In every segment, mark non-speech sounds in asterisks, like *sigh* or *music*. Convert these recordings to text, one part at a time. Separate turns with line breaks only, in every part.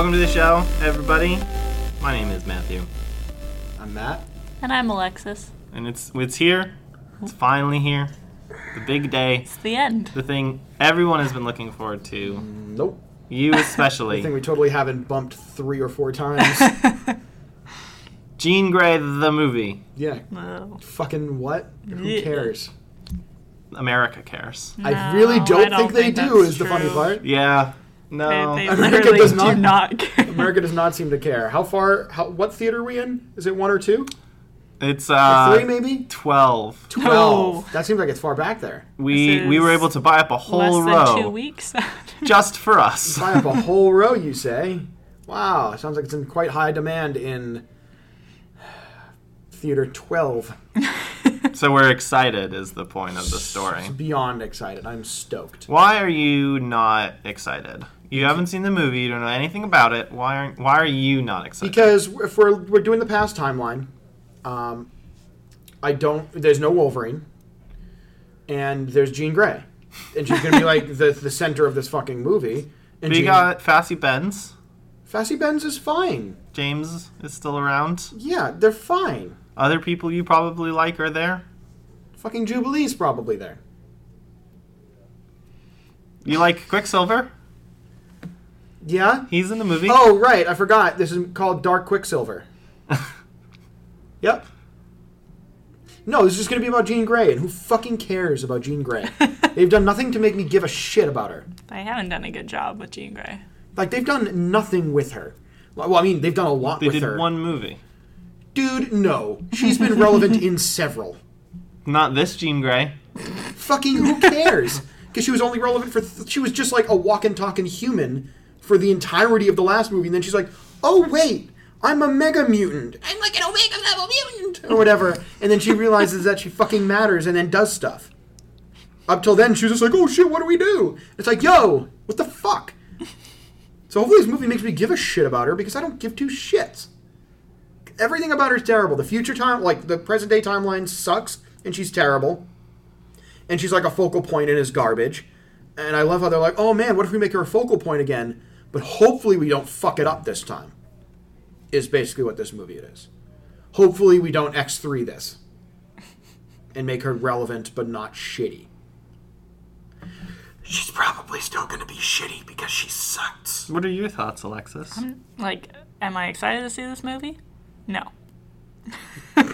Welcome to the show, everybody. My name is Matthew,
I'm Matt.
And I'm Alexis.
and it's it's here. It's finally here. The big day.
It's the end.
The thing everyone has been looking forward to.
Nope.
You *laughs*
especially. the
thing
we totally haven't bumped three or four times. *laughs*
Jean Grey, the movie.
yeah.
No.
Fucking what? Who
Yeah.
cares?
America cares.
I really don't,
I don't
think they
think
do.
that's
Is the funny
true.
part?
Yeah. No.
They, they
America
literally
does
do
not-
not *laughs* care.
America does not seem to care. How far? How? What theater are we in? Is it one or two?
It's
Or
uh
three maybe?
12.
Twelve. That seems like it's far back there.
We we were able to buy up a
Less
whole
than
row
two weeks. *laughs*
just for us. *laughs*
Buy up a whole row, you say? Wow, sounds like it's in quite high demand in theater twelve.
so we're excited is the point of the story.
Beyond excited. I'm stoked.
Why are you not excited? You haven't seen the movie. You don't know anything about it. Why aren't Why are you not excited?
Because if we're we're doing the past timeline, um, I don't. There's no Wolverine, and there's Jean Grey, and she's gonna be like *laughs* the the center of this fucking movie. And
we
Jean,
got Fassy Benz.
Fassie Benz is fine.
James is still around.
Yeah, they're fine.
Other people you probably like are there.
Fucking Jubilee's probably there.
You like Quicksilver?
Yeah.
He's in the movie.
Oh right, I forgot. This is called Dark Quicksilver. *laughs* yep. No, this is just gonna be about Jean Grey, and who fucking cares about Jean Grey? *laughs* They've done nothing to make me give a shit about her.
they haven't done a good job with Jean Grey.
Like they've done nothing with her. Well, I mean, they've done a lot
they
with
did
her.
one movie.
Dude, no. She's been relevant in several.
Not this Jean Grey.
Fucking who cares? Because she was only relevant for. Th- she was just like a walk walking, talking human for the entirety of the last movie, and then she's like, "Oh wait, I'm a mega mutant. I'm like an omega level mutant, or whatever." And then she realizes that she fucking matters, and then does stuff. Up till then, she was just like, "Oh shit, what do we do?" It's like, "Yo, what the fuck?" So hopefully, this movie makes me give a shit about her because I don't give two shits. Everything about her is terrible. The future time, like the present day timeline, sucks, and she's terrible and she's like a focal point and is garbage. And I love how they're like, oh man, what if we make her a focal point again? But hopefully we don't fuck it up this time. Is basically what this movie is. Hopefully we don't X3 this and make her relevant but not shitty. She's probably still gonna be shitty because she sucks.
What are your thoughts, Alexis?
Like, am I excited to see this movie? No. *laughs*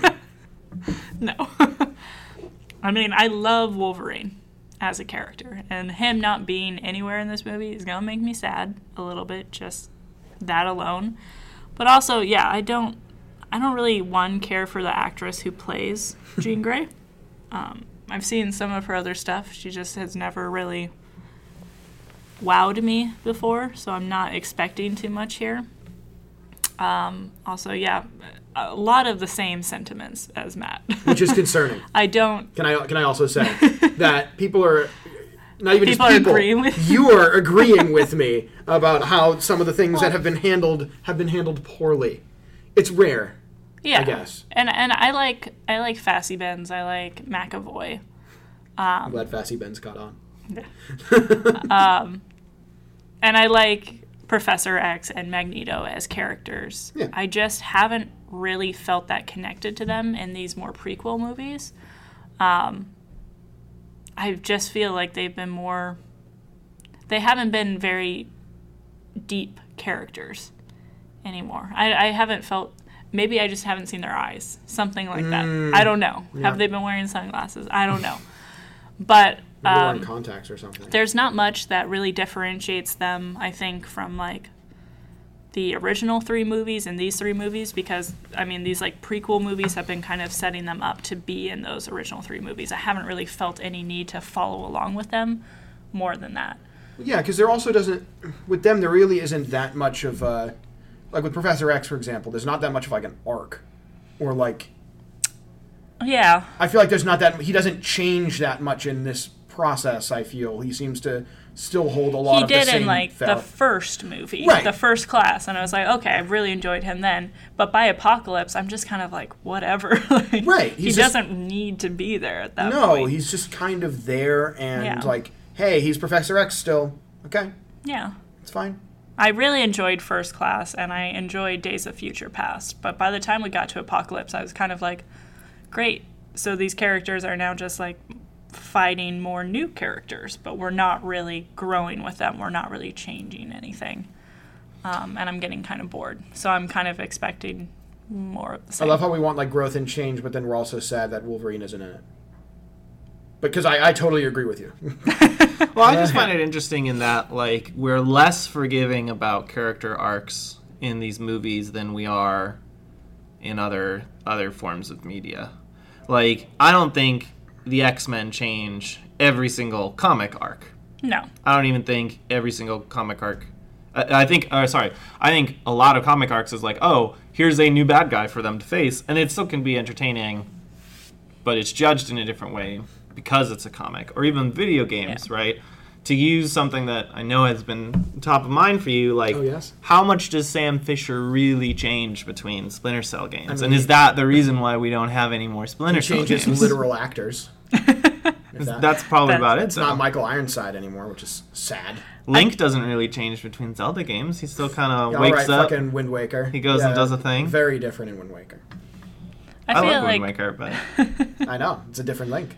no. *laughs* I mean, I love Wolverine as a character, and him not being anywhere in this movie is gonna make me sad a little bit, just that alone. But also, yeah, I don't, I don't really one care for the actress who plays *laughs* Jean Grey. Um, I've seen some of her other stuff. She just has never really wowed me before, so I'm not expecting too much here. Um, also, yeah, a lot of the same sentiments as Matt.
Which is *laughs* concerning.
I don't.
Can I can I also say that people are not even
People
just people.
agreeing with
you are agreeing with me *laughs* about how some of the things that have been handled have been handled poorly. It's rare.
Yeah, I
guess.
And and I like I like Fassy Benz. I like McAvoy.
I'm glad Fassy Benz got on. Yeah. *laughs*
Um and I like Professor X and Magneto as characters.
Yeah.
I just haven't really felt that connected to them in these more prequel movies. Um, I just feel like they've been more. They haven't been very deep characters anymore. I, I haven't felt. Maybe I just haven't seen their eyes. Something like that. I don't know. Have they been wearing sunglasses? I don't know. But
Maybe they're wearing
um,
contacts or something.
there's not much that really differentiates them, I think, from like the original three movies and these three movies because I mean these like prequel movies have been kind of setting them up to be in those original three movies. I haven't really felt any need to follow along with them more than that.
Yeah, because there also doesn't with them there really isn't that much of uh like with Professor X for example. There's not that much of like an arc or like
Yeah.
I feel like there's not that he doesn't change that much in this process. I feel he seems to still hold a lot
He
of
did
the same
in like the first movie,
Right.
the first class, and I was like, okay, I really enjoyed him then. But by Apocalypse, I'm just kind of like, whatever. *laughs* like,
Right,
He
just-
doesn't need to be there at that
No,
point.
he's just kind of there and
Yeah.
like, hey, he's Professor X still. Okay,
yeah.
it's fine.
I really enjoyed First Class and I enjoyed Days of Future Past. But by the time we got to Apocalypse, I was kind of like, great. So these characters are now just like fighting more new characters, but we're not really growing with them. We're not really changing anything. Um, and I'm getting kind of bored. So I'm kind of expecting more of the same.
I love how we want like growth and change, but then we're also sad that Wolverine isn't in it. Because I, I totally agree with you. *laughs*
Well, I just *laughs* find it interesting in that like we're less forgiving about character arcs in these movies than we are in other other forms of media. Like I don't think the X-Men change every single comic arc.
no.
I don't even think every single comic arc. I, I think, uh, sorry, I think a lot of comic arcs is like, oh, here's a new bad guy for them to face, and it still can be entertaining, but it's judged in a different way because it's a comic, or even video games,
Yeah.
right? To use something that I know has been top of mind for you, like
Oh, yes?
how much does Sam Fisher really change between Splinter Cell games,
I
and is that the reason why we don't have any more Splinter Cell
Changes
games?
literal actors. If that-
That's probably
That's-
about it.
it's
though.
not Michael Ironside anymore, which is sad.
Link doesn't really change between Zelda games. He still kind of
All
wakes
right,
up.
fucking Wind Waker.
He goes and does a thing.
Very different in Wind Waker.
I,
I,
feel
love
like
Wind Waker, but *laughs*
I know it's a different Link,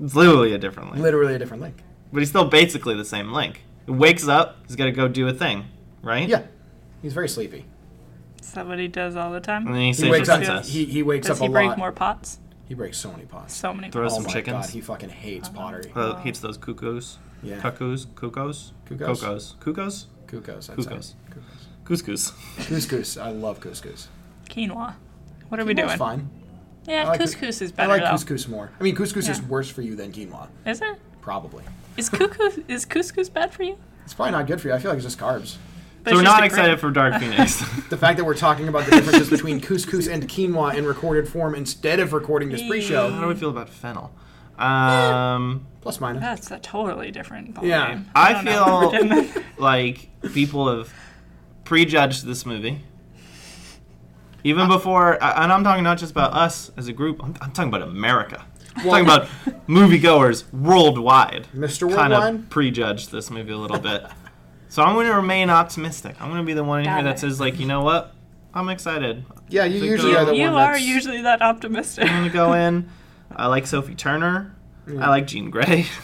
it's literally a different Link.
literally a different Link.
But he's still basically the same Link. He wakes up, he's got to go do a thing, right?
Yeah, he's very sleepy.
is that what he does all the time?
And then he
He wakes up. He, he wakes
Does
up
he
a
break
lot.
more pots?
He breaks so many pots.
So many
Throws
pots.
oh
some
my
chickens.
god, he fucking hates pottery.
Uh, he eats those cuckoos.
Yeah.
Cuckoos? Cuckoos?
Cuckoos?
Cuckoos. Cuckoos?
Couscous. I'd
Couscous.
say.
Couscous.
Couscous. I love couscous.
Quinoa. What are we
Quinoa's
doing?
fine.
Yeah,
I like
couscous is better.
I
better
like
though.
couscous more. I mean, couscous is worse for you than quinoa.
Is it?
Probably.
Is couscous is couscous bad for you?
It's probably not good for you. I feel like it's just carbs.
But
So we're not excited for Dark *laughs* Phoenix.
The fact that we're talking about the differences between couscous and quinoa in recorded form instead of recording this pre-show, How
do we feel about fennel? Um,
plus minus.
That's a totally different ballgame.
Yeah.
I
don't know what *laughs* we're
feel like people have prejudged this movie. Even before, and I'm talking not just about us as a group, I'm, I'm talking about America. I'm talking about *laughs* moviegoers worldwide.
Mr.
Kind
Worldwide?
of prejudged this movie a little bit. So I'm going to remain optimistic. I'm going to be the one in
Got
here that says, like, you know what? I'm excited.
Yeah, you
Think
usually
of-
are the
you
one
are
that's...
usually that optimistic.
I'm going to go *laughs* in. I like Sophie Turner. I like Jean Grey. *laughs*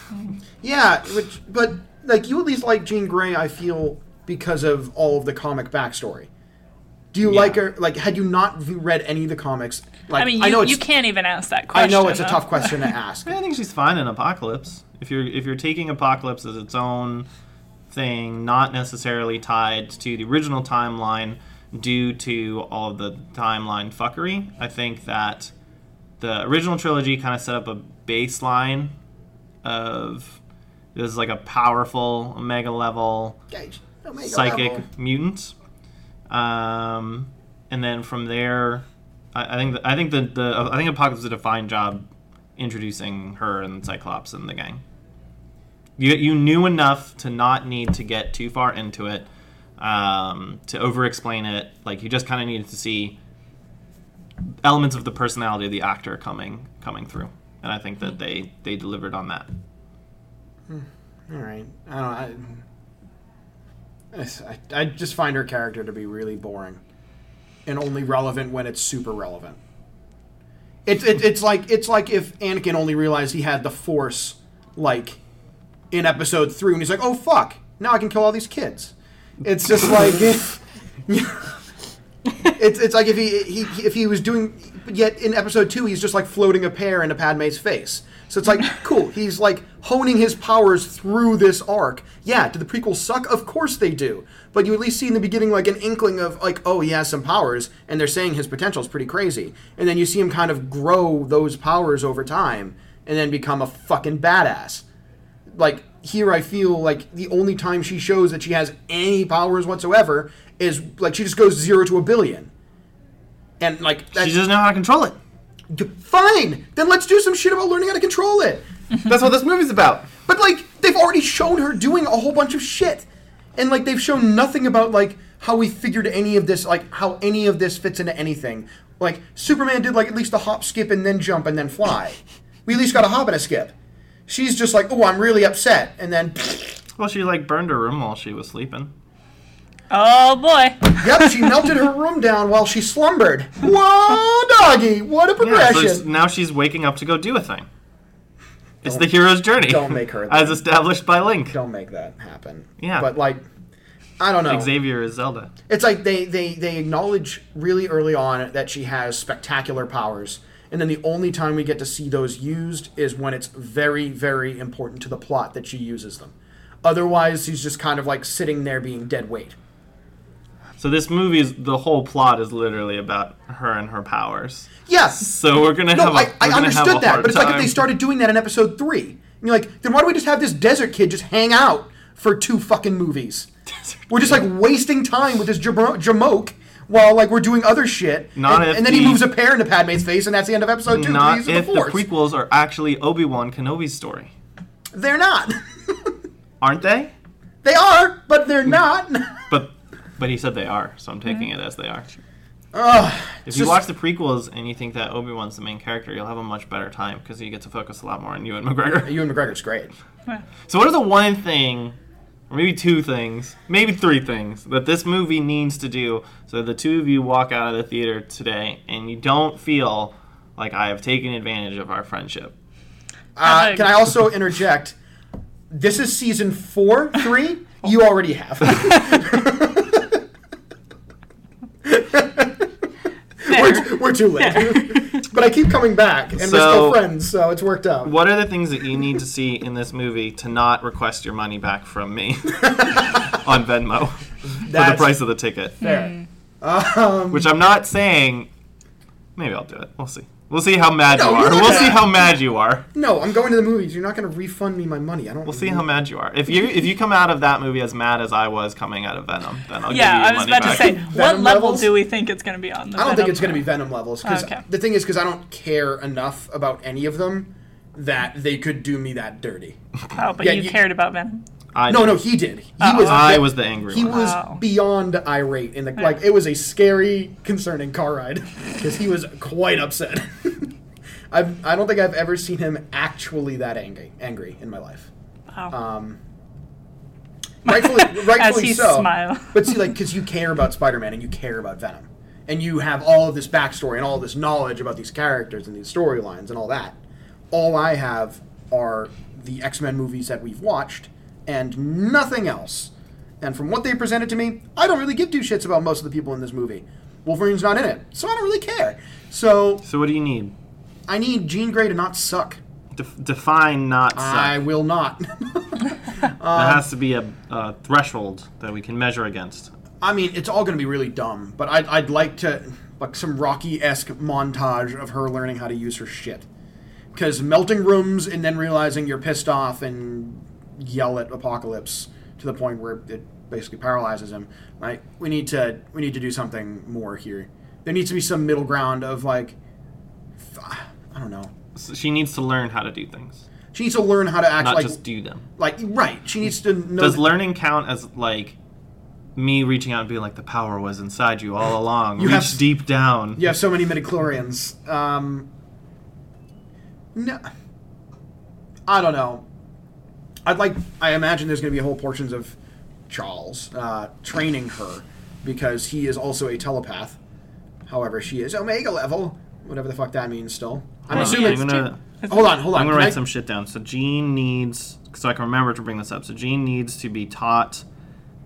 Yeah, which, but like you at least like Jean Grey, I feel, because of all of the comic backstory. Do you
Yeah.
like her? Like, had you not read any of the comics, like
I mean,
I
you,
know
you can't even ask that question.
I know it's a tough question to *laughs* ask.
I think she's fine in Apocalypse. If you're if you're taking Apocalypse as its own thing, not necessarily tied to the original timeline due to all of the timeline fuckery, I think that the original trilogy kind of set up a baseline of this is like a powerful omega level
Gage, Omega
psychic
level.
mutant. Um, and then from there, I, I think th- I think the, the I think Apocalypse did a fine job introducing her and Cyclops and the gang. You you knew enough to not need to get too far into it, um, to over explain it. Like you just kind of needed to see elements of the personality of the actor coming coming through, and I think that they they delivered on that.
All right, I don't. I, I, I just find her character to be really boring, and only relevant when it's super relevant. It's it, it's like it's like if Anakin only realized he had the Force, like, in Episode three, and he's like, "Oh fuck, now I can kill all these kids." It's just like, *laughs* it's it's like if he, he if he was doing, but yet in Episode two, he's just like floating a pear into Padme's face. So it's like, *laughs* cool. He's like honing his powers through this arc. Yeah, do the prequels suck? Of course they do. But you at least see in the beginning like an inkling of like, oh, he has some powers, and they're saying his potential is pretty crazy. And then you see him kind of grow those powers over time, and then become a fucking badass. Like here, I feel like the only time she shows that she has any powers whatsoever is like she just goes zero to a billion. And like
She doesn't know how to control it.
fine. Then let's do some shit about learning how to control it. *laughs*
That's what this movie's about.
But like they've already shown her doing a whole bunch of shit. And like they've shown nothing about like how we figured any of this like how any of this fits into anything. Like Superman did like at least a hop, skip and then jump and then fly. We at least got a hop and a skip. She's just like, "Oh, I'm really upset." And then
Well, she like burned her room while she was sleeping.
Oh boy.
Yep, she *laughs* melted her room down while she slumbered. Whoa, doggy! What a
Yeah, so
progression!
now she's waking up to go do a thing. It's the hero's journey.
don't make her *laughs*
As established by Link.
Don't make that happen.
Yeah.
But like, I don't know.
Xavier is Zelda.
It's like they, they they acknowledge really early on that she has spectacular powers, and then the only time we get to see those used is when it's very very important to the plot that she uses them. Otherwise, she's just kind of like sitting there being dead weight.
So this movie is the whole plot is literally about her and her powers.
Yes.
So we're gonna
No,
have a
I, I understood that, but it's like if they started doing that in episode three. And you're like, then why do we just have this desert kid just hang out for two fucking movies? *laughs* We're just like wasting time with this Jamo- Jamoke while like we're doing other shit.
Not
and,
if
and then he
the-
moves a pear into Padme's face, and that's the end of episode two.
Not if
the
the prequels are actually Obi Wan Kenobi's story,
They're not. *laughs*
aren't they?
they are, but they're hmm. not. *laughs*
But but he said they are, so I'm taking it hmm. as they are.
Ugh,
If you
just-
watch the prequels and you think that Obi Wan's the main character, you'll have a much better time because you get to focus a lot more on Ewan McGregor.
Ewan McGregor's great.
So, what is the one thing, or maybe two things, maybe three things that this movie needs to do so the two of you walk out of the theater today and you don't feel like I have taken advantage of our friendship?
Uh, can I also interject? This is season four, three. *laughs* You already have. *laughs* we're, we're too late. But I keep coming back, and we're still friends, so it's worked out.
What are the things that you need to see in this movie to not request your money back from me *laughs* on Venmo for the price of the ticket?
fair. Um,
Which I'm not saying. Maybe I'll do it. We'll see. We'll see how mad
No,
you
you're
We'll
gonna-
see how mad you are.
no, I'm going to the movies. You're not going to refund me my money. I don't.
We'll see how mad you are. If you if you come out of that movie as mad as I was coming out of Venom, then I'll
Yeah,
give you
money.
Yeah, I
was
money
about
back.
to say, what
Venom
level
levels?
do we think it's going to be on? The
I don't think it's going to be? Venom levels because
Okay.
the thing is because I don't care enough about any of them that they could do me that dirty.
Oh, but
Yeah,
you,
you-
cared about Venom.
I
No,
did.
no, he did. He was.
I was the angry
He
one.
was
Wow.
beyond irate in the like. It was a scary, concerning car ride because he was quite upset. *laughs* I've, I don't think I've ever seen him actually that angry, angry in my life.
Wow.
Um, rightfully, *laughs* rightfully
he
so.
smiled.
But see, like, because you care about Spider-Man and you care about Venom, and you have all of this backstory and all this knowledge about these characters and these storylines and all that. All I have are the X-Men movies that we've watched and nothing else. And from what they presented to me, I don't really give two shits about most of the people in this movie. Wolverine's not in it, so I don't really care. So
So what do you need?
I need Jean Grey to not suck.
Def- define not suck.
I will not. *laughs* *laughs*
there has um, to be a, a threshold that we can measure against.
I mean, it's all going to be really dumb, but I'd, I'd like to, like, some Rocky esque montage of her learning how to use her shit. Because melting rooms and then realizing you're pissed off and yell at Apocalypse to the point where it basically paralyzes him. Right? We need to we need to do something more here. There needs to be some middle ground of like, I don't know.
So she needs to learn how to do things,
She needs to learn how to act
not
like
just do them.
like right. She needs to know.
Does learning count as like me reaching out and being like the power was inside you all along?
You
Reach
have-
deep down.
You have so many midichlorians. Um, no, I don't know. I'd like. I imagine there's going to be whole portions of Charles uh, training her because he is also a telepath. However, she is Omega level, whatever the fuck that means. Still, I'm
Hold on,
assuming.
I'm gonna,
Hold on, hold on.
I'm gonna write
I-
some shit down. So Jean needs, so I can remember to bring this up. So Jean needs to be taught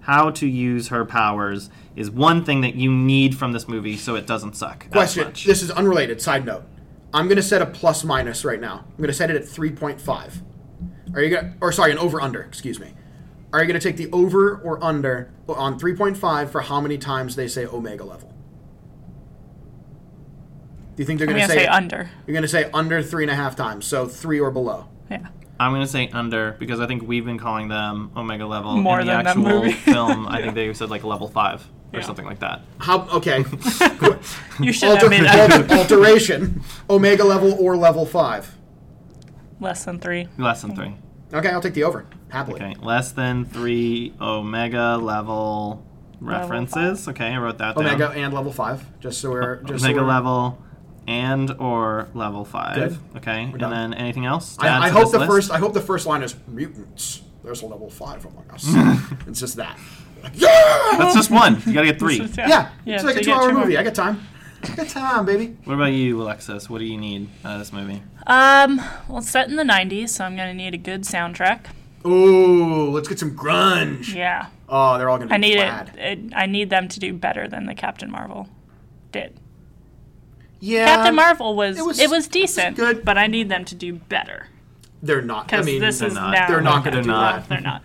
how to use her powers. Is one thing that you need from this movie so it doesn't suck.
Question. This is unrelated. Side note. I'm going to set a plus minus right now. I'm going to set it at 3.5. Are you going to, or sorry, an over under, excuse me. Are you going to take the over or under on 3.5 for how many times they say omega level? Do you think they're
I'm
going
gonna say
say,
under.
You're going to say under three and a half times, so three or below.
Yeah.
I'm gonna say under because I think we've been calling them Omega level
More
in the
than that
actual
movie. *laughs*
film. *laughs* I think they said like level five or
Yeah.
something like that.
How? Okay. *laughs*
You should
Alter,
have made that
alteration. Omega level or level five.
Less than three.
Less than three.
Okay, I'll take the over happily.
Okay, less than three Omega level references. Okay, I wrote that down.
Omega and level five, just so we're just so
Omega
we're-
level and or level five.
Good.
Okay, and
done.
then anything else? to add
I, I
to
hope
this
the
list?
first. I hope the first line is mutants. There's a level five among us. *laughs* it's just that. Yeah.
That's just one. You gotta get three.
yeah.
Yeah,
It's like
so
a
you
two-hour
two more.
movie. I got time. I got time, baby.
What about you, Alexis? What do you need out of this movie?
Um, well, it's set in the 90s, so I'm gonna need a good soundtrack.
Ooh, let's get some grunge.
Yeah.
Oh, they're all gonna be
I need
plaid.
it, it. I need them to do better than the Captain Marvel did.
Yeah.
Captain Marvel was
it
it
was-
was,
it was
decent,
good.
but I need them to do better
They're not. I
because
mean,
this
they're
is
not.
now
They're not gonna do
not.
that.
They're not.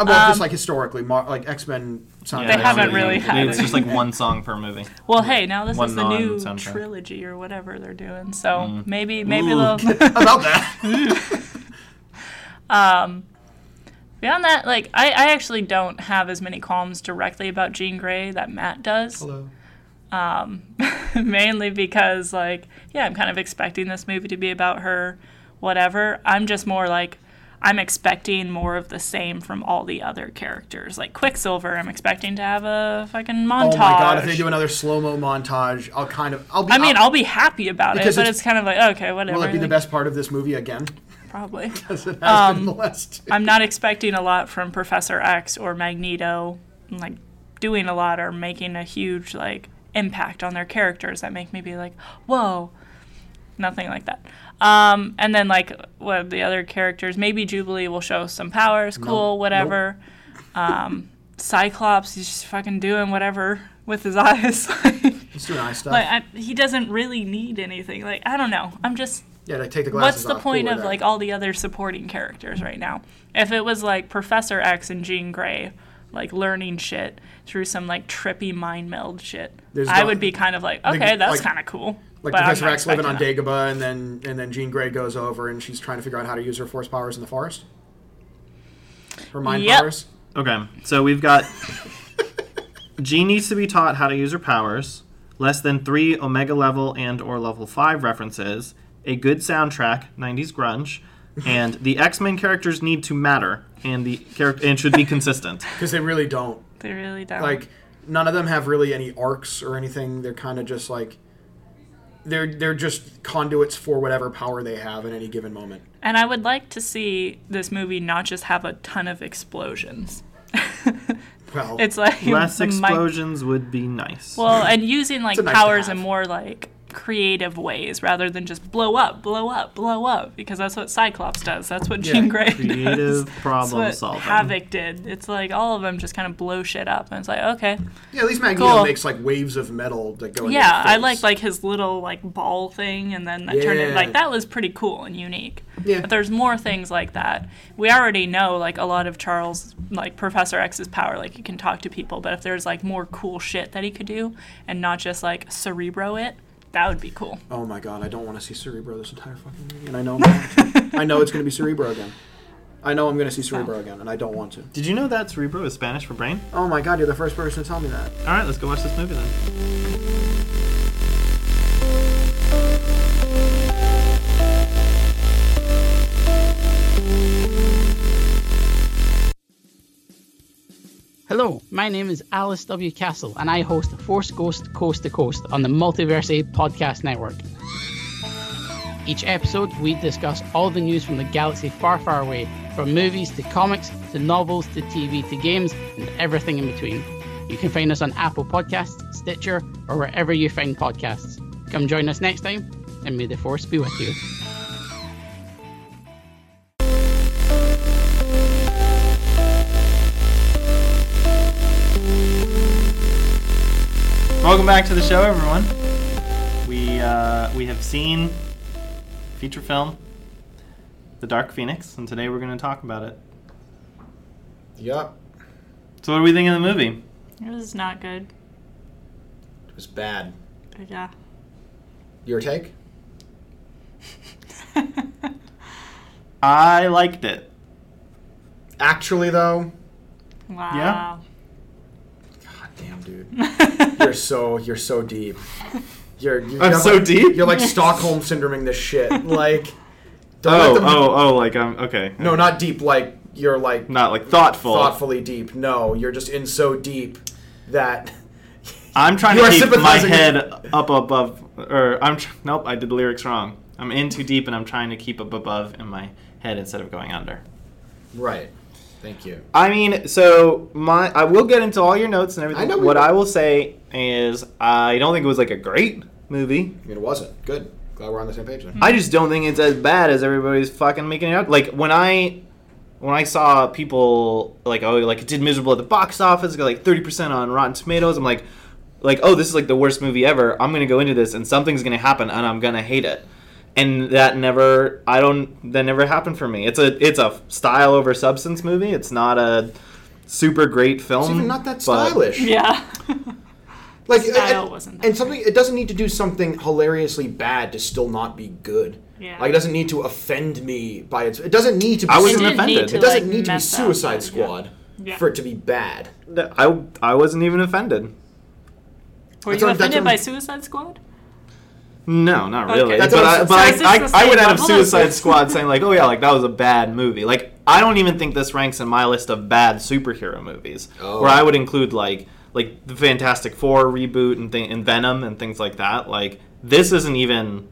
Uh, Well, just
Um,
like historically, Mar- like X Men.
They haven't really had
It's
it.
just like one song per movie.
Well, hey, now this
One
is the new
non-soundtrack.
trilogy or whatever they're doing, so
Mm.
maybe maybe
Ooh,
they'll. *laughs* *laughs*
about that.
Um, beyond that, like I, I actually don't have as many qualms directly about Jean Grey that Matt does.
Hello.
Um, *laughs* mainly because like yeah, I'm kind of expecting this movie to be about her, whatever. I'm just more like I'm expecting more of the same from all the other characters. Like Quicksilver, I'm expecting to have a fucking montage.
Oh my god! If they do another slow mo montage, I'll kind of. I'll be.
I mean, I'll be happy about it, but
it's-
kind of like okay, whatever.
Will it be the best part of this movie again?
Probably. *laughs*
As it has
Um,
been the last two.
I'm not expecting a lot from Professor X or Magneto, like doing a lot or making a huge like impact on their characters that make me be like, whoa, nothing like that. Um, and then like what the other characters, maybe Jubilee will show some powers, cool,
Nope.
whatever. Um, Cyclops, he's just fucking doing whatever with his *laughs* eyes.
He's doing eye stuff.
like I, he doesn't really need anything. Like I don't know. I'm just
yeah, like take the glasses what's
the
off.
point
Cool,
of like all the other supporting characters right now? If it was like Professor X and Jean Grey, like learning shit through some like trippy mind meld shit,
There's
I would be kind of like,
Like-
okay, that's
like-
kind of cool.
Like
but
Professor
not
X living on
expecting
Dagobah, and then and then Jean Grey goes over and she's trying to figure out how to use her force powers in the forest. Her mind
Yep.
powers.
Okay, so we've got *laughs* Jean needs to be taught how to use her powers. Less than three Omega level and or level five references. A good soundtrack, '90s grunge, and the X Men characters need to matter and the character and should be consistent. *laughs*
Because they really don't.
They really don't.
Like none of them have really any arcs or anything. They're kind of just like they're they're just conduits for whatever power they have in any given moment.
and I would like to see this movie not just have a ton of explosions. *laughs*
Well,
it's like
Less *laughs*
the mic-
explosions would be nice.
Well, and using like
nice
powers
and
more like creative ways rather than just blow up, blow up, blow up, because that's what Cyclops does. That's what
Yeah,
Jean Grey *laughs*
creative
does.
problem
that's what
solving.
Havoc did. It's like all of them just kind of blow shit up, and it's like okay,
yeah, at least Magneto
Cool.
makes like waves of metal that go. into
yeah,
your
I
face.
like like his little like ball thing, and then that turned it like that was pretty cool and unique.
Yeah.
But there's more things like that. We already know like a lot of Charles like Professor X's power, like he can talk to people. But if there's like more cool shit that he could do, and not just like Cerebro it, that would be cool.
Oh my god, I don't want to see Cerebro this entire fucking movie, and I know I'm going to. I know it's going to be Cerebro again. I know I'm going to see Cerebro again, and I don't want to.
Did you know that cerebro is Spanish for brain?
Oh my god, you're the first person to tell me that.
All right, let's go watch this movie then.
Hello, my name is Alice W. Castle, and I host Force Ghost Coast to Coast on the Multiverse Podcast Network. Each episode, we discuss all the news from the galaxy far, far away, from movies to comics to novels to TV to games and everything in between. You can find us on Apple Podcasts, Stitcher, or wherever you find podcasts. Come join us next time, and may the Force be with you.
Welcome back to the show, everyone. We uh, we have seen feature film, The Dark Phoenix, and today we're going to talk about it.
Yup,
So, what do we think of the movie?
It was not good.
it was bad.
But yeah.
Your take? *laughs*
I liked it.
Actually, though,
Wow.
god damn, dude, *laughs* you're so you're so deep. You're, you're
I'm so
like-
deep?
You're like Stockholm syndroming this shit. *laughs* Like,
Oh,
them,
oh, oh, like um, okay.
no, not deep. Like you're like
not like thoughtful.
thoughtfully deep. No, you're just in so deep that *laughs*
I'm trying to keep my head up above, or I'm tr- nope, I did the lyrics wrong. I'm in too deep, and I'm trying to keep up above in my head instead of going under.
right. Thank you.
I mean, so my I will get into all your notes and everything.
I know
what. I will say is I don't think it was like a great movie.
I mean, it wasn't good. Glad we're on the same page then.
I just don't think it's as bad as everybody's fucking making it out. Like when I when I saw people like oh like it did miserable at the box office, got like thirty percent on Rotten Tomatoes. I'm like like oh this is like the worst movie ever. I'm gonna go into this and something's gonna happen and I'm gonna hate it. And that never I don't that never happened for me. It's a it's a style over substance movie. It's not a super great film.
It's even not that
but-
stylish.
Yeah. *laughs*
Like
Style
and,
wasn't that
and something it doesn't need to do something hilariously bad to still not be good.
Yeah.
Like it doesn't need to offend me by its. It doesn't need to. Be
I wasn't offended.
It doesn't
like,
need to be
mess up,
Suicide
yeah.
Squad
Yeah.
for it to be bad.
I I wasn't even offended.
Were
That's
you
what-
offended
what-
by Suicide Squad?
No, not really.
Okay.
That's
but I,
I'm
but. I,
So is this
I, I would have
level?
Suicide Squad saying like, oh yeah, like that was a bad movie. Like I don't even think this ranks in my list of bad superhero movies,
Oh.
where I would include like like the Fantastic Four reboot and thing and Venom and things like that. Like this isn't even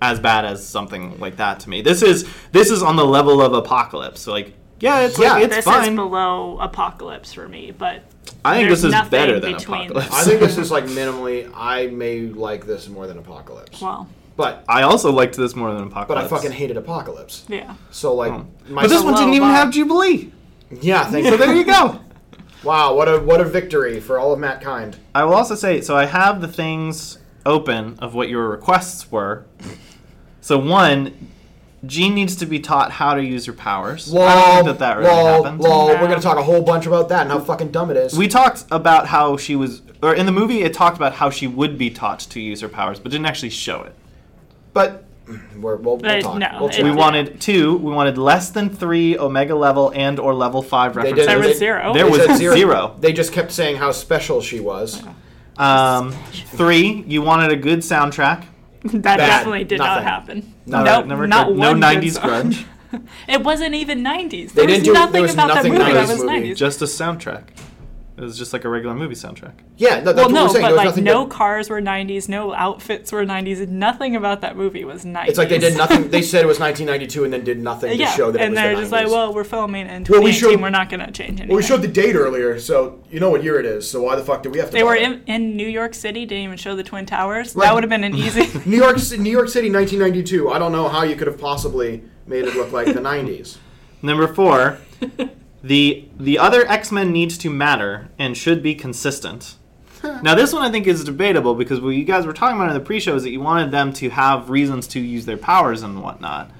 as bad as something like that to me. This is this is on the level of Apocalypse. Like yeah, it's
Yeah.
like it's
this
fine.
is below Apocalypse for me, but
I think
there's
this is
nothing
better than
between
Apocalypse.
I think this is like minimally. I may like this more than Apocalypse.
well,
But
I also liked this more than Apocalypse.
but I fucking hated Apocalypse.
yeah.
So like, oh. my
But this one didn't even
bar.
have Jubilee.
Yeah, thank
So there you go. *laughs*
Wow, what a what a victory for all of mankind.
I will also say, so I have the things open of what your requests were. So one, Jean needs to be taught how to use her powers.
Lol,
I don't think that that really
lol,
happened.
lol.
No.
We're gonna talk a whole bunch about that and how fucking dumb it is.
We talked about how she was, or in the movie, it talked about how she would be taught to use her powers, but didn't actually show it.
but we're, we'll, we'll talk.
no,
we'll
it-
chat.
We wanted two. We wanted less than three Omega level and or level five references.
did-
There
they-
was zero.
There was
said
zero.
They just kept saying how special she was.
Um, three, you wanted a good soundtrack. *laughs*
That definitely did
Nothing.
not happen.
No,
nope,
never
not
good-
one
no 90s
song.
grunge. *laughs*
It wasn't even 90s.
They
There was
didn't do-
nothing
there was
about
nothing
that movie that
90s
was
movie.
90s.
Just a soundtrack. It was just like a regular movie soundtrack.
Yeah, no, that's
well,
what
no,
we're
but like no
but-
cars were 90s, no outfits were 90s. Nothing about that movie was 90s.
It's like they did *laughs* nothing. They said it was 1992 and then did nothing to show that it
and
was
they're
the
just
90s.
like, well, we're filming in
Well, we
2018.
showed-
we're not going to change anything.
Well, we showed the date earlier, so you know what year it is. So why the fuck do we have to?
they were in, in New York City, didn't even show the Twin Towers.
Right.
That would have been an *laughs* easy.
New York, New York City, 1992. I don't know how you could have possibly made it look like the 90s.
Number four, *laughs* the the other X Men needs to matter and should be consistent. now this one I think is debatable because what you guys were talking about in the pre-show is that you wanted them to have reasons to use their powers and whatnot,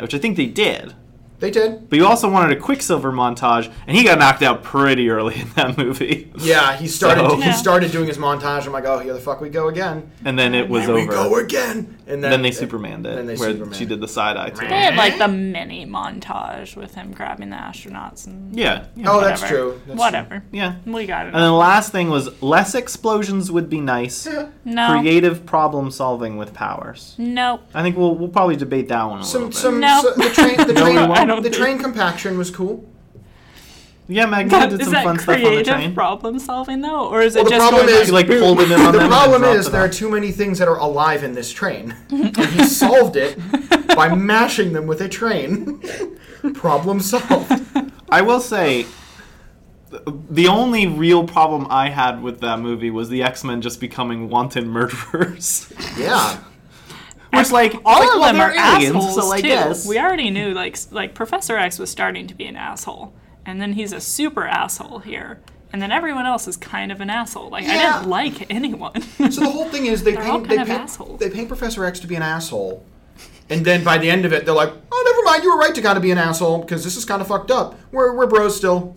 which I think they did.
They did.
But you also wanted a Quicksilver montage, and he got knocked out pretty early in that movie.
Yeah, he started.
So-
He
Yeah.
started doing his montage. I'm like, oh, here the fuck we go again.
And then it was
Here we
over.
go again. And then,
then they Supermaned it,
then they
where
Supermaned
she did the side eye to
they
it.
had like the mini montage with him grabbing the astronauts and
Yeah, yeah,
Oh, that's true. That's
whatever.
yeah.
We got it.
And then the last thing was less explosions would be nice. *laughs*
no.
Creative problem solving with powers.
Nope.
I think we'll we'll probably debate that one a
Some,
little bit.
some,
No.
so- the train, the *laughs* train,
won't.
I don't
the
think-
train compaction was cool.
yeah, Magneto
That,
did some fun stuff on the
creative
train.
problem solving though, or is
Well,
it
the
just
problem
going
is-
He like pulled it in on
The
them. and
problem is there are too many things that are alive in this train. and he solved it by mashing them with a train. *laughs* problem solved.
I will say, the only real problem I had with that movie was the X Men just becoming wanton murderers.
Yeah.
Which like
all
like,
of
well,
them are
aliens,
assholes
so I
too.
guess.
We already knew like like Professor X was starting to be an asshole, and then he's a super asshole here, and then everyone else is kind of an asshole. Like I
Yeah.
didn't like *laughs* anyone.
So the whole thing is they paint they paint, they paint Professor X to be an asshole, and then by the end of it they're like, oh never mind, you were right to kind of be an asshole because this is kind of fucked up. We're we're bros still.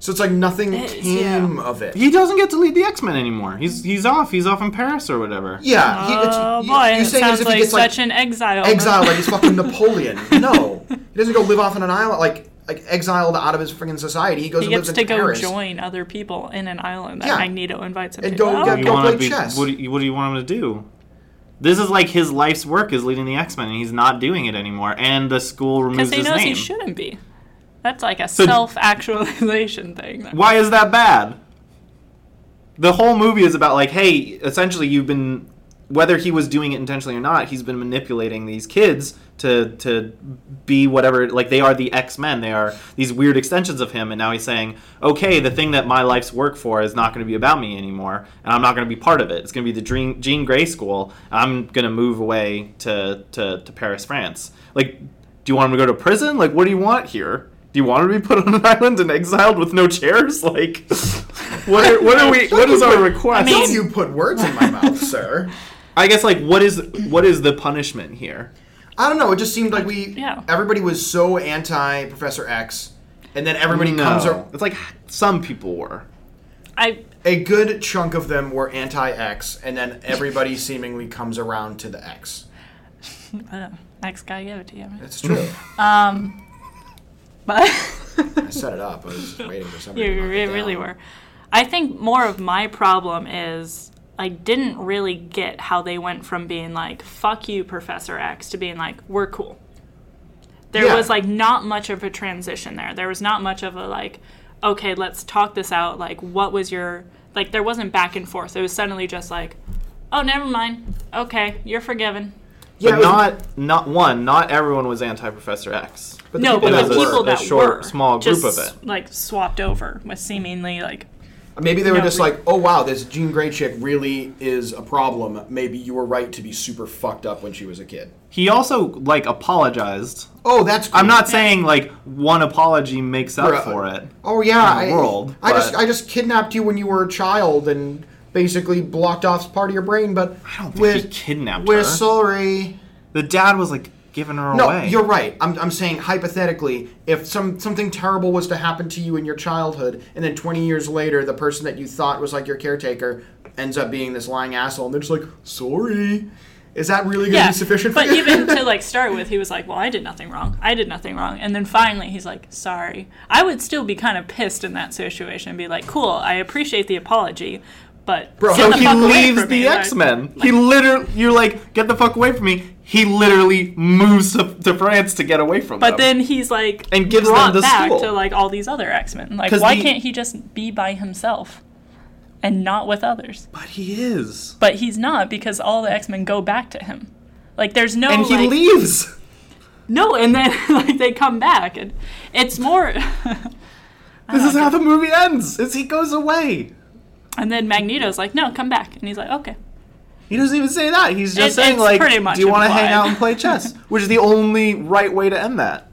So it's like nothing
It is,
came
yeah.
of it.
he doesn't get to lead the X Men anymore. He's he's off. He's off in Paris or whatever.
Yeah. He, it's,
oh boy,
you're
it
saying as
sounds
if he
like
gets
such
like
an exile.
exiled like he's *laughs* fucking Napoleon. No, he doesn't go live off on an island like like exiled out of his freaking society. He goes
He
and lives
to
in
go
Paris.
join other people in an island that
Yeah.
Magneto invites him
And
to.
go
Oh,
get-
You
Go play
be?
chess.
What do you, what do you want him to do? This is like his life's work is leading the X Men, and he's not doing it anymore. And the school removes his name.
Because he knows he shouldn't be. That's like a
So-
self-actualization *laughs* thing.
Why is that bad? The whole movie is about like, hey, essentially you've been whether he was doing it intentionally or not, he's been manipulating these kids to to be whatever like they are the X-Men. They are these weird extensions of him and now he's saying, "Okay, the thing that my life's work for is not going to be about me anymore, and I'm not going to be part of it. It's going to be the Jean, Jean Grey school. I'm going to move away to, to to Paris, France." Like, do you want him to go to prison? Like, what do you want here? Do you want to be put on an *laughs* island and exiled with no chairs? *laughs* Like, what are, what are we? What is our request?
mean-
Don't you put words in my *laughs* mouth, sir.
I guess like what is what is the punishment here?
I don't know. It just seemed like we
Yeah.
everybody was so anti Professor X, and then everybody
No.
comes. Ar-
It's like some people were.
I
a good chunk of them were anti X, and then everybody seemingly comes around to the X.
next guy give it to you. man.
It's true.
Um, But
I set it up. I was just waiting for somebody.
you re- really were. I think more of my problem is I didn't really get how they went from being like "fuck you, Professor X" to being like "we're cool." There
Yeah.
was like not much of a transition there. There was not much of a like, okay, let's talk this out. Like, what was your like? There wasn't back and forth. It was suddenly just like, oh, never mind. Okay, you're forgiven.
Yeah,
but
was-
not not one. Not everyone was anti Professor X.
But the
no,
people
but
that
the
were-
people
a
that
short,
were
small group of it.
like swapped over with seemingly like
Maybe they were
No,
just
we-
like, oh wow, this Jean Grey chick really is a problem. Maybe you were right to be super fucked up when she was a kid.
He also like apologized.
Oh, that's. Cool.
I'm not saying like one apology makes up
For a-
for it.
Oh yeah,
in the
I,
world,
I just I just kidnapped you when you were a child and basically blocked off part of your brain. But
I don't think
we're,
he kidnapped
we're
her.
sorry.
The dad was like giving her
No,
away.
you're right. I'm, I'm saying hypothetically, if some something terrible was to happen to you in your childhood, and then 20 years later, the person that you thought was like your caretaker ends up being this lying asshole, and they're just like, sorry. Is that really going to be sufficient for
but
you?
even to *laughs* like start with, he was like, "Well, I did nothing wrong. I did nothing wrong." And then finally, he's like, "Sorry." I would still be kind of pissed in that situation and be like, "Cool, I appreciate the apology, but
Bro,
so he leaves the X Men. He literally, you're like, get the fuck away from me. He literally moves to, to France to get away from them.
But
them.
then he's like
And gives them the
back
school.
to like all these other X Men. Like, why can't he just be by himself and not with others?
but he is,
But he's not because all the X Men go back to him. Like, there's no
and he
like,
leaves.
no, and then *laughs* like they come back, and it's more. *laughs*
This is how the movie ends. Is he goes away.
And then Magneto's like, "No, come back," and he's like, "Okay."
He doesn't even say that. He's just
It-
saying like,
much
"Do you want to hang out and play chess?" *laughs* Which is the only right way to end that.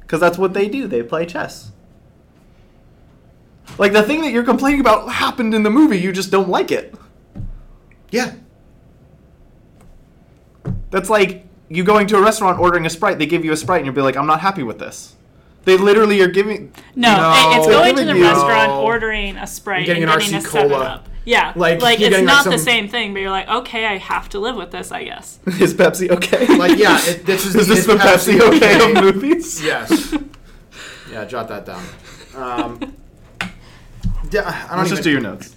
Because that's what they do. They play chess. Like the thing that you're complaining about happened in the movie. You just don't like it.
yeah.
That's like you going to a restaurant ordering a sprite. They give you a sprite, and you'll be like, "I'm not happy with this." They literally are giving.
No,
No,
it's going to the
you-
restaurant,
No.
ordering a sprite,
You're getting
and
an
getting a
RC
seven
Cola.
up. Yeah,
Like,
like, it's
getting, like,
not the same thing, but you're like, okay, I have to live with this, I guess. *laughs*
Is Pepsi okay? *laughs*
Like, yeah, it, this is, *laughs*
is this
is
the Pepsi okay of movies?
Yes. Yeah, jot that down. Um, yeah, I don't
Let's
even,
just do your notes.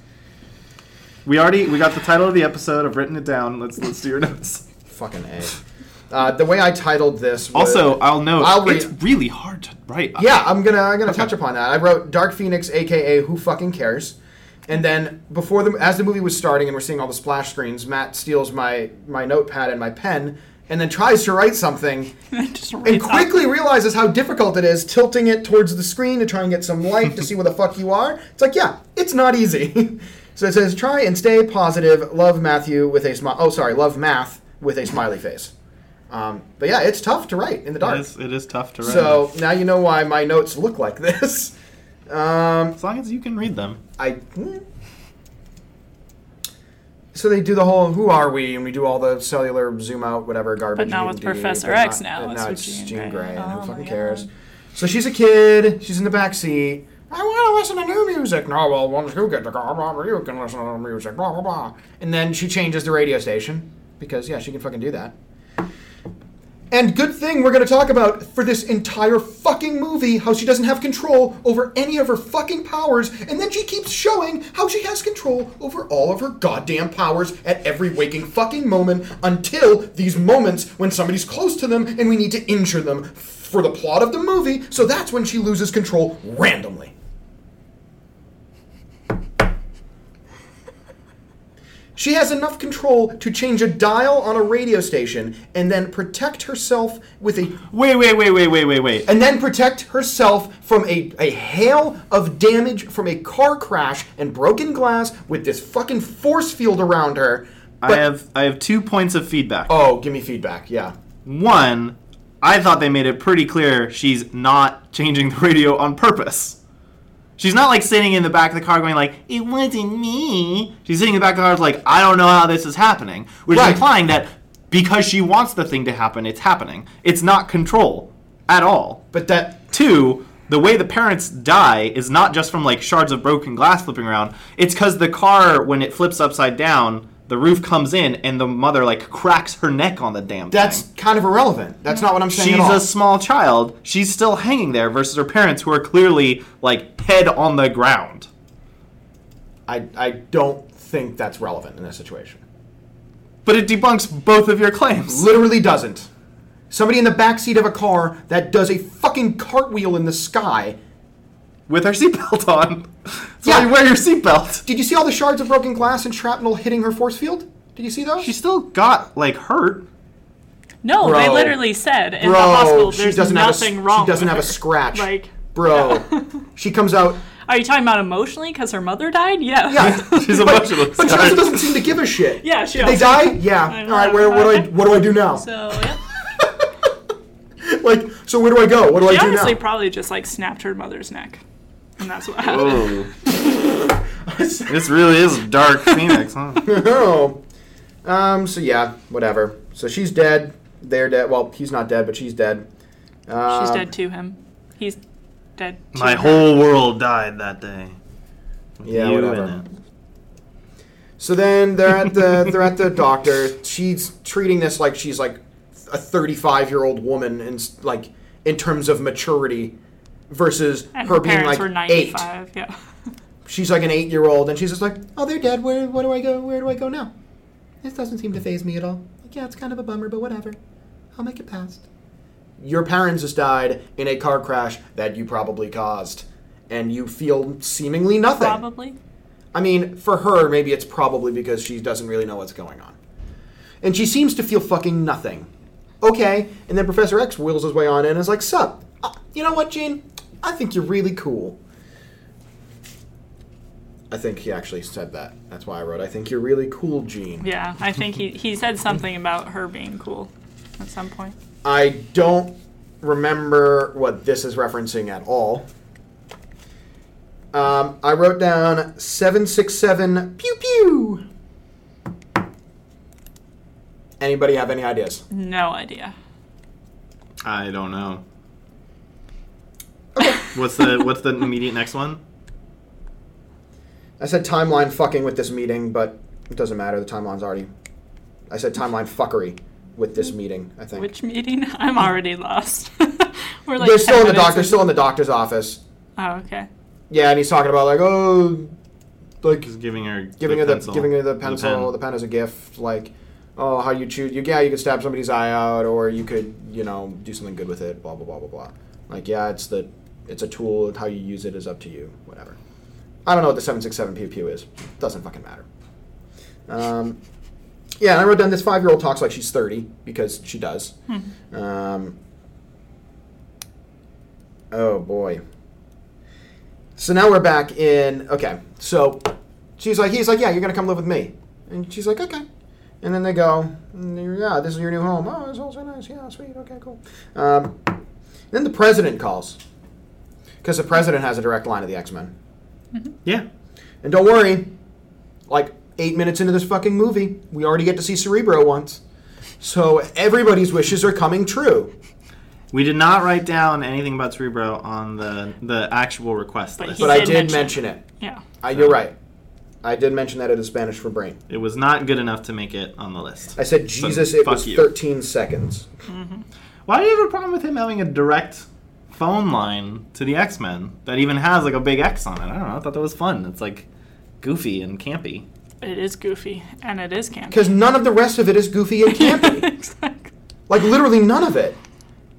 We already we got the title of the episode. I've written it down. Let's let's do your notes.
Fucking A. Uh, the way I titled this was,
Also, I'll note
I'll read-
it's really hard to write.
Yeah, I'm gonna I'm gonna touch upon that. I wrote Dark Phoenix, aka Who Fucking Cares, and then before the as the movie was starting and we're seeing all the splash screens, Matt steals my my notepad and my pen, and then tries to write something, *laughs*
Just
and
writes out-
quickly realizes how difficult it is, tilting it towards the screen to try and get some light to see where the *laughs* fuck you are. It's like, yeah, it's not easy. *laughs* so it says, try and stay positive. Love Matthew with a smile. Oh, sorry, love math with a smiley face. Um, but yeah, it's tough to write in the dark.
It is, it is tough to write.
So now you know why my notes look like this. Um,
as long as you can read them.
I. So they do the whole "Who are we?" and we do all the cellular zoom out, whatever garbage.
But now
you
with
do,
Professor X
not-
now,
but
it's
now it's
Jean
Jean
Grey.
Grey, and
Oh
who fucking cares?
God.
So she's a kid. She's in the back seat. I want to listen to new music. No, well, once you get the car, blah, blah, you can listen to new music. Blah blah blah. And then she changes the radio station because yeah, she can fucking do that. And good thing we're going to talk about for this entire fucking movie how she doesn't have control over any of her fucking powers, and then she keeps showing how she has control over all of her goddamn powers at every waking fucking moment until these moments when somebody's close to them and we need to injure them for the plot of the movie, so that's when she loses control randomly. She has enough control to change a dial on a radio station and then protect herself with a
Wait, wait, wait, wait, wait, wait, wait.
and then protect herself from a, a hail of damage from a car crash and broken glass with this fucking force field around her.
I have I have two points of feedback.
Oh, give me feedback. Yeah.
One, I thought they made it pretty clear she's not changing the radio on purpose. She's not like sitting in the back of the car going like, "It wasn't me." She's sitting in the back of the car like, "I don't know how this is happening," which
Right.
is implying that because she wants the thing to happen, it's happening. It's not control at all.
But that
Two, the way the parents die is not just from like shards of broken glass flipping around. It's because the car, when it flips upside down, the roof comes in and the mother like cracks her neck on the damn
that's
thing.
kind of irrelevant. That's not what I'm saying
She's
at all.
a small child. She's still hanging there versus her parents who are clearly like head on the ground.
I, I don't think that's relevant in this situation.
But it debunks both of your claims.
Literally doesn't. Somebody in the backseat of a car that does a fucking cartwheel in the sky.
With her seatbelt on. So
Yeah.
you wear your seatbelt.
Did you see all the shards of broken glass and shrapnel hitting her force field? Did you see those?
She still got like hurt.
No,
Bro.
they literally said in
Bro,
the hospital
she
there's
doesn't
nothing
have a,
wrong.
She doesn't
with
have a scratch.
Like,
Bro, *laughs* she comes out. *laughs*
are you talking about emotionally because her mother died? Yeah.
Yeah, *laughs*
She's
but,
emotional.
But she also doesn't seem to give a shit.
Yeah, she
Did they die? Yeah.
I
All
know.
right. Where? What do I? What do I do now?
So yeah.
Like, so where do I go? What do
She
I do
honestly
now?
probably just like snapped her mother's neck, and that's what happened.
Oh. this really is dark *laughs* Phoenix, huh?
oh. *laughs* Um. So yeah. Whatever. So she's dead. They're dead. Well, he's not dead, but she's dead. Um,
She's dead to him. He's dead. To
My
her.
whole world died that day. With
Yeah,
you
whatever.
in it.
So then they're at the *laughs* they're at the doctor. She's treating this like she's like a 35 year old woman and like in terms of maturity versus
And
her
her
being like eight.
95. Yeah.
She's like an eight year old and she's just like, oh, they're dead. Where what do I go? Where do I go now? This doesn't seem to phase me at all. Like, yeah, it's kind of a bummer, but whatever. I'll make it past. Your parents just died in a car crash that you probably caused, and you feel seemingly nothing.
Probably.
I mean, for her, maybe it's probably because she doesn't really know what's going on. And she seems to feel fucking nothing. Okay, and then Professor X wheels his way on in and is like, Sup, uh, you know what, Jean? I think you're really cool. I think he actually said that. That's why I wrote, I think you're really cool, Jean.
Yeah, I think he, he said something about her being cool at some point.
I don't remember what this is referencing at all. Um, I wrote down 767 pew pew. Anybody have any ideas?
No idea.
I don't know. What's the what's the immediate next one?
I said timeline fucking with this meeting, but it doesn't matter. The timeline's already. I said timeline fuckery with this meeting. I think
Which meeting? *laughs* I'm already lost. *laughs* We're like
they're still in the
minutes
doctor.
in-
Still in the doctor's office.
Oh, okay.
Yeah, and he's talking about like, oh, like
He's giving her
giving
the
her the
pencil.
giving her the
The
pencil, the
pen.
pen. as a gift. Like, oh, how you choose? You yeah, you could stab somebody's eye out, or you could you know do something good with it. Blah blah blah blah blah. Like, yeah, it's the it's a tool. How you use it is up to you. Whatever. I don't know what the seven six seven pew pew is. Doesn't fucking matter. Um, yeah, and I wrote down this five year old talks like she's thirty because she does. Um, oh boy. So now we're back in. Okay, so she's like, he's like, yeah, you're gonna come live with me, and she's like, okay. And then they go, yeah, this is your new home. Oh, this home's so nice. Yeah, sweet. Okay, cool. Um, then the president calls because the president has a direct line to the X Men.
Yeah.
And don't worry, like eight minutes into this fucking movie, we already get to see Cerebro once. So everybody's wishes are coming true.
We did not write down anything about Cerebro on the the actual request
But
list.
he
But I
did
did
mention
mention it.
Yeah.
Uh, you're right. I did mention that it is Spanish for brain.
It was not good enough to make it on the list.
I said,
So,
Jesus, it was
you.
13 seconds.
Why do you have a problem with him having a direct phone line to the X Men that even has like a big X on it? I don't know. I thought that was fun. It's like goofy and campy.
It is goofy and it is campy.
Because none of the rest of it is goofy and *laughs* campy.
exactly.
like, literally none of it.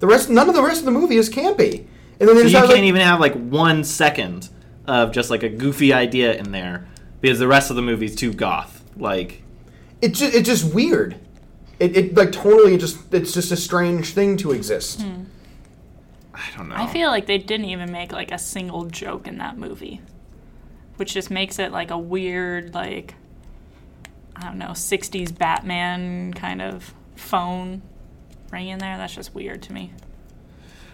The rest, None of the rest of the movie is campy. And then they
So
just
you can't
like,
even have like one second of just like a goofy idea in there because the rest of the movie's too goth. Like
It's just, it's just weird. It, it like totally just it's just a strange thing to exist. Hmm.
I don't know.
I feel like they didn't even make like a single joke in that movie, which just makes it like a weird, like, I don't know, 60s Batman kind of phone ring in there. That's just weird to me.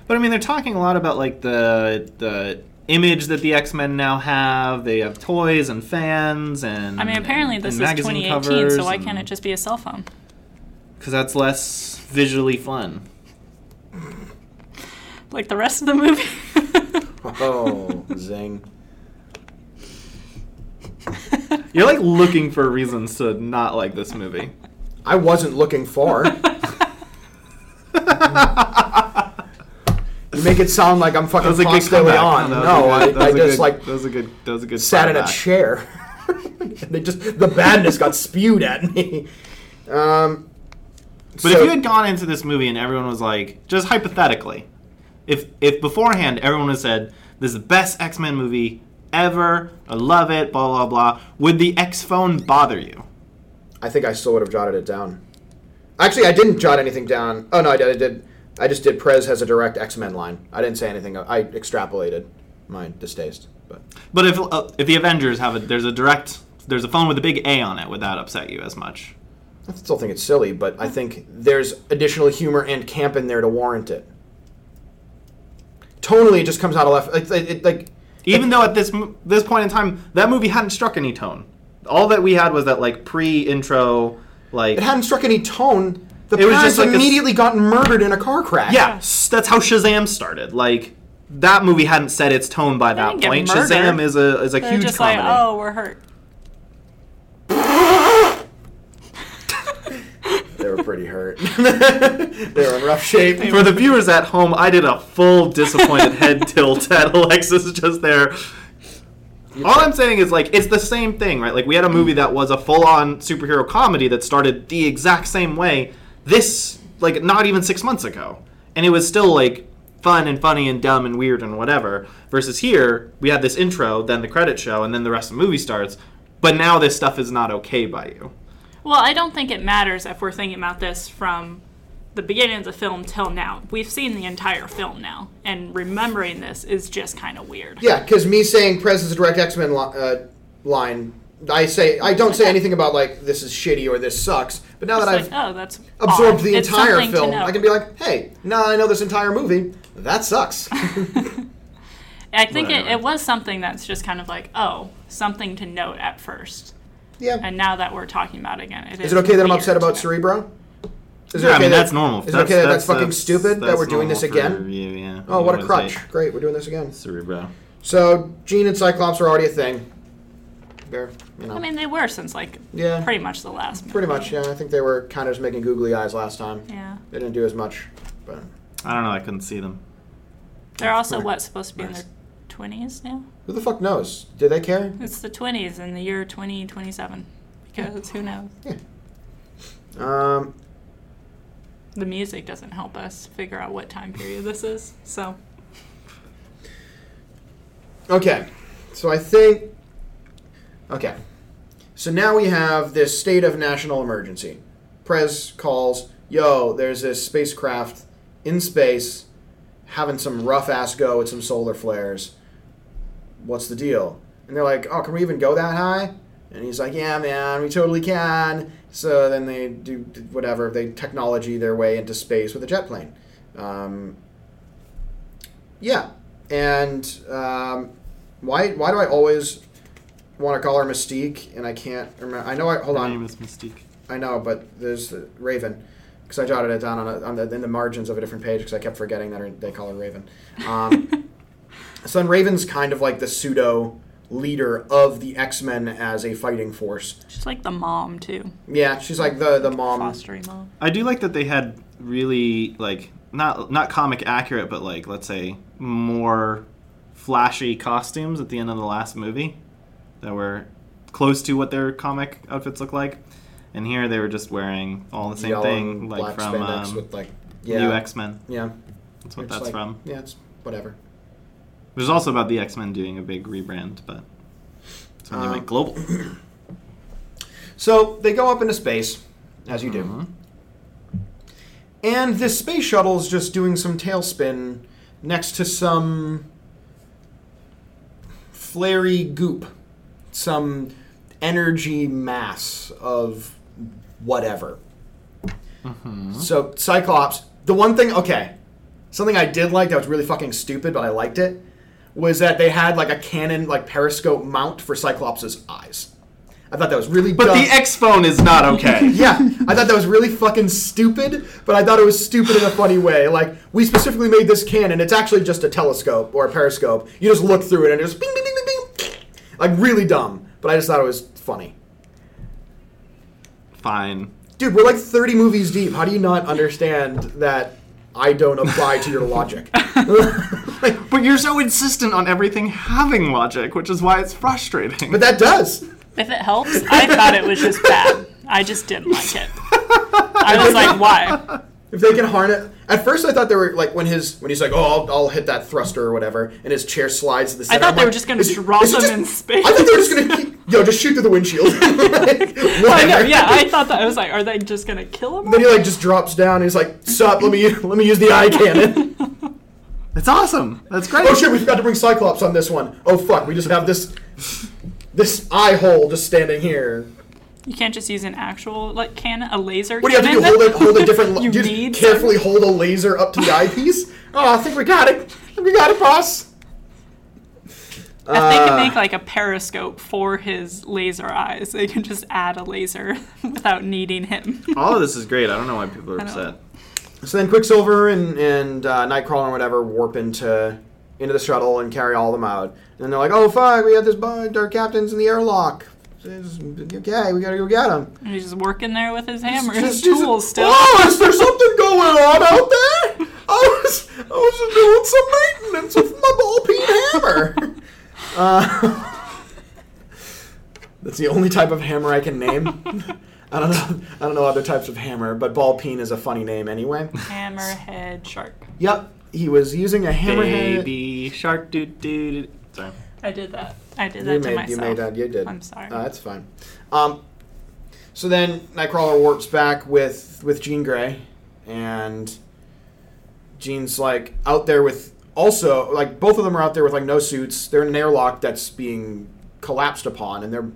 But I mean, they're talking a lot about like the the image that the X Men now have. They have toys and fans, and
I mean, apparently
and,
this
and
is 2018, so why can't it just be a cell phone?
Because that's less visually fun.
Like the rest of the movie? *laughs*
Oh, *laughs* zing! *laughs*
You're like looking for reasons to not like this movie.
I wasn't looking for. you make it sound like I'm fucking
was a good
constantly
comeback.
on.
That was
No,
a
I,
good- that
I
was a
just
good-
like
that was a good that was a good
sat in a
back.
chair. they just the badness got spewed at me. Um,
But
so-
if you had gone into this movie and everyone was like, just hypothetically, if if beforehand everyone had said this is the best X Men movie ever, I love it, blah blah blah, would the X phone bother you?
I think I still would have jotted it down. Actually, I didn't jot anything down. Oh no, I did. I did. I just did. Prez has a direct X Men line. I didn't say anything. I extrapolated my distaste. But
But if uh, if the Avengers have a there's a direct there's a phone with a big A on it, would that upset you as much?
I still think it's silly. But I think there's additional humor and camp in there to warrant it. Tonally, it just comes out of left. Like, it, it, like
Even though at this this point in time that movie hadn't struck any tone. All that we had was that like pre-intro like
it hadn't struck any tone. The
It was
parents
just like a s-
immediately got murdered in a car crash.
Yeah, s- that's how Shazam started. Like that movie hadn't set its tone by that point. Shazam is a is a
They're
huge
just
comedy.
like, oh, we're hurt.
They were pretty hurt. *laughs* they were in rough shape.
For the viewers at home, I did a full disappointed head *laughs* tilt at Alexis just there. All I'm saying is like it's the same thing, right? Like we had a movie that was a full-on superhero comedy that started the exact same way. This like not even 6 months ago. And it was still like fun and funny and dumb and weird and whatever. Versus here, we had this intro, then the credit show, and then the rest of the movie starts. But now this stuff is not okay by you.
Well, I don't think it matters if we're thinking about this from the beginning of the film till now. We've seen the entire film now, and remembering this is just kind of weird.
Yeah, because me saying Prez is a direct X Men li- uh, line, I say I don't say *laughs* anything about like this is shitty or this sucks. But now
It's
that
like,
I've
oh, that's
absorbed
odd.
the
It's
entire film. I can be like, hey, now I know this entire movie. That sucks. *laughs*
I think it, it was something that's just kind of like, oh, something to note at first.
Yeah.
And now that we're talking about it again, it
Is it okay that I'm upset about. Cerebro? Is
Yeah, I mean
that-
that's normal.
Is it okay that that's, fucking stupid that we're doing this again?
review, yeah.
Oh, what a crutch!
always
Great, we're doing this again.
Cerebro.
So Jean and Cyclops are already a thing. They're, you know,
I mean, they were since like
yeah,
pretty much the last. Movie.
pretty much. Yeah, I think they were kind of just making googly eyes last time.
Yeah,
They didn't do as much, but
I don't know. I couldn't see them.
they're also
Right.
what supposed to be in their twenties now.
Who the fuck knows? Do they care?
It's the twenties in the year twenty twenty seven. Because who knows? Yeah.
Um,
The music doesn't help us figure out what time period this is. So
Okay, so I think. Okay, so now we have this state of national emergency. Prez calls, "Yo, there's this spacecraft in space, having some rough ass go with some solar flares. What's the deal?" And they're like, "Oh, can we even go that high?" And he's like, "Yeah, man, we totally can." So then they do whatever they technology their way into space with a jet plane. Um, yeah, and um, why why do I always want to call her Mystique and I can't remember? I know I hold
Her
on.
name is Mystique.
I know, but there's the Raven because I jotted it down on, a, on the in the margins of a different page because I kept forgetting that her, they call her Raven. Um, *laughs* so Raven's kind of like the pseudo leader of the X Men as a fighting force.
she's like the mom too,
Yeah, she's like the the mom.
fostering mom.
I do like that they had really like not not comic accurate, but like let's say more flashy costumes at the end of the last movie that were close to what their comic outfits look like. And here they were just wearing all the same
yellow
thing, like
black
from
spandex
um,
with like yeah
New X Men.
yeah.
That's what
It's
that's
like-
from.
Yeah, it's whatever.
There's also about the X Men doing a big rebrand, but it's when they
Um,
went global. *clears throat*
So they go up into space, as you do. And this space shuttle is just doing some tailspin next to some flary goop, some energy mass of whatever. So Cyclops, the one thing, okay, something I did like that was really fucking stupid, but I liked it, was that they had like a cannon, like periscope mount for Cyclops's eyes. I thought that was really
But
dumb.
the X phone is not okay. *laughs*
yeah, I thought that was really fucking stupid, but I thought it was stupid in a funny way. Like, we specifically made this cannon. It's actually just a telescope or a periscope. You just look through it and it just bing, bing, bing, bing, bing. Like, really dumb. But I just thought it was funny.
Fine.
Dude, we're like 30 movies deep. How do you not understand that I don't apply to your logic? *laughs* *laughs*
But you're so insistent on everything having logic, which is why it's frustrating.
but that does.
If it helps, I thought it was just bad. I just didn't like it. I was like, why?
If they can harness, at first I thought they were like when his when he's like, oh, I'll, I'll hit that thruster or whatever, and his chair slides to the
I
center.
thought
I'm
they were just gonna drop
is
him
just-
in space.
I thought they were just gonna keep, yo, just shoot through the windshield. *laughs* *laughs* Like,
oh,
I
know, yeah, I thought that. I was like, are they just gonna kill him?
Then he like just drops down. and He's like, "Sup? Let me let me use the eye cannon."
It's awesome. That's great.
oh shit, we forgot to bring Cyclops on this one. Oh fuck, we just have this this eye hole just standing here.
You can't just use an actual like can a laser.
What do you have to do? Hold it, hold a different. *laughs*
You
just
need
carefully hold a laser up to the *laughs* eyepiece. Oh, I think we got it. I think we got it, boss.
If they can
Uh,
make like a periscope for his laser eyes, they can just add a laser *laughs* without needing him.
All of this is great. I don't know why people are
I know.
upset.
So then Quicksilver and and uh, Nightcrawler or whatever warp into into the shuttle and carry all of them out. And they're like, "Oh fuck, we got this bug. Our captain's in the airlock. Okay, we gotta go get him."
And he's just working there with his hammer,
Just-
his
just-
tools still.
Oh, is there something going on out there? I was I was doing some maintenance with my ball peen hammer. *laughs* Uh, *laughs* that's the only type of hammer I can name. *laughs* I don't know. I don't know other types of hammer, but ball peen is a funny name anyway.
Hammerhead shark.
Yep, he was using a hammerhead.
Baby shark doo doo. doo. Sorry.
I did that. I did
You
that to
made,
myself.
you made that. You did.
I'm sorry.
Uh, that's fine. Um, so then Nightcrawler warps back with with Jean Grey, and Jean's like out there with also like both of them are out there with like no suits. They're in an airlock that's being collapsed upon, and they're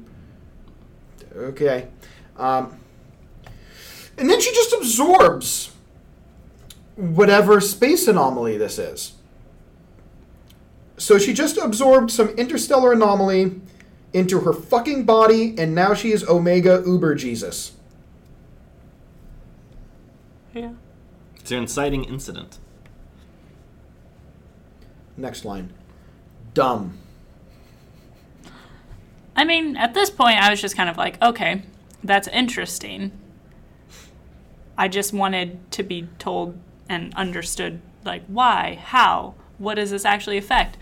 okay. Um, and then she just absorbs whatever space anomaly this is. So she just absorbed some interstellar anomaly into her fucking body, and now she is Omega Uber Jesus.
yeah.
It's an inciting incident.
Next line. Dumb.
I mean, at this point, I was just kind of like, okay, that's interesting. I just wanted to be told and understood, like, why, how, what does this actually affect?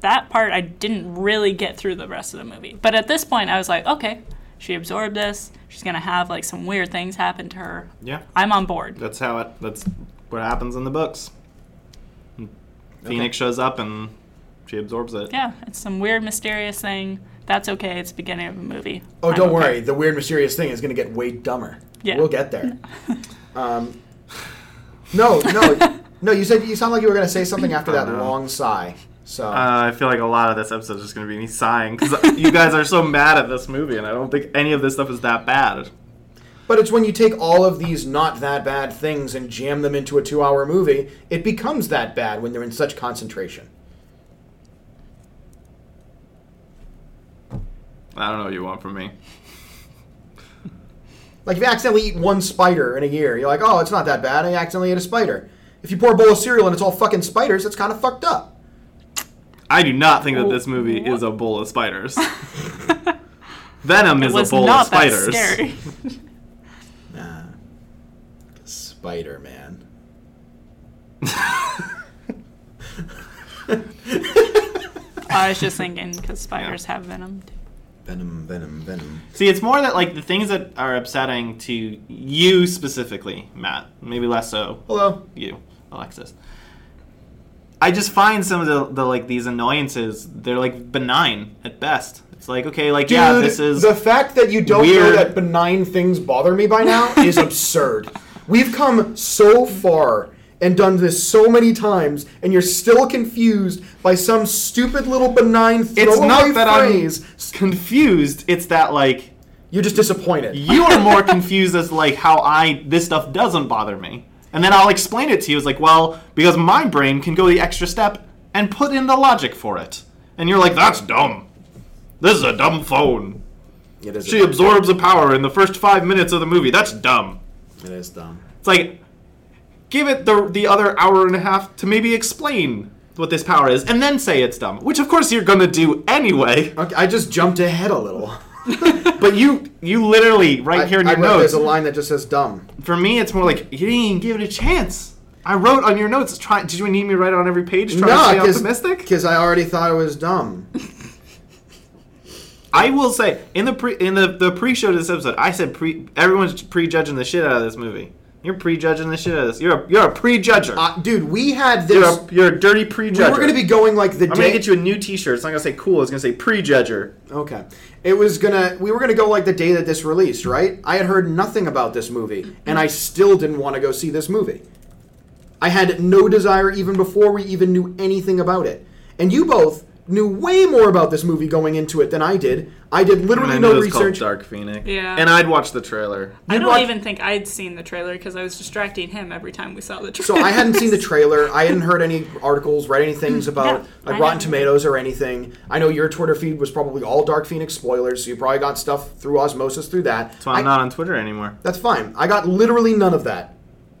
That part I didn't really get through the rest of the movie. But at this point, I was like, okay, she absorbed this. She's gonna have like some weird things happen to her.
Yeah.
I'm on board.
That's how it. That's what happens in the books. Phoenix shows up and she absorbs it.
Yeah, it's some weird, mysterious thing. That's okay. It's the beginning of a movie.
Oh,
I'm
don't
okay.
worry. The weird, mysterious thing is going to get way dumber.
Yeah.
We'll get there. *laughs* um, no, no, no. You said you sound like you were going to say something after that long sigh. So
Uh, I feel like a lot of this episode is just going to be me sighing because you guys are so mad at this movie, and I don't think any of this stuff is that bad.
But it's when you take all of these not that bad things and jam them into a two hour movie, it becomes that bad when they're in such concentration.
I don't know what you want from me.
Like if you accidentally eat one spider in a year, you're like, oh, it's not that bad. I accidentally ate a spider. If you pour a bowl of cereal and it's all fucking spiders, it's kind of fucked up.
I do not think that this movie is a bowl of spiders. *laughs* Venom is a
was
bowl
not
of spiders.
that scary. *laughs* *laughs*
Nah. Spider Man.
I was just thinking because spiders have venom. Too.
Venom, venom, venom.
See, it's more that like the things that are upsetting to you specifically, Matt. Maybe less so
Hello.
you, Alexis. I just find some of the, the like these annoyances they're like benign at best. It's like okay, like
Dude,
yeah, this is
the fact that you don't know that benign things bother me by now is *laughs* absurd. We've come so far and done this so many times, and you're still confused by some stupid little benign throwaway
it's not that
phrase.
I'm confused. It's that like
You're just disappointed.
you are more confused as like how I this stuff doesn't bother me. And then I'll explain it to you. It's like, well, because my brain can go the extra step and put in the logic for it. And you're like, that's dumb. This is a dumb phone.
It is.
She absorbs the power in the first five minutes of the movie. That's dumb.
It is dumb.
It's like, give it the the other hour and a half to maybe explain what this power is, and then say it's dumb. Which of course you're gonna do anyway.
Okay, I just jumped ahead a little. *laughs*
But you you literally right here in
I,
your
I
notes.
There's a line that just says dumb.
For me, it's more like you didn't even give it a chance. I wrote on your notes. Try, did you need me to write it on every page? Trying to stay optimistic.
because I already thought it was dumb.
I will say in the pre in the, the pre-show to this episode, I said pre everyone's prejudging the shit out of this movie. You're prejudging the shit out of this. You're a you're a prejudger.
Uh, dude, we had
you're
this.
a you're a dirty prejudger.
we
prejudger.
were gonna be going like the day
I'm
day.
gonna get you a new T-shirt. It's not gonna say cool. It's gonna say prejudger.
Okay. It was gonna we were gonna go like the day that this released, right? I had heard nothing about this movie, and I still didn't want to go see this movie. I had no desire even before we even knew anything about it. And you both knew way more about this movie going into it than I did. I did literally
I
no
know it's called
research.
Dark Phoenix.
Yeah.
And I'd watch the trailer.
I
You'd
don't
watch-
even think I'd seen the trailer because I was distracting him every time we saw the trailer. So.
I hadn't seen the trailer. I hadn't heard any articles, read any things mm, about
Yeah,
like
I
Rotten
haven't.
Tomatoes or anything. I know your Twitter feed was probably all Dark Phoenix spoilers, so you probably got stuff through osmosis through that.
That's why I'm
I-
not on Twitter anymore.
That's fine. I got literally none of that,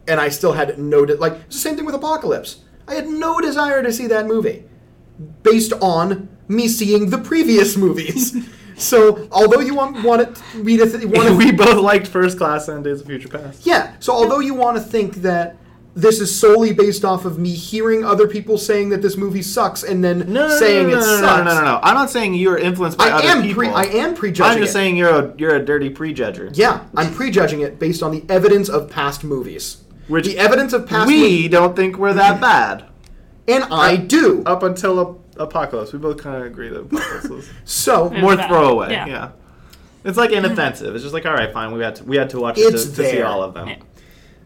and I still had no de- like it's the same thing with Apocalypse. I had no desire to see that movie, based on me seeing the previous movies. *laughs* so although you want want it me to th- want to
we both liked First Class and Days of Future Past.
yeah. So although you want to think that this is solely based off of me hearing other people saying that this movie sucks and then
No, no,
saying
no, no,
it
no,
sucks.
no, no, no, no. I'm not saying you're influenced by
I
other
am
people.
pre- I am prejudging
I'm just
it.
saying you're a you're a dirty prejudger.
Yeah, I'm prejudging it based on the evidence of past movies.
Which
the evidence of past
we
movies,
don't think we're that *laughs* bad.
And I do.
Up until Ap- Apocalypse, we both kind of agree that Apocalypse *laughs* was
So
Yeah.
more
bad.
throwaway.
Yeah.
Yeah. It's like inoffensive. It's just like, all right, fine. We had to, we had to watch it to, to see all of them.
Yeah.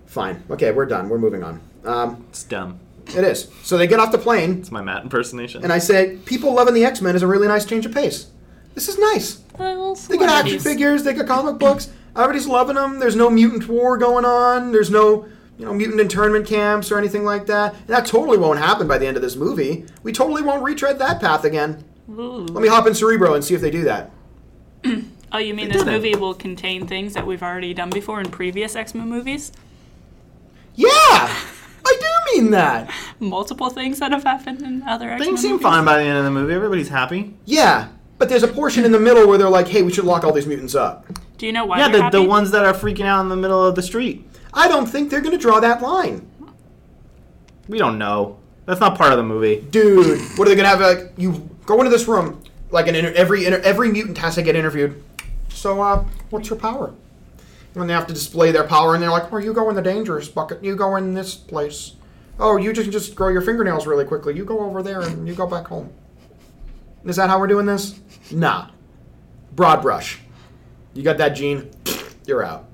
fine. Okay, we're done. We're moving on. Um,
It's dumb.
it is. So they get off the plane,
It's my Matt impersonation.
and I say, "People loving the X Men is a really nice change of pace. This is nice.
Well,
They get action figures. They get comic books. Everybody's loving them. There's no mutant war going on. There's no, you know, mutant internment camps or anything like that. And that totally won't happen by the end of this movie. We totally won't retread that path again.
Ooh.
Let me hop in Cerebro and see if they do that. *clears throat*
Oh, you mean
They
this
didn't.
movie will contain things that we've already done before in previous X Men movies?
Yeah, *laughs* I do mean that.
Multiple things that have happened in other X Men
Things seem
movies?
fine by the end of the movie. Everybody's happy.
Yeah, but there's a portion in the middle where they're like, "Hey, we should lock all these mutants up."
Do you know why
yeah, the,
happy?
the ones that are freaking out in the middle of the street.
I don't think they're going to draw that line.
We don't know. That's not part of the movie.
Dude, what are they gonna have? Like, you go into this room, like an inter- every inter- every mutant has to get interviewed. So, uh, what's your power? And they have to display their power, and they're like, "Oh, you go in the dangerous bucket. You go in this place. Oh, you just just grow your fingernails really quickly. You go over there, and you go back home." Is that how we're doing this? Nah. Broad brush. You got that gene? You're out.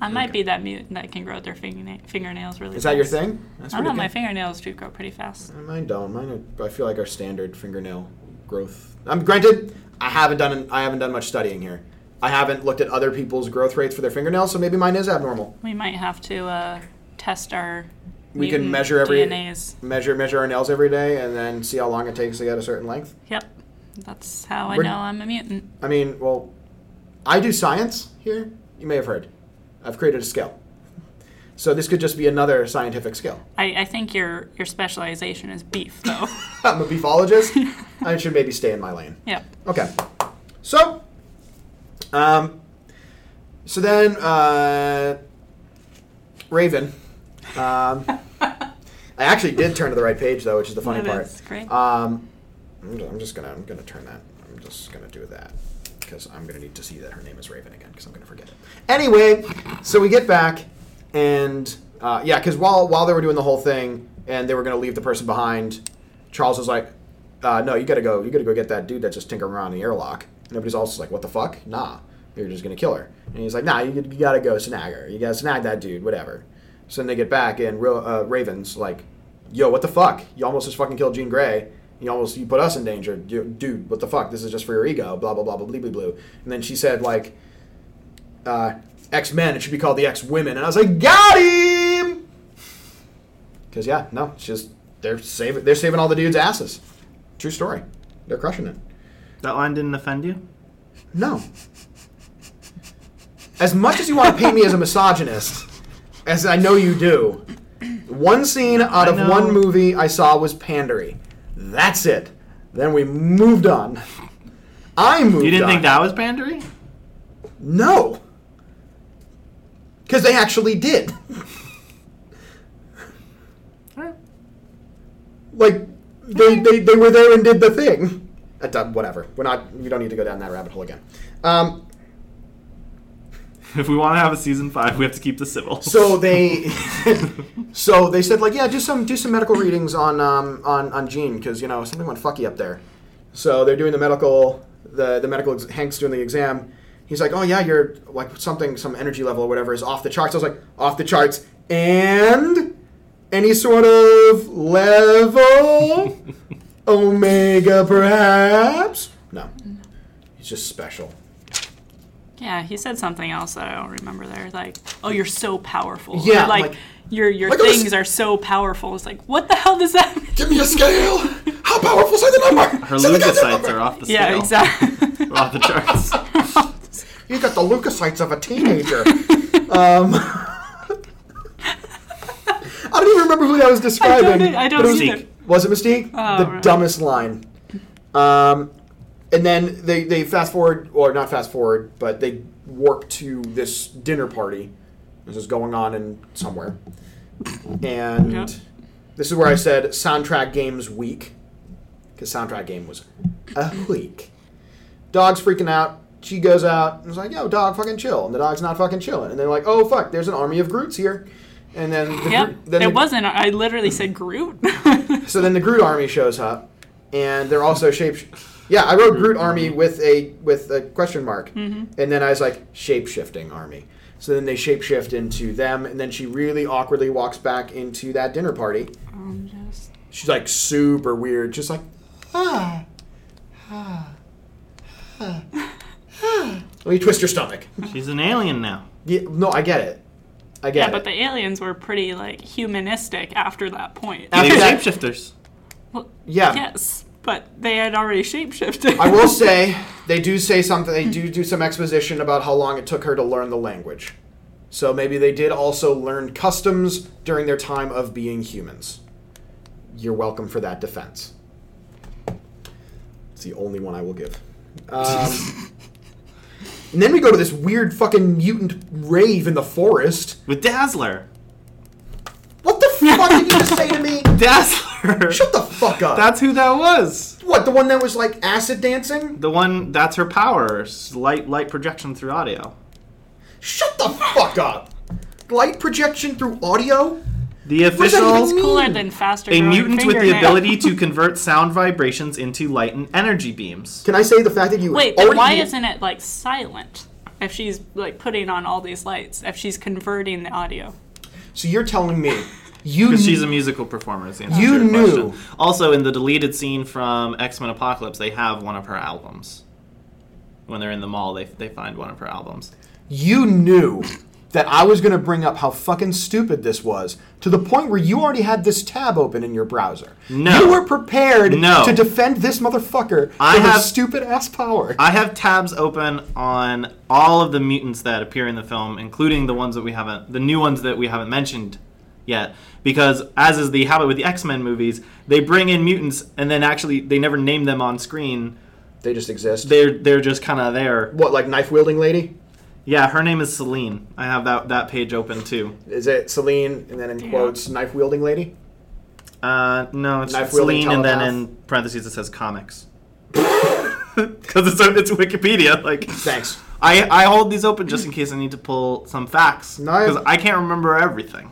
I might be that mutant that can grow their fingerna- fingernails really
Is that your
fast.
thing? That's
I don't know, my fingernails do grow pretty fast.
Mine don't. Mine, are, I feel like our standard fingernail growth. Um, granted, I haven't done I haven't done much studying here. I haven't looked at other people's growth rates for their fingernails, so maybe mine is abnormal.
We might have to uh, test our
We can measure every
DNAs.
measure measure our nails every day, and then see how long it takes to get a certain length.
Yep. That's how I
We're-
know I'm a mutant.
I mean, well, I do science here. You may have heard. I've created a scale. So this could just be another scientific scale.
I, I think your your specialization is beef, though. *laughs*
I'm a beefologist. *laughs* I should maybe stay in my lane.
yep.
Okay. So, um, so then, uh, Raven. Um, I actually did turn to the right page though, which is the funny
That
part.
is great.
Um, I'm just gonna I'm gonna turn that. I'm just gonna do that because I'm gonna need to see that her name is Raven again because I'm gonna forget it. Anyway, so we get back and uh, yeah, because while while they were doing the whole thing and they were gonna leave the person behind, Charles was like, uh, no, you gotta go. You gotta go get that dude that's just tinkering around in the airlock. And everybody's also like, what the fuck? Nah, you're just gonna kill her. And he's like, nah, you, you gotta go snag her. You gotta snag that dude, whatever. So then they get back, and uh, Raven's like, yo, what the fuck? You almost just fucking killed Jean Grey. You almost you put us in danger, dude. What the fuck? This is just for your ego. Blah blah blah blah blah blah blah. And then she said like, uh, X Men. It should be called the X Women. And I was like, got him. Because yeah, no, it's just they're saving they're saving all the dudes' asses. True story. They're crushing it.
That line didn't offend you?
No. As much as you want to paint me as a misogynist, as I know you do, one scene out of one movie I saw was pandery. That's it. Then we moved on. I moved
You didn't
on.
think that was pandering?
No. Because they actually did. Like, they, they, they were there and did the thing. Uh, whatever. We're not. We don't need to go down that rabbit hole again. Um,
If we want to have a season five, we have to keep the civil.
so they, *laughs* so they said like, yeah, do some do some medical readings on um, on on Jean because you know something went fucky up there. So they're doing the medical the the medical ex- Hank's doing the exam. He's like, oh yeah, you're like something some energy level or whatever is off the charts. I was like, off the charts and any sort of level *laughs* omega perhaps no he's just special
Yeah, he said something else that I don't remember there. Like, oh, you're so powerful. Or,
Yeah,
like,
like-
your your
Like, I was-
things are so powerful. It's like, what the hell does that mean?
give me a scale *laughs* how powerful say the number
Her
Say
leukocytes are off the scale.
Yeah, exactly. *laughs*
Off the charts.
You got the leukocytes of a teenager. *laughs* um, I don't even remember who that was describing.
I don't
but it was,
either.
was it Mystique?
Oh,
the
right.
dumbest line. Um, and then they, they fast forward, or not fast forward, but they warp to this dinner party. This is going on in somewhere. And
Yep.
this is where I said soundtrack games week. Because soundtrack game was a week. Dog's freaking out. She goes out and is like, yo, dog, fucking chill. And the dog's not fucking chilling. And they're like, oh, fuck, there's an army of Groots here. And then the,
Yep.
Groot- then
it
the-
wasn't. I literally said Groot. *laughs*
so then the Groot army shows up, and they're also shape. Yeah, I wrote Groot army with a with a question mark, and then I was like shape shifting army. So then they shapeshift into them, and then she really awkwardly walks back into that dinner party.
Um, just-
She's like super weird, just like ah, ah, ah, ah. *gasps* Let me twist your stomach.
She's an alien now.
Yeah, no, I get it. I get
yeah,
it.
but the aliens were pretty like humanistic after that point.
After
They're
that-
shapeshifters.
Well,
yeah,
yes, but they had already shapeshifted.
I will say *laughs* they do say something. They do do some exposition about how long it took her to learn the language. So maybe they did also learn customs during their time of being humans. You're welcome for that defense. It's the only one I will give. Um, *laughs* and then we go to this weird fucking mutant rave in the forest.
With Dazzler.
What the fuck did you just say to me? *laughs*
Dazzler!
Shut the fuck up.
That's who that was.
what the one that was like acid dancing?
The one that's her power. Light light projection through audio.
Shut the fuck up. Light projection through audio?
The
does that
official
even mean?
Cooler than faster.
a
growing
mutant with the
fingernail.
ability to convert sound vibrations into light and energy beams.
Can I say the fact that you
Wait, but
already
why
knew-
isn't it like silent? If she's like putting on all these lights, if she's converting the audio.
So you're telling me *laughs* you
Because she's a musical performer. Is the answer
You
to your
knew.
question. Also, in the deleted scene from X Men Apocalypse, they have one of her albums. When they're in the mall, they, they find one of her albums.
you knew that I was going to bring up how fucking stupid this was to the point where you already had this tab open in your browser.
No.
You were prepared
No.
to defend this motherfucker
I
for
have-
stupid ass power.
I have tabs open on all of the mutants that appear in the film, including the ones that we haven't, the new ones that we haven't mentioned yet. Because as is the habit with the X Men movies, they bring in mutants and then actually they never name them on screen.
they just exist.
They're they're just kind of there.
what, like knife wielding lady?
Yeah, her name is Selene. I have that that page open too.
Is it Selene and then in
Yeah.
quotes knife wielding lady?
Uh, no, it's
Knife-wielding
Selene, and then
telepath.
in parentheses it says comics. *laughs* Because it's it's Wikipedia. Like,
Thanks.
I I hold these open just in case I need to pull some facts.
No,
Because I can't remember everything,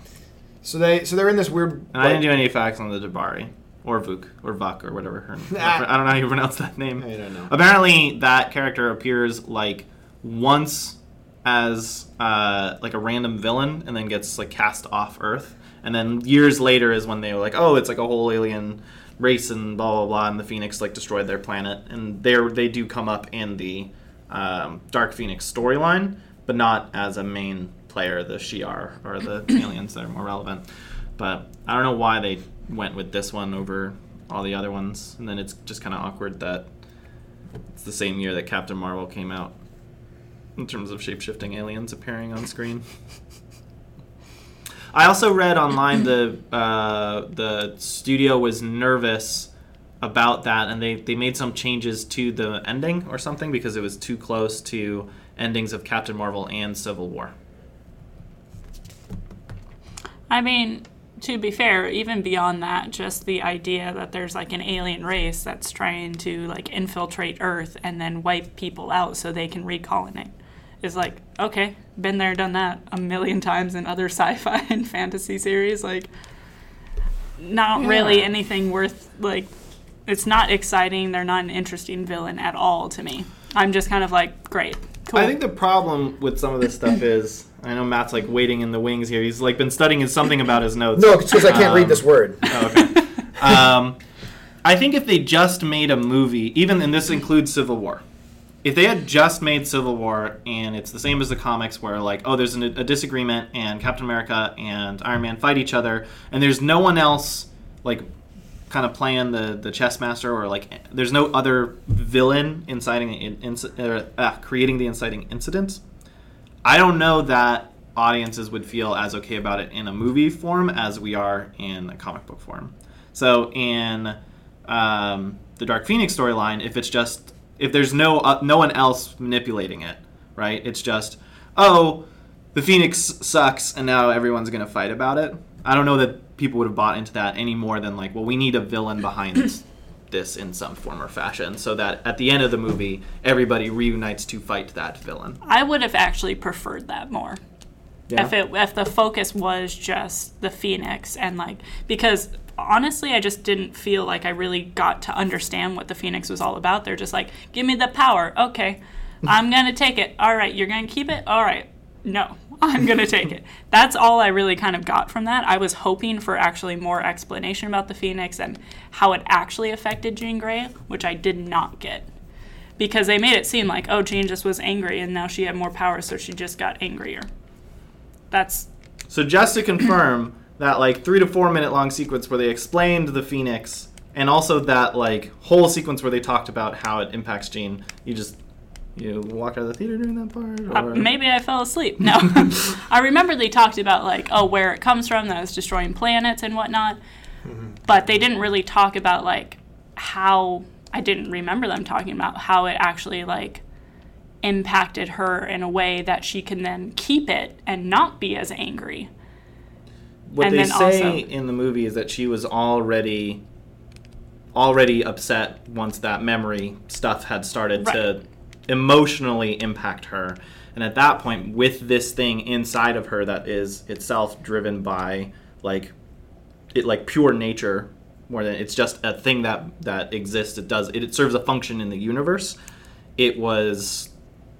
So they so they're in this weird
and I didn't do any facts on the D'Bari. or Vuk or Vuk or whatever her.
Ah.
I don't know how you *laughs* pronounce that name.
I don't know.
Apparently, that character appears like once as uh, like a random villain, and then gets like cast off Earth, and then years later is when they were like, oh, it's like a whole alien race and blah blah blah, and the Phoenix like destroyed their planet, and they they do come up in the um, Dark Phoenix storyline, but not as a main player, the Shi'ar or the *clears throat* aliens that are more relevant. But I don't know why they went with this one over all the other ones, and then it's just kind of awkward that it's the same year that Captain Marvel came out in terms of shape-shifting aliens appearing on screen. I also read online the uh, the studio was nervous about that, and they, they made some changes to the ending or something because it was too close to endings of Captain Marvel and Civil War.
I mean, to be fair, even beyond that, just the idea that there's like an alien race that's trying to like infiltrate Earth and then wipe people out so they can recolonate is like, okay, been there, done that a million times in other *laughs* sci fi and fantasy series. Like, not really anything worth, like, it's not exciting. They're not an interesting villain at all to me. I'm just kind of like, great, cool.
I think the problem with some of this stuff *laughs* is I know Matt's like waiting in the wings here. He's like been studying something about his notes.
No, it's because I can't read
Um,
this word.
Oh, okay. *laughs* um, I think if they just made a movie, even and this includes Civil War, if they had just made Civil War and it's the same as the comics, where like oh there's an, a disagreement and Captain America and Iron Man fight each other, and there's no one else like kind of playing the the chess master or like there's no other villain inciting in, inci- uh, creating the inciting incident. I don't know that audiences would feel as okay about it in a movie form as we are in a comic book form. So in um, the Dark Phoenix storyline, if it's just if there's no uh, no one else manipulating it, right? It's just oh, the Phoenix sucks, and now everyone's gonna fight about it. I don't know that people would have bought into that any more than like, well, we need a villain behind *clears throat* this in some form or fashion, so that at the end of the movie, everybody reunites to fight that villain.
I would have actually preferred that more. If it if the focus was just the Phoenix and like because honestly I just didn't feel like I really got to understand what the Phoenix was all about. They're just like, give me the power. Okay. *laughs* I'm gonna take it. All right, you're gonna keep it? All right. No. *laughs* I'm gonna take it. *laughs* That's all I really kind of got from that. I was hoping for actually more explanation about the Phoenix and how it actually affected Jean Grey, which I did not get. Because they made it seem like, oh, Jean just was angry and now she had more power, so she just got angrier. That's
So just to confirm that like three to four minute long sequence where they explained the Phoenix, and also that like whole sequence where they talked about how it impacts Jean, you just you walk out of the theater during that part,
uh,
or?
maybe I fell asleep. *laughs* No, *laughs* I remember they talked about like oh where it comes from that it's destroying planets and whatnot, but they didn't really talk about like how I didn't remember them talking about how it actually like impacted her in a way that she can then keep it and not be as angry.
What
and
they say
also-
in the movie is that she was already already upset once that memory stuff had started to emotionally impact her. And at that point with this thing inside of her that is itself driven by like it like pure nature more than it's just a thing that that exists. It does it, it serves a function in the universe. It was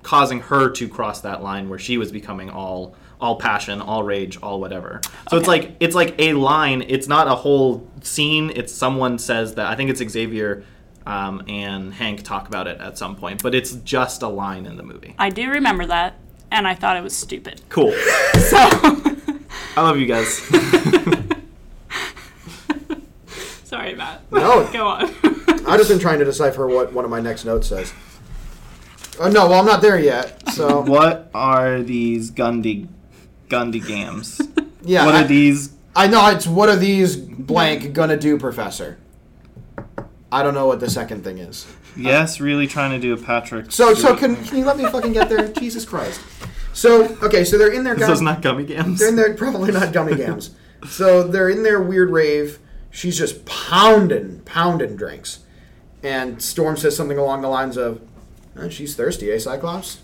causing her to cross that line where she was becoming all all passion all rage all whatever so it's like it's like a line it's not a whole scene it's someone says that i think it's xavier um, and hank talk about it at some point but it's just a line in the movie
I do remember that, and I thought it was stupid.
cool *laughs*
So.
i love you guys *laughs*
Sorry, Matt.
No. *laughs*
Go on.
I've just been trying to decipher what one of my next notes says. Uh, no, well, I'm not there yet. So
what are these gundy gundy gams *laughs*
yeah,
what
I,
are these
I know it's what are these blank gonna do, Professor? I don't know what the second thing is.
yes really trying to do a patrick
So, so
Stewart.
can, can you let me fucking get there? *laughs* Jesus Christ. So, okay, so they're in their
This
gun-
is not gummy gams
They're in their probably not gummy gams. So they're in their weird rave. She's just pounding, pounding drinks, and Storm says something along the lines of, "Uh, "She's thirsty, eh, Cyclops?"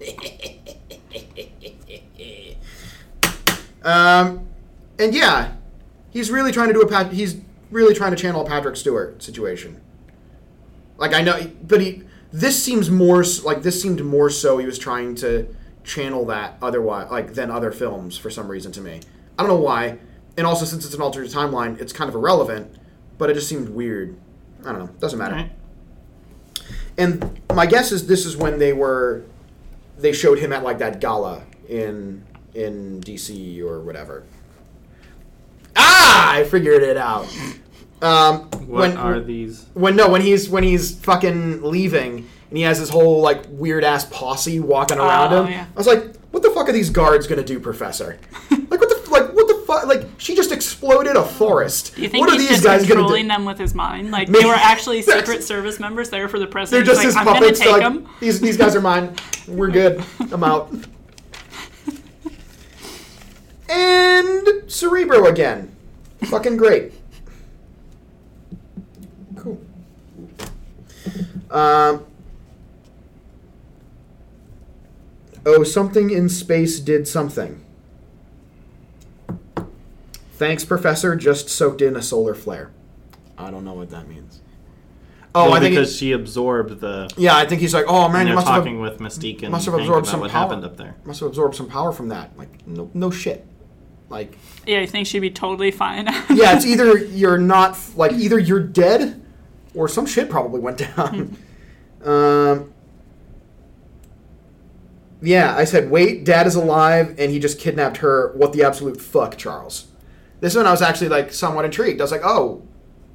*laughs* um, and yeah, he's really trying to do a pat. He's really trying to channel a Patrick Stewart situation. Like I know, but he this seems more like this seemed more so he was trying to channel that otherwise like than other films for some reason to me. I don't know why. And also since it's an alternate timeline, it's kind of irrelevant, but it just seemed weird. I don't know. Doesn't matter.
Right.
And my guess is this is when they were they showed him at like that gala in in DC or whatever. Ah, I figured it out. Um,
What
when
are these?
when no when he's when he's fucking leaving and he has his whole like weird ass posse walking around
Oh,
him.
yeah.
I was like, what the fuck are these guards gonna do, Professor? *laughs* like what the like what the fuck? Like she just exploded a forest.
Do you think
what are
he's
these
just
guys
controlling them with his mind? Like
Maybe-
they were actually *laughs* Secret Service members there for the president.
They're just
He's
his
like, I'm gonna
puppets.
take
They're
them.
like, these these guys are mine. We're good. *laughs* I'm out. And Cerebro again. Fucking great. Cool. Um. Oh, something in space did something. Thanks, Professor. Just soaked in a solar flare. I don't know what that means. Oh,
Well,
I think.
because
He,
she absorbed the.
yeah, I think he's like, oh man, you have
talking with Mystique and
must have absorbed
about
some
what
power.
happened up there.
Must have absorbed some power from that. Like, no, no shit. Like,
Yeah, you think she'd be totally fine? *laughs*
yeah, it's either *laughs* you're not like either you're dead, or some shit probably went down. um, yeah, I said, wait, Dad is alive, and he just kidnapped her. What the absolute fuck, Charles? This one I was actually like somewhat intrigued. I was like, oh,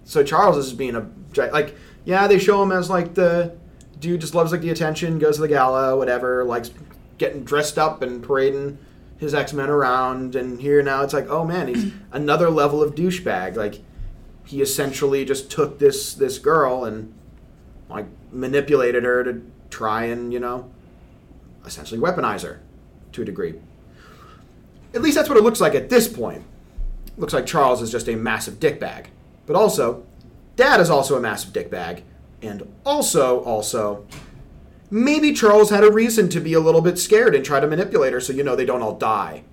so Charles is being a like, yeah, they show him as like the dude just loves like the attention, goes to the gala, whatever, likes getting dressed up and parading his X Men around, and here now it's like, oh man, he's *clears throat* another level of douchebag. Like he essentially just took this this girl and like manipulated her to try and you know essentially weaponize her to a degree. At least that's what it looks like at this point. Looks like Charles is just a massive dickbag. But also, Dad is also a massive dickbag. And also, also, maybe Charles had a reason to be a little bit scared and try to manipulate her so you know they don't all die.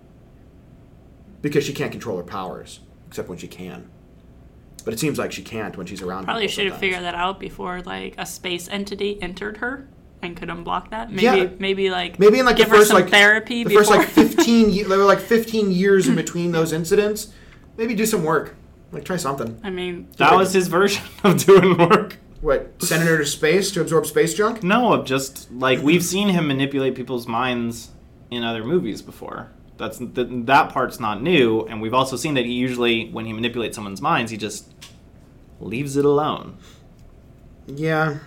Because she can't control her powers, except when she can. But it seems like she can't when she's around.
Probably should have figured that out before like a space entity entered her and could unblock that. Maybe
Yeah.
maybe like
Maybe in like
give
the first like
therapy
the
before.
first *laughs* like fifteen. ye- there were like fifteen years in *laughs* between those incidents. Maybe do some work. Like try something.
I mean,
That was his version of doing work.
What send her to space to absorb space junk?
No, of just like we've seen him manipulate people's minds in other movies before. That's th- that part's not new, and we've also seen that he usually, when he manipulates someone's minds, he just leaves it alone.
Yeah.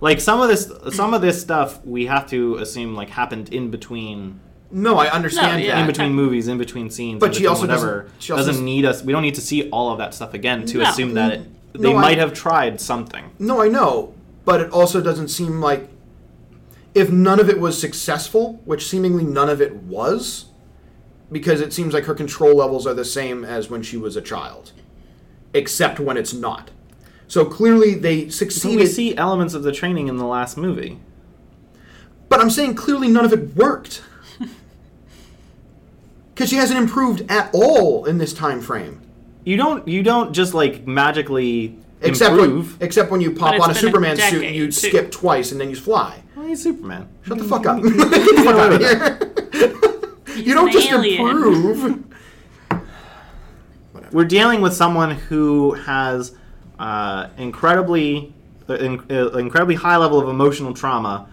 Like some of this, some of this stuff we have to assume like happened in between,
No, I understand
No, yeah.
in between movies, in between scenes.
But
in
she
between
also doesn't-
whatever
she also
doesn't
doesn't-
need us. We don't need to see all of that stuff again to
No.
assume that it, they
No, I-
might have tried something.
No, I know, but it also doesn't seem like if none of it was successful, which seemingly none of it was, because it seems like her control levels are the same as when she was a child, except when it's not. So clearly they
So
succeeded.
we see elements of the training in the last movie.
But I'm saying clearly none of it worked. *laughs* Because she hasn't improved at all in this time frame.
You don't you don't just like magically
Except when,
improve.
except when you pop on a
been a
Superman suit and you
too.
skip twice and then you fly.
Well, he's Superman.
Shut the fuck up. *laughs* Get the fuck out of here. you don't just
alien.
improve. *laughs*
We're dealing with someone who has uh, incredibly uh, in, uh, incredibly high level of emotional trauma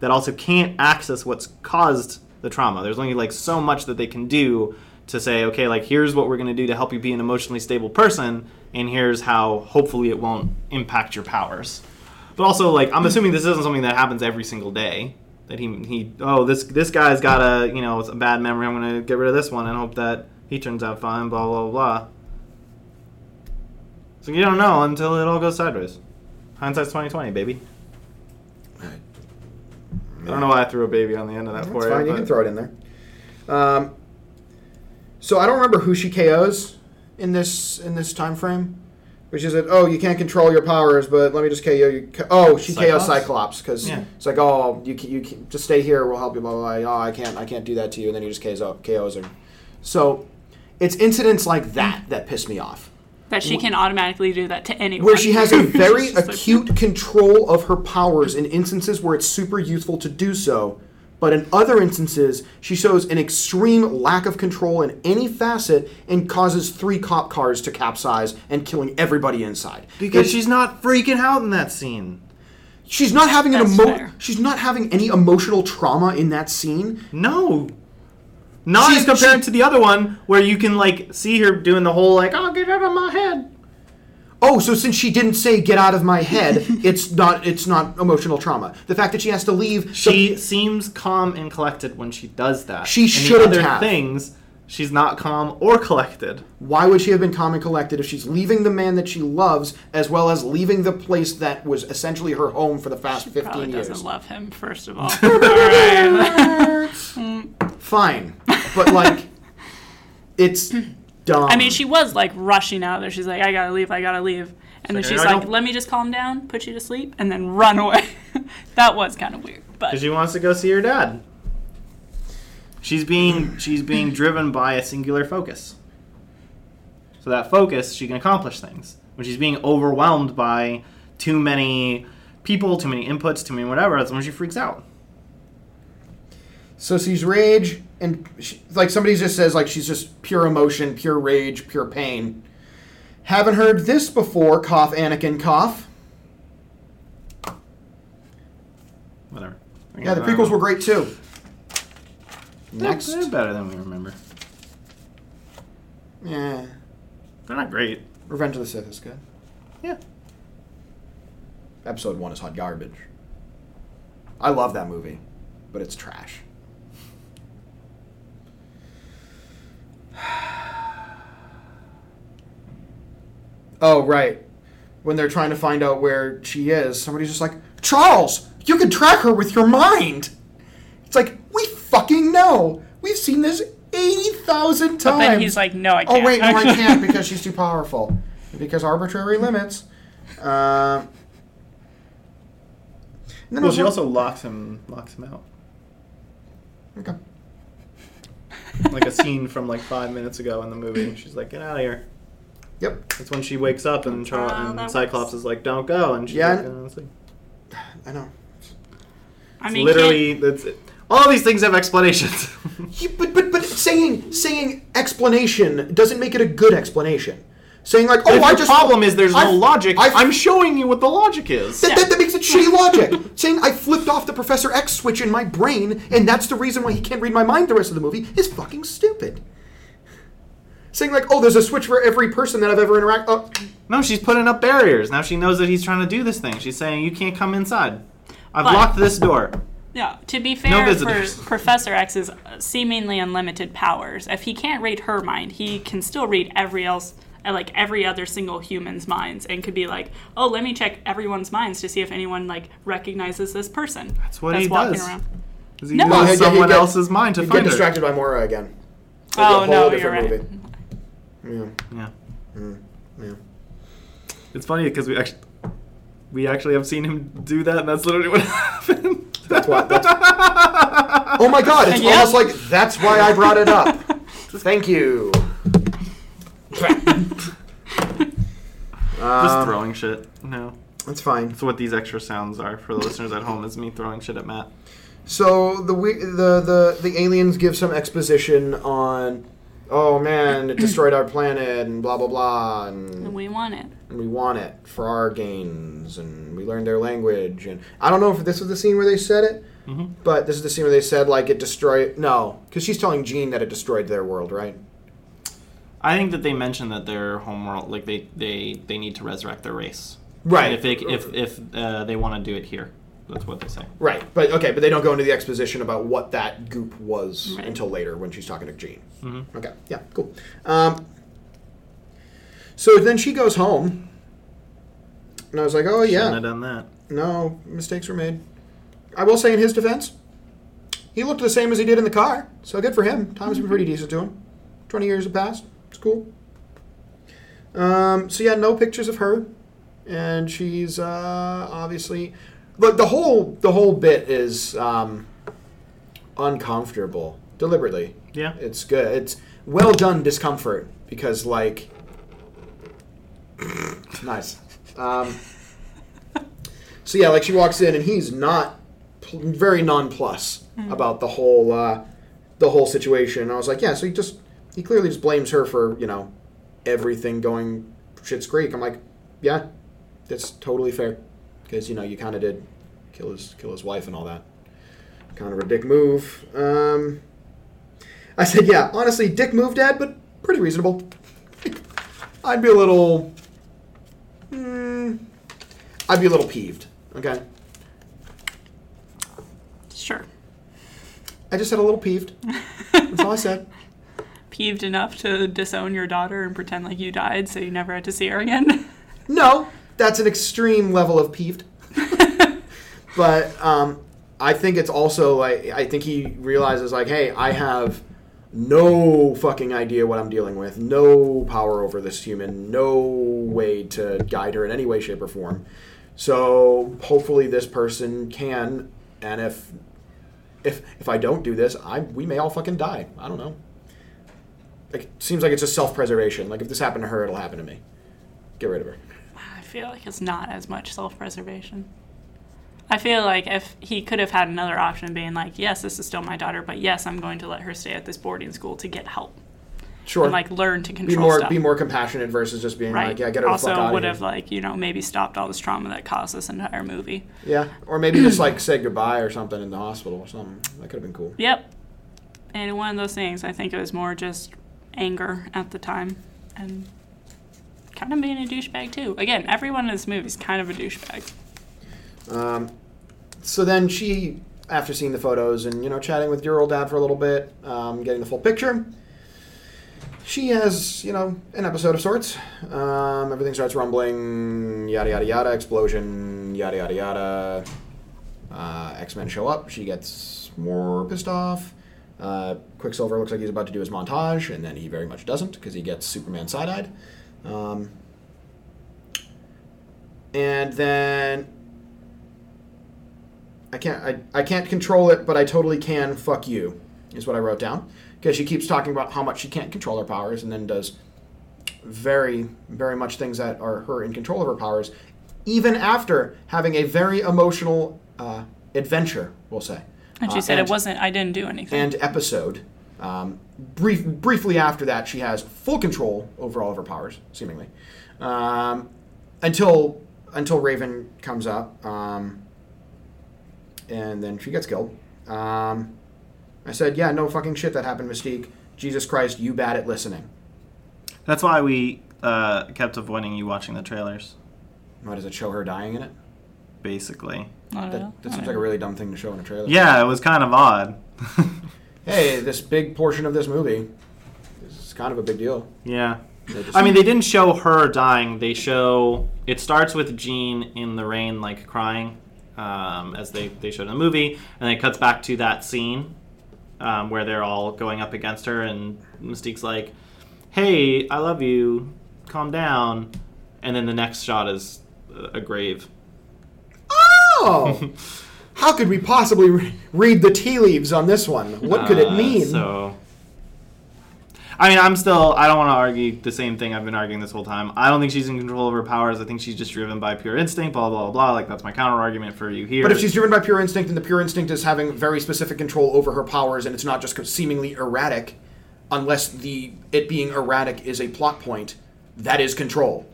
that also can't access what's caused the trauma. There's only like so much that they can do to say, okay, like here's what we're going to do to help you be an emotionally stable person, and here's how hopefully it won't impact your powers. But also, like I'm assuming this isn't something that happens every single day. That he he oh this this guy's got a you know a bad memory. I'm gonna get rid of this one and hope that he turns out fine. Blah blah blah. So you don't know until it all goes sideways. Hindsight's 2020, baby. I don't know why I threw a baby on the end of that
That's
for
fine.
you.
You can throw it in there. Um, so I don't remember who she KOs in this in this time frame. Which is it? Oh, you can't control your powers, but let me just KO you. Oh, she KOs
Cyclops?
Cyclops because
Yeah.
it's like, oh, you can, you just stay here. We'll help you. Blah, blah, blah. Oh, I can't, I can't do that to you. And then he just KOs, KOs her. So it's incidents like that that piss me off.
that she can automatically do that to anyone.
where she has a *laughs* very
She's just like,
acute control of her powers in instances where it's super useful to do so. But in other instances, she shows an extreme lack of control in any facet and causes three cop cars to capsize and killing everybody inside.
Because
It's-
she's not freaking out in that scene.
she's not having an
That's
emo- she's not having any emotional trauma in that scene.
No. Not
She's-
as compared
she-
to the other one where you can like see her doing the whole like, "I'll oh get out of my head.
Oh, so since she didn't say "get out of my head," *laughs* it's not it's not emotional trauma. The fact that she has to leave.
She seems calm and collected when she does that.
She shouldn't
other
have.
things, she's not calm or collected.
Why would she have been calm and collected if she's leaving the man that she loves, as well as leaving the place that was essentially her home for the past
She
15
probably
years?
doesn't love him, first of all. *laughs* Alright.
Fine, but like, it's *laughs* dumb.
I mean, she was like rushing out there. She's like, I gotta leave, I gotta leave. And then she's
like, I
like,
don't-
let me just calm down, put you to sleep, and then run away. *laughs* that was kind of weird. But
Because she wants to go see her dad. She's being she's being driven by a singular focus. So that focus, she can accomplish things. When she's being overwhelmed by too many people, too many inputs, too many whatever, that's when she freaks out.
So she's rage, and she, like somebody just says, like she's just pure emotion, pure rage, pure pain. Haven't heard this before. Cough, Anakin, cough.
Whatever.
Yeah, the prequels were great too. Next,
They're better than we remember.
yeah,
They're not great.
Revenge of the Sith is good.
Yeah.
Episode one is hot garbage. I love that movie, but it's trash. *sighs* Oh, right. When they're trying to find out where she is, somebody's just like, Charles, you can track her with your mind. It's like, we fucking know. We've seen this 80,000 times.
but then he's like, no, I can't.
Oh wait, no, I *laughs* can't because she's too powerful. Because arbitrary limits. Uh, and then
Well, she
was-
also locks him locks him out.
Okay.
Like a scene from like five minutes ago in the movie. She's like, "Get out of here."
Yep,
That's when she wakes up and, Char-
how
and Cyclops
works.
is like, "Don't go," and she's
Yeah,
like,
and-
"Oh, it's like-
I know.
I
it's
mean,
literally that's it. All these things have explanations. *laughs*
You- but but but saying saying explanation doesn't make it a good explanation. Saying like, oh,
if
I
your
just
problem is there's no
I've-
logic.
I've-
I'm showing you what the logic is.
That, that, that makes it shitty logic. *laughs* Saying I flipped off the Professor X switch in my brain, and that's the reason why he can't read my mind the rest of the movie, is fucking stupid. Saying like, oh, there's a switch for every person that I've ever interacted. Oh, uh,
No, she's putting up barriers. Now she knows that he's trying to do this thing. She's saying you can't come inside. I've
But-
locked this door.
Yeah, to be fair,
visitors.
for *laughs* Professor X's seemingly unlimited powers, if he can't read her mind, he can still read every else, uh, like every other single human's minds, and could be like, "Oh, let me check everyone's minds to see if anyone like recognizes this person." That's
what he
walking
does.
around.
'Cause He
No.
uses
Well,
he- he
someone
get-
else's mind to
you
find
get
her.
distracted by Moira again.
Oh
a whole
no, you're
different
right.
movie. Yeah.
Yeah.
Yeah.
It's funny because we actually we actually have seen him do that, and that's literally what *laughs* happened.
That's what. That's, *laughs* oh my god! It's
Yeah.
almost like that's why I brought it up. *laughs* Thank you.
Just um, throwing shit. No,
That's fine.
that's what these extra sounds are for the listeners at home. Is me throwing shit at Matt.
So the we- the the the aliens give some exposition on, oh man, it destroyed our planet and blah blah blah, and
We want it.
And we want it for our gains, and we learned their language, and I don't know if this was the scene where they said it, mm-hmm. but this is the scene where they said like it destroyed. No, because she's telling Jean that it destroyed their world, right?
I think that they mentioned that their homeworld, like they they they need to resurrect their race.
Right.
And if they if if uh, they want to do it here, that's what they say.
Right, but okay, but they don't go into the exposition about what that goop was
Right.
until later when she's talking to Jean.
Mhm.
Okay, yeah, cool. Um, so then she goes home, and I was like, oh
Shouldn't
yeah,
have done that.
no mistakes were made. I will say in his defense, he looked the same as he did in the car, so good for him. Time's been pretty decent to him. Twenty years have passed. Cool. Um, so yeah, no pictures of her, and she's uh, obviously. Look, the whole the whole bit is um, uncomfortable deliberately.
Yeah.
It's good. It's well done discomfort because like Nice. Um, so yeah, like she walks in and he's not pl- very nonplus about the whole uh, the whole situation. I was like, yeah, so he just he clearly just blames her for you know everything going shit's creek. I'm like, yeah, that's totally fair because you know you kind of did kill his kill his wife and all that. Kind of a dick move. Um, I said, yeah, honestly, dick move, Dad, but pretty reasonable. *laughs* I'd be a little. Mm, I'd be a little peeved. Okay,
Sure.
I just said a little peeved. That's all I said. *laughs*
Peeved enough to disown your daughter and pretend like you died so you never had to see her again. *laughs*
No, that's an extreme level of peeved. *laughs* but um, I think it's also like I think he realizes like, hey, I have no fucking idea what I'm dealing with, no power over this human, no way to guide her in any way, shape, or form. So hopefully this person can, and if if if I don't do this, I we may all fucking die. I don't know. Like, it seems like it's just self-preservation. Like if this happened to her, it'll happen to me. Get rid of her.
I feel like it's not as much self preservation. I feel like if he could have had another option being like, yes, this is still my daughter, but yes, I'm going to let her stay at this boarding school to get help
Sure.
and like learn to
be
control
more
stuff.
be more compassionate versus just being
right.
like, yeah, get her the
also
fuck out
would have like, you know, maybe stopped all this trauma that caused this entire movie.
Yeah, or maybe just like say goodbye or something in the hospital or something. That could have been cool.
Yep. And one of those things, I think it was more just anger at the time and kind of being a douchebag too. Again, everyone in this movie is kind of a douchebag.
Um, so then she, after seeing the photos and you know chatting with your old dad for a little bit, um, getting the full picture, she has you know an episode of sorts. Um, everything starts rumbling, yada yada yada, explosion, yada yada yada. Uh, X Men show up. She gets more pissed off. Uh, Quicksilver looks like he's about to do his montage, and then he very much doesn't because he gets Superman side eyed. Um, and then I can't I, I can't control it, but I totally can. Fuck you, is what I wrote down because she keeps talking about how much she can't control her powers, and then does very very much things that are her in control of her powers, even after having a very emotional uh, adventure. We'll say.
And she
Uh,
said it wasn't, I didn't do anything.
and episode. Um, brief, briefly after that, she has full control over all of her powers, seemingly, um, until until Raven comes up, um, and then she gets killed. Um, I said, "Yeah, no fucking shit that happened, Mystique. Jesus Christ, you bad at listening."
That's why we uh, kept avoiding you watching the trailers,
Why does it show her dying in it?
basically.
I don't
That,
know.
that seems like a really dumb thing to show in a trailer.
Yeah, it was kind of odd. *laughs*
Hey, this big portion of this movie is kind of a big deal.
yeah. I mean, they didn't show her dying. They show it starts with Jean in the rain, like crying, um, as they they showed in the movie, and then it cuts back to that scene um, where they're all going up against her, and Mystique's like, "Hey, I love you. Calm down." And then the next shot is a a grave.
Oh! *laughs* How could we possibly re- read the tea leaves on this one? What could it
Uh,
mean?
So, I mean, I'm still. I don't want to argue the same thing I've been arguing this whole time. I don't think she's in control of her powers. I think she's just driven by pure instinct. Blah blah blah. blah. Like that's my counter argument for you here.
But if she's driven by pure instinct, and the pure instinct is having very specific control over her powers, and it's not just seemingly erratic, unless the it being erratic is a plot point, that is control.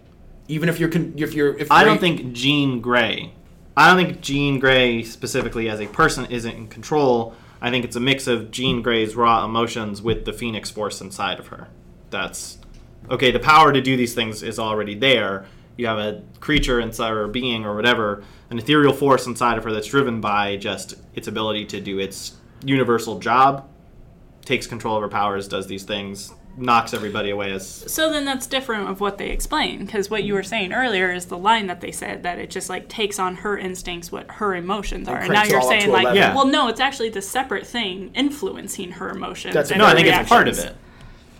Even if you're con- if you're if
I don't
Ray-
think Jean Grey. I don't think Jean Grey specifically as a person isn't in control. I think it's a mix of Jean Grey's raw emotions with the Phoenix Force inside of her. That's okay. The power to do these things is already there. You have a creature inside or a being or whatever, an ethereal force inside of her that's driven by just its ability to do its universal job. Takes control of her powers, does these things, knocks everybody away as
So then that's different of what they explain because what you were saying earlier is the line that they said that it just like takes on her instincts what her emotions are, and now you're saying like,
11.
Yeah.
well, no, it's actually the separate thing influencing her emotions.
That's a
and
no. I
her
think it's part of it.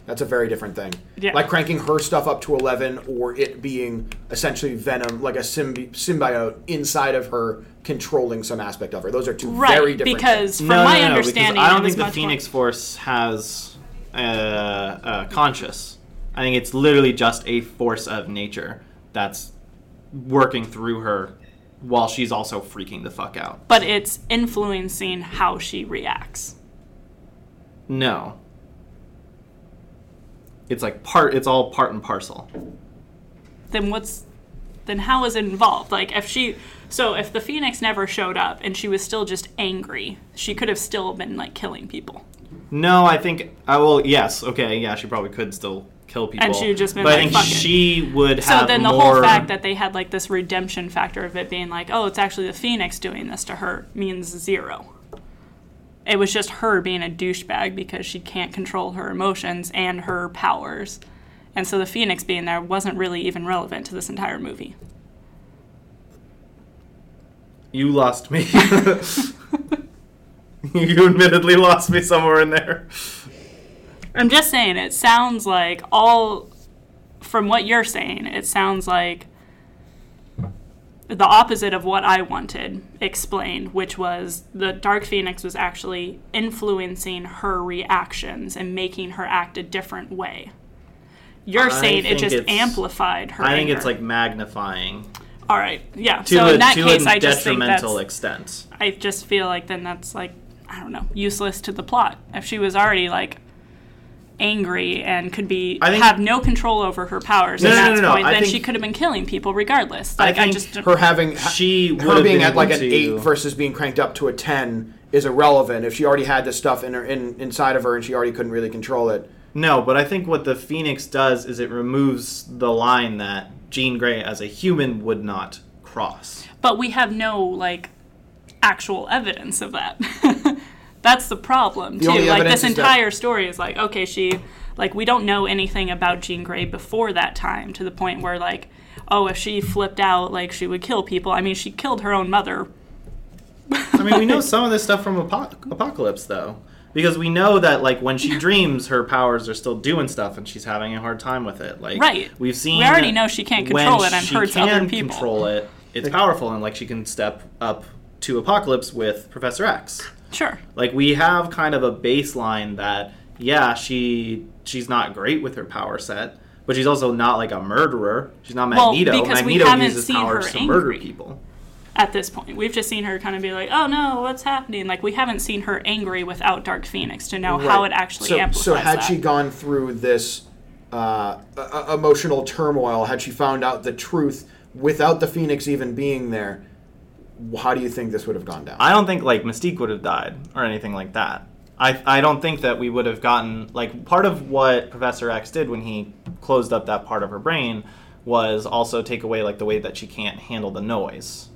that's a very different thing.
Yeah.
Like cranking her stuff up to eleven, or it being essentially venom, like a symbi- symbiote inside of her, controlling some aspect of her. Those are two
Right,
very different. Things.
Because
things.
from
no,
my
no, no,
understanding,
because I don't think the
much more-
Phoenix Force has uh, uh, conscious. I think it's literally just a force of nature. that's working through her while she's also freaking the fuck out.
But it's influencing how she reacts.
No. It's like part it's all part and parcel.
Then what's then how is it involved? Like if she so if the Phoenix never showed up and she was still just angry, she could have still been like killing people.
No, I think uh, I will yes, okay, yeah, she probably could still kill people.
And she would just been
But I think
"Fuck it."
she would
So
have
then the
more
whole fact that they had like this redemption factor of it being like, oh, it's actually the Phoenix doing this to her means zero. It was just her being a douchebag because she can't control her emotions and her powers. And so the Phoenix being there wasn't really even relevant to this entire movie.
You lost me. *laughs* *laughs* *laughs* you admittedly lost me somewhere in there.
I'm just saying, it sounds like all, from what you're saying, it sounds like the opposite of what I wanted explained, which was the Dark Phoenix was actually influencing her reactions and making her act a different way. You're
I
saying it just amplified her.
I think
anger.
it's like magnifying
all right, yeah.
to
so
a,
in that
to
case,
a
I just think that's
detrimental extent.
I just feel like then that's like I don't know, useless to the plot. If she was already like angry and could be
think-
have no control over her powers
No,
at
no,
that
no, no,
point,
I
then
think-
she could have been killing people regardless. Like I,
think
just
her having
She
her being at like an
to-
eight versus being cranked up to a ten is irrelevant if she already had this stuff in her in inside of her and she already couldn't really control it.
No, but I think what the Phoenix does is it removes the line that Jean Grey as a human would not cross.
but we have no like actual evidence of that. *laughs* That's the problem
The
too. Like this
is that-
entire story is like okay, she like we don't know anything about Jean Grey before that time to the point where like oh if she flipped out like she would kill people. I mean she killed her own mother
I mean, we know *laughs* some of this stuff from Apoc- Apocalypse, though. Because we know that, like, when she dreams, her powers are still doing stuff, and she's having a hard time with it. Like,
Right.
We've seen.
We already know she can't control it and
she
hurts
can
other people.
control it. It's powerful, and like she can step up to Apocalypse with Professor X.
Sure.
Like we have kind of a baseline that yeah, she she's not great with her power set, but she's also not like a murderer. She's not Magneto.
Well,
Magneto.
because we
Magneto
haven't
uses
seen
powers
her
to murder
angry.
people.
At this point, we've just seen her kind of be like, "Oh no, what's happening?" Like we haven't seen her angry without Dark Phoenix to know how it actually
so,
amplifies
So had
that.
she gone through this uh, e- emotional turmoil, had she found out the truth without the Phoenix even being there, how do you think this would have gone down?
I don't think like Mystique would have died or anything like that. I, I don't think that we would have gotten like part of what Professor X did when he closed up that part of her brain was also take away like the way that she can't handle the noise.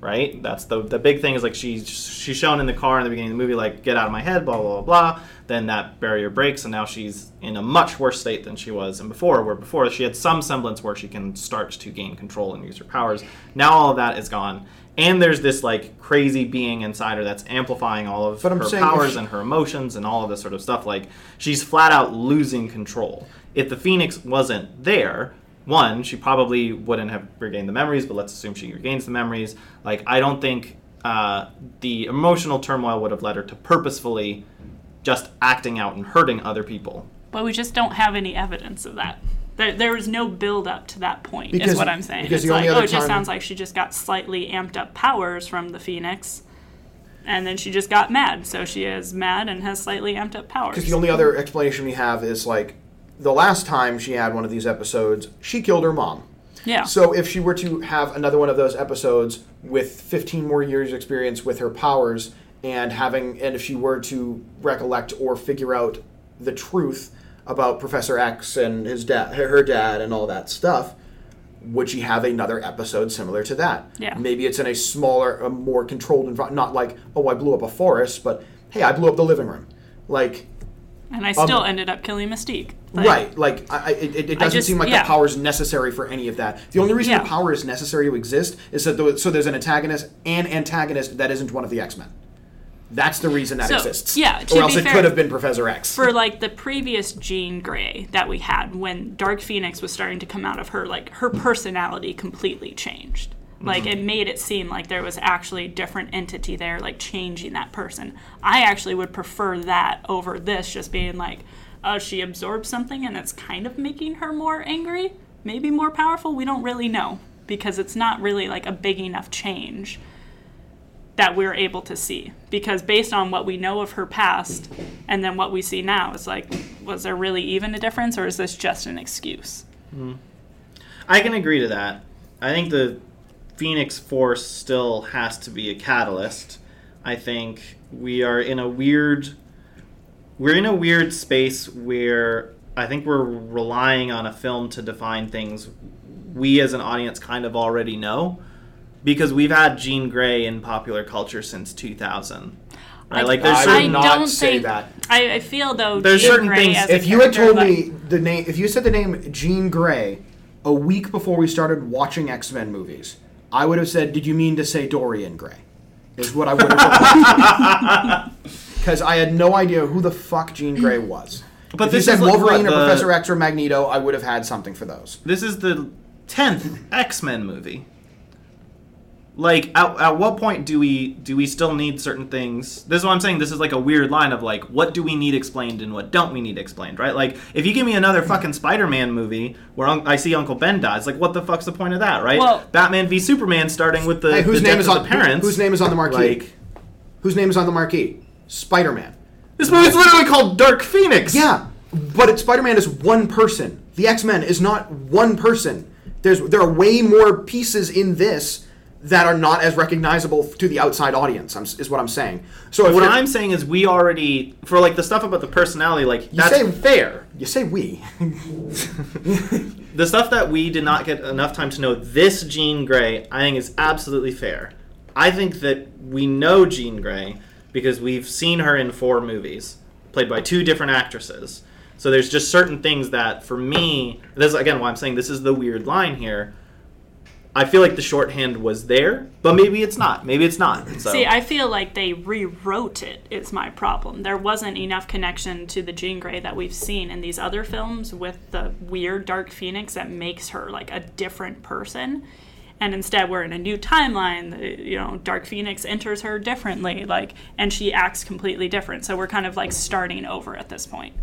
Right? That's the the big thing is like she's she's shown in the car in the beginning of the movie like get out of my head blah blah blah blah. Then that barrier breaks and now she's in a much worse state than she was in before. Where before she had some semblance where she can start to gain control and use her powers. Now all of that is gone. And there's this like crazy being inside her that's amplifying all of her powers
she-
and her emotions and all of this sort of stuff. Like she's flat out losing control. If the Phoenix wasn't there, one, she probably wouldn't have regained the memories. But let's assume she regains the memories. Like I don't think uh, the emotional turmoil would have led her to purposefully just acting out and hurting other people.
but we just don't have any evidence of that. There, there was no build up to that point.
Because-
is what I'm saying.
because
It's
the only
like,
other
oh, it just sounds like she just got slightly amped up powers from the Phoenix, and then she just got mad. So she is mad and has slightly amped up powers.
Because the only other explanation we have is like the last time she had one of these episodes, she killed her mom.
yeah.
So if she were to have another one of those episodes with 15 more years experience with her powers and having and if she were to recollect or figure out the truth about Professor X and his dad her dad and all that stuff, would she have another episode similar to that?
Yeah.
Maybe it's in a smaller, a more controlled environment, not like, oh, I blew up a forest, but hey, I blew up the living room. Like,
and I still
um,
ended up killing Mystique. Like,
right like I, I, it, it doesn't
just-
seem like
yeah.
the power is necessary for any of that the only reason
Yeah.
the power is necessary to exist is that the, so there's an antagonist and antagonist that isn't one of the x-men that's the reason that
So,
exists
yeah,
or else it
fair-
could have been professor x
for like the previous Jean Grey that we had when Dark Phoenix was starting to come out of her, like her personality completely changed. Like mm-hmm. it made it seem like there was actually a different entity there, like changing that person. I actually would prefer that over this just being like, oh, she absorbed something and it's kind of making her more angry. maybe more powerful. We don't really know because it's not really like a big enough change that we're able to see. Because based on what we know of her past and then what we see now, it's like, was there really even a difference or is this just an excuse? Mm-hmm.
I can agree to that. I think the Phoenix Force still has to be a catalyst. I think we are in a weird we're in a weird space where I think we're relying on a film to define things we as an audience kind of already know because we've had Jean Grey in popular culture since 2000. Right?
I-
like there's
I would not
don't
say
think-
that.
I, I feel though
There's
Jean
certain
Grey
things-
If you had told
like-
me the name, if you said the name Jean Grey a week before we started watching X Men movies, I would have said, "Did you mean to say Dorian Gray?" Is what I would have. Because *laughs* I had no idea who the fuck Jean Grey was.
But
if
this
you said
like
Wolverine
what,
or
the-
Professor X or Magneto, I would have had something for those.
This is the tenth X Men movie. Like, at, at what point do we do we still need certain things? This is what I'm saying. This is like a weird line of like, what do we need explained and what don't we need explained, right? Like, if you give me another fucking Spider-Man movie where un- I see Uncle Ben dies, like, what the fuck's the point of that, right?
Well-
Batman v Superman, starting with the,
Hey, whose
the
name
death
is on
the parents.
Whose name is on the marquee?
Like,
whose name is on the marquee? Spider Man.
this movie's literally called Dark Phoenix.
Yeah, but it, Spider-Man is one person. The X-Men is not one person. There's there are way more pieces in this that are not as recognizable to the outside audience. I'm, is what I'm saying. So if
What I'm saying is, we already for like the stuff about the personality, like
you say
fair.
you say we. *laughs*
the stuff that we did not get enough time to know this Jean Grey, I think is absolutely fair. I think that we know Jean Grey because we've seen her in four movies, played by two different actresses. So there's just certain things that, for me, this is again why I'm saying this is the weird line here. I feel like the shorthand was there, but maybe it's not. Maybe it's not. So.
See, I feel like they rewrote it. it. Is my problem. There wasn't enough connection to the Jean Grey that we've seen in these other films with the weird Dark Phoenix that makes her like a different person. And instead, we're in a new timeline. You know, Dark Phoenix enters her differently, like, and she acts completely different. So we're kind of like starting over at this point.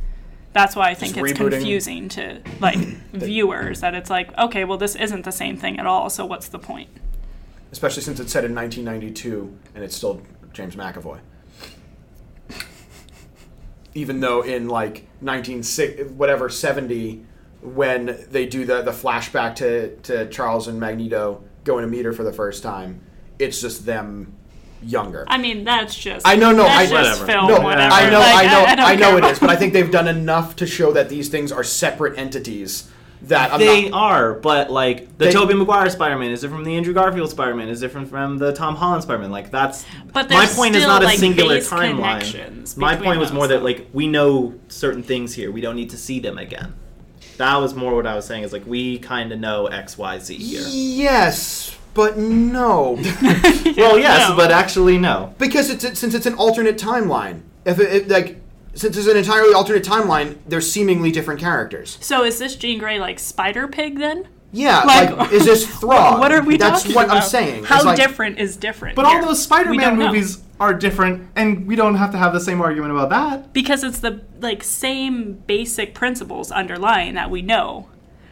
That's why I think
Just
it's
rebooting.
confusing to like *clears throat* viewers that it's like, okay, well, this isn't the same thing at all. So what's the point?
Especially since it's set in 1992 and it's still James McAvoy. Even though in like 19 whatever 70 when they do the the flashback to to Charles and Magneto going to meet her for the first time, it's just them younger.
I mean, that's just.
I know, no,
that's
I
just
whatever.
film,
no,
whatever.
I know,
Like,
I know, I,
don't
know it is, but I think they've done enough to show that these things are separate entities. That I'm
they
not,
are, but like the
They-
Tobey Maguire Spider-Man is different from the Andrew Garfield Spider-Man is different from the Tom Holland Spider-Man. Like that's
But
my
there's
point is
still,
not a singular timeline. My point was
those,
more that like we know certain things here. We don't need to see them again. That was more what I was saying. Is like we kind of know X, Y, Z here.
yes, but no, *laughs*
well, yes,
no.
but actually no.
because it's since it's an alternate timeline. If it, it like since it's an entirely alternate timeline, they're seemingly different characters.
So is this Jean Grey like Spider Pig then?
Yeah,
Like-
like, is this *laughs* Throg?
What are we
That's
talking
what
about?
I'm saying.
How
like-
different is different?
But
here?
all those Spider-Man
don't know.
movies are different, and we don't have to have the same argument about that.
because it's the like same basic principles underlying that we know.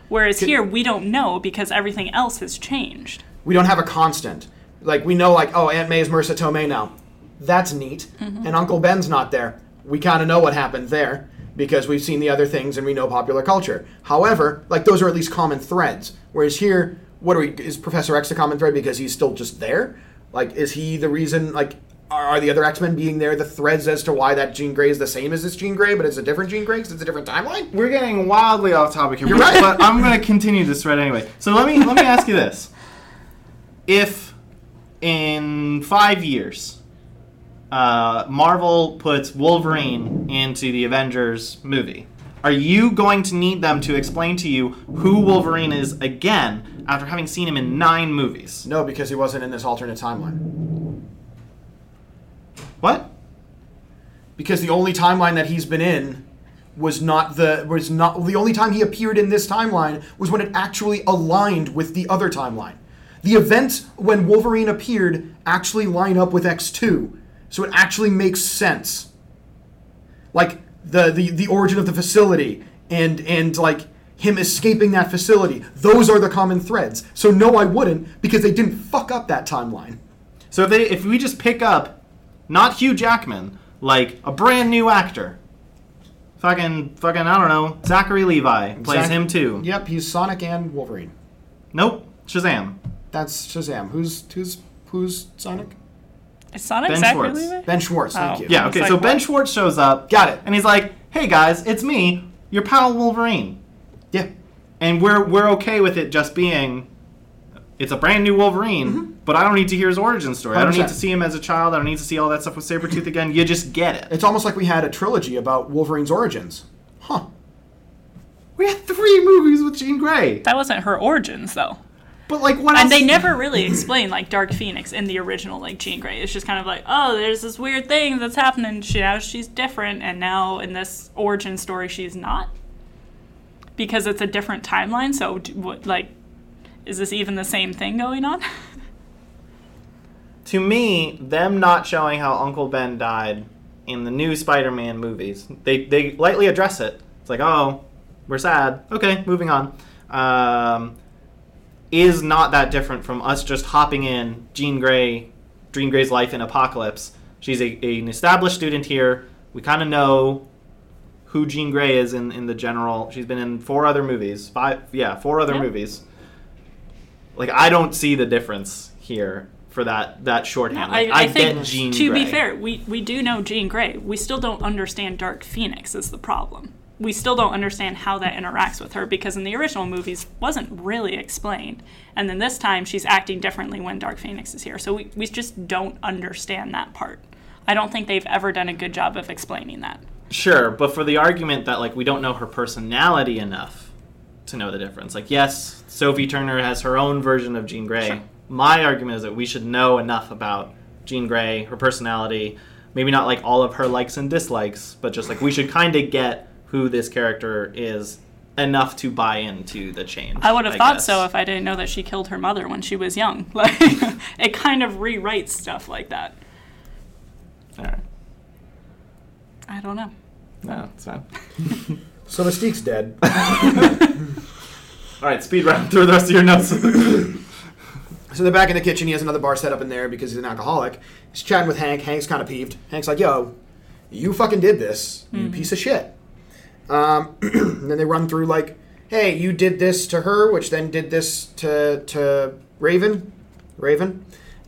Whereas here we don't know because everything else has changed.
We don't have a constant. Like we know, like oh, Aunt May is Marisa Tomei now. That's neat.
Mm-hmm.
And Uncle Ben's not there. We kind of know what happened there because we've seen the other things and we know popular culture. However, like those are at least common threads. Whereas here, what are we? Is Professor X a common thread because he's still just there? Like, is he the reason? Like, are, are the other X Men being there the threads as to why that Jean Grey is the same as this Jean Grey, but it's a different Jean Grey because it's a different timeline?
We're getting wildly off topic here,
You're right.
but I'm going to continue this thread anyway. So let me let me ask you this: *laughs* If in five years, uh, Marvel puts Wolverine into the Avengers movie, are you going to need them to explain to you who Wolverine is again after having seen him in nine movies?
No, because he wasn't in this alternate timeline.
What?
because the only timeline that he's been in was not the was not the only time he appeared in this timeline was when it actually aligned with the other timeline. The events when Wolverine appeared actually line up with X2, so it actually makes sense. Like the the, the origin of the facility and and like him escaping that facility. Those are the common threads. So no, I wouldn't because they didn't fuck up that timeline.
So if they if we just pick up not Hugh Jackman, like a brand new actor. Fucking fucking I don't know, Zachary Levi plays
Zach-
him too.
Yep, he's Sonic and Wolverine.
Nope, Shazam.
That's Shazam. Who's who's who's Sonic?
Is Sonic
Ben
Zachary
Schwartz.
Levi?
Ben Schwartz. Thank
Oh.
you.
Yeah, okay,
like,
so Ben
what?
Schwartz shows up.
Got it.
And he's like, "Hey guys, it's me, your pal Wolverine."
Yeah.
And we're we're okay with it just being it's a brand new Wolverine, mm-hmm. but I don't need to hear his origin story. I don't need
100%.
to see him as a child. I don't need to see all that stuff with Sabretooth again. You just get it.
It's almost like we had a trilogy about Wolverine's origins. Huh.
We had three movies with Jean Grey.
That wasn't her origins though.
But like what
And
else?
they never really explain like Dark Phoenix in the original like Jean Grey. It's just kind of like, oh, there's this weird thing that's happening. She now she's different, and now in this origin story she's not because it's a different timeline. So what like is this even the same thing going on? *laughs*
to me, them not showing how Uncle Ben died in the new Spider-Man movies, they they lightly address it. It's like, oh, we're sad. Okay, moving on. Um, is not that different from us just hopping in Jean Grey, Jean Grey's life in Apocalypse. She's a, a- an established student here. We kind of know who Jean Grey is in, in the general. She's been in four other movies. Five, yeah, four other
Yeah.
movies. Like I don't see the difference here for that that shorthand. Like, I,
think
get Jean
to
Grey.
be fair, we we do know Jean Grey. We still don't understand Dark Phoenix is the problem. We still don't understand how that interacts with her because in the original movies wasn't really explained. And then this time she's acting differently when Dark Phoenix is here. So we, we just don't understand that part. I don't think they've ever done a good job of explaining that.
Sure, but for the argument that like we don't know her personality enough to know the difference. Like yes, Sophie Turner has her own version of Jean Grey.
Sure.
My argument is that we should know enough about Jean Grey, her personality, maybe not like all of her likes and dislikes, but just like we should kind of get who this character is enough to buy into the change.
I would have thought
guess.
so if I didn't know that she killed her mother when she was young. *laughs* Like it kind of rewrites stuff like that.
All right.
I don't know.
No, it's fine. *laughs*
So Mystique's dead. *laughs*
All right, speed round through the rest of your notes.
So they're back in the kitchen. He has another bar set up in there because he's an alcoholic. He's chatting with Hank. Hank's kind of peeved. Hank's like, "Yo, you fucking did this, you mm-hmm. piece of shit." Um, *clears throat* and then they run through like, "Hey, you did this to her, which then did this to to Raven, Raven,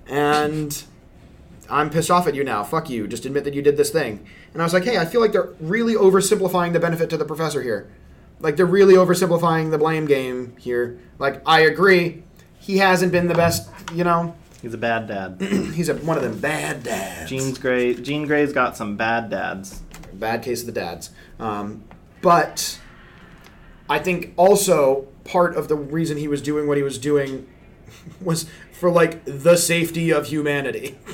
and I'm pissed off at you now. Fuck you. Just admit that you did this thing." And I was like, "Hey, I feel like they're really oversimplifying the benefit to the professor here. Like they're really oversimplifying the blame game here. Like I agree." He hasn't been the best, you know.
He's a bad dad. *clears throat*
He's a, one of them bad dads.
Jean's Grey. Jean Grey's got some bad dads.
Bad case of the dads. Um, but I think also part of the reason he was doing what he was doing *laughs* was for like the safety of humanity. *laughs*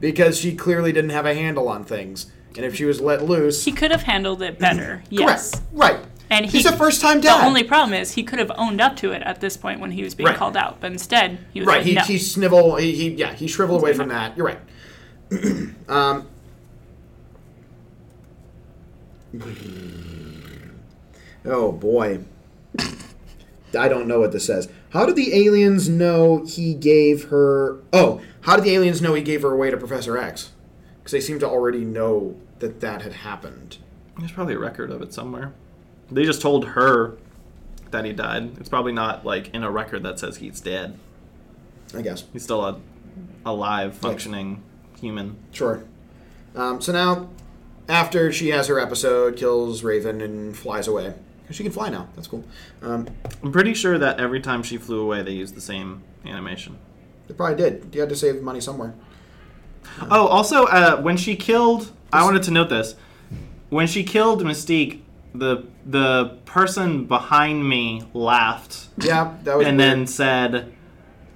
because she clearly didn't have a handle on things. And if she was let loose.
He could have handled it better. *clears throat* yes.
Correct. Right.
And he,
He's a first time dad.
The only problem is he could have owned up to it at this point when he was being
Right.
called out, but instead he was
Right,
like,
he,
no.
he snivel, he, he yeah, he shriveled away from that. You're right. *clears throat* um, oh boy, I don't know what this says. How did the aliens know he gave her? Oh, how did the aliens know he gave her away to Professor X? Because they seem to already know that that had happened.
There's probably a record of it somewhere. They just told her that he died. It's probably not like in a record that says he's dead.
I guess.
He's still a alive, functioning human.
Sure. Um, so now, after she has her episode, kills Raven and flies away. She can fly now. That's cool. Um,
I'm pretty sure that every time she flew away, they used the same animation.
they probably did. You had to save money somewhere.
Oh, also, uh, when she killed, I wanted to note this. When she killed Mystique, the the person behind me laughed
Yeah, that was.
and
weird.
then said,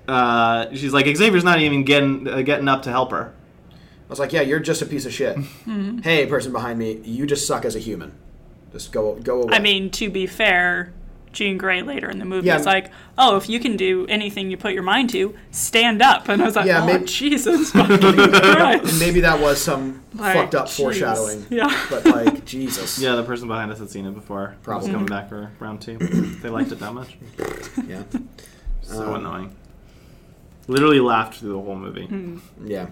uh, "She's like Xavier's not even getting uh, getting up to help her."
I was like, "Yeah, you're just a piece of shit." Mm-hmm. hey, person behind me, you just suck as a human. Just go go away.
I mean, to be fair, Jean Grey later in the movie
Yeah.
is like, "Oh, if you can do anything you put your mind to, stand up." And I was like,
Yeah,
"Oh,
maybe-
Jesus *laughs* fucking
Maybe that was some
Like,
fucked up
jeez.
foreshadowing.
Yeah.
But like Jesus.
Yeah, the person behind us had seen it before.
Probably.
Probably coming mm-hmm. back for round two. *clears throat* they liked it that much.
Yeah.
So
Um,
annoying. Literally laughed through the whole movie. Mm-hmm.
Yeah.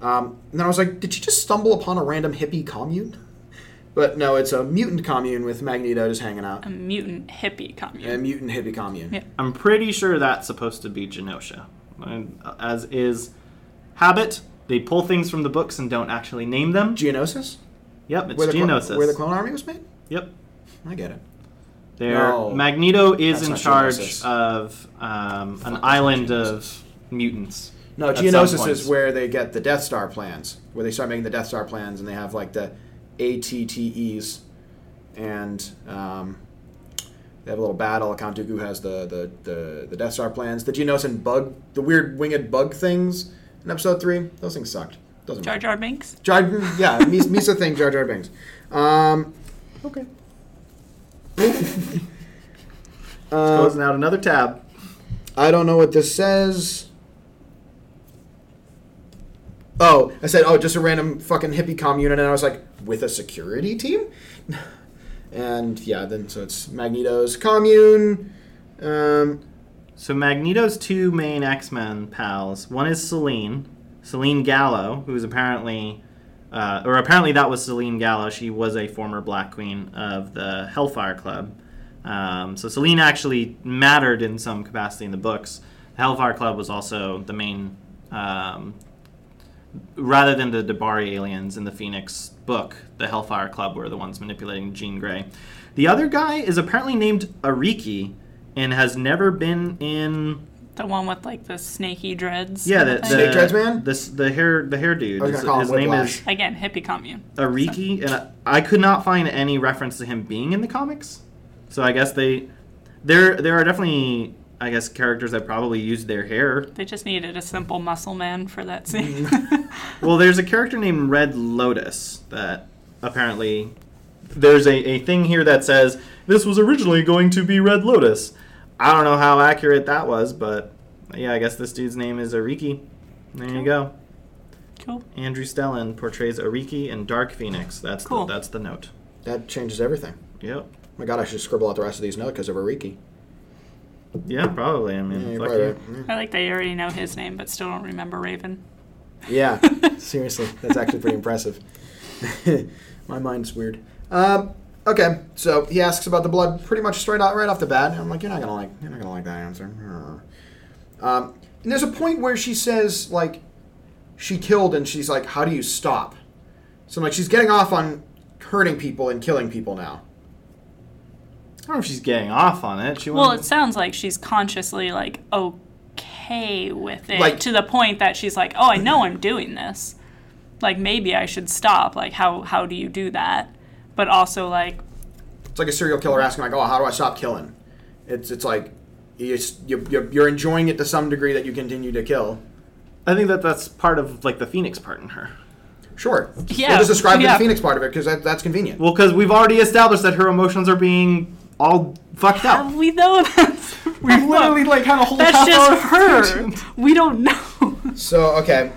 Um, and then I was like, did you just stumble upon a random hippie commune? But no, it's a mutant commune with Magneto just hanging out.
A mutant hippie commune.
A mutant hippie commune.
Yeah.
I'm pretty sure that's supposed to be Genosha. And, uh, As is habit, they pull things from the books and don't actually name them.
Geonosis?
Yep, it's
Where the, clo- where the clone army was made?
Yep.
I get it.
There,
No.
Magneto is in charge
Geonosis.
of um, an island
that's
of mutants.
No,
at
Geonosis is where they get the Death Star plans, where they start making the Death Star plans, and they have like the ATTEs, and um, they have a little battle. Count Dooku has the, the, the, the Death Star plans. The Geonosian bug, the weird winged bug things in Episode Three, those things sucked. Doesn't
Jar. Jar Binks.
Jar, yeah, *laughs* Misa thing, Jar Jar Binks. Um, okay. *laughs* Uh,
Closing out another tab.
I don't know what this says. Oh, I said, oh, just a random fucking hippie commune, and I was like, with a security team? *laughs* And yeah, then so it's Magneto's commune. Um,
So Magneto's two main X-Men pals. One is Selene, Selene Gallio, who's apparently, uh, or apparently that was Selene Gallio. She was a former Black Queen of the Hellfire Club. Um, so Selene actually mattered in some capacity in the books. The Hellfire Club was also the main, um, rather than the D'Bari aliens in the Phoenix book, the Hellfire Club were the ones manipulating Jean Grey. The other guy is apparently named Ariki and has never been in
The one with like the snaky dreads.
yeah the,
of
the.
Snake Dreads Man?
this the hair the hair dude
I was
his,
call
his
him
name is
Again, hippie commune.
Ariki and I, I could not find any reference to him being in the comics so I guess they there there are definitely I guess characters that probably used their hair
They just needed a simple muscle man for that scene.
Mm-hmm. *laughs*
Well, there's a character named Red Lotus that apparently there's a, a thing here that says this was originally going to be Red Lotus. I don't know how accurate that was, but yeah, I guess this dude's name is Ariki. There you go.
cool.
Andrew Stehlin portrays Ariki in Dark Phoenix. That's
Cool.
the, that's the note.
that changes everything.
Yep.
my god, I should scribble out the rest of these notes because of Ariki.
Yeah, probably. I mean,
Yeah, you're
fuck
probably
you.
right. Yeah.
I like they already know his name, but still don't remember Raven.
Yeah, *laughs* seriously, that's actually pretty impressive. *laughs* My mind's weird. Um, okay, so he asks about the blood pretty much straight out right off the bat. I'm like, you're not gonna like, you're not gonna like that answer. Um, and there's a point where she says like, she killed, and she's like, how do you stop? So I'm like, she's getting off on hurting people and killing people now.
I don't know if she's getting off on it. She
Well,
wanted-
it sounds like she's consciously like okay with it
Like-
to the point that she's like, "Oh, I know I'm doing this. Like maybe I should stop. Like how how do you do that?" But also like
It's like a serial killer asking like, oh, how do I stop killing? It's it's like, you're, you're, you're enjoying it to some degree that you continue to kill.
I think that that's part of like the Phoenix part in her.
Sure.
Yeah,
We'll just describe
yeah.
the Phoenix part of it because that, that's convenient.
Well, because we've already established that her emotions are being all fucked
how
up.
do we know *laughs* that's
We've literally like had a whole
that's
half
just
hour
her.
tangent.
We don't know.
So okay,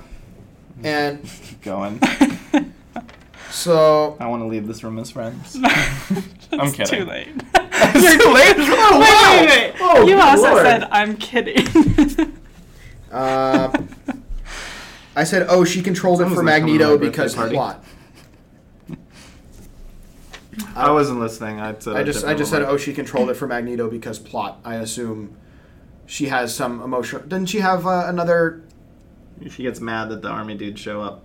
and
Keep going.
so
I want to leave this room as friends. *laughs*
I'm
kidding.
Too late. *laughs*
It's too late. Oh,
Wait, wait, wait.
Oh,
you also
lord.
said I'm kidding.
uh, I said, oh, she controls it for
gonna come to
Magneto because
party.
plot.
I wasn't listening. I said.
I
a
just I
different
just said, oh, she controlled it for Magneto because plot. I assume she has some emotional. Doesn't she have uh, another?
She gets mad that the army dudes show up,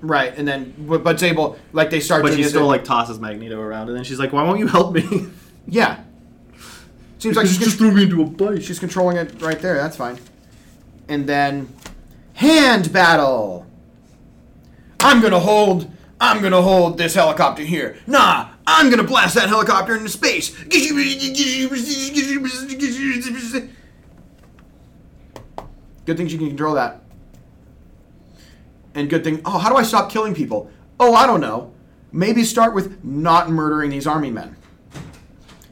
Right, and then but but's able like they start.
but she still like tosses Magneto around, and then she's like, "Why won't you help me?" *laughs*
yeah. Seems like she's,
threw me into a bite.
she's controlling it right there. That's fine. And then hand battle. I'm gonna hold. I'm gonna hold this helicopter here. Nah, I'm gonna blast that helicopter into space. Good thing she can control that. And good thing. Oh, how do I stop killing people? Oh, I don't know. Maybe start with not murdering these army men.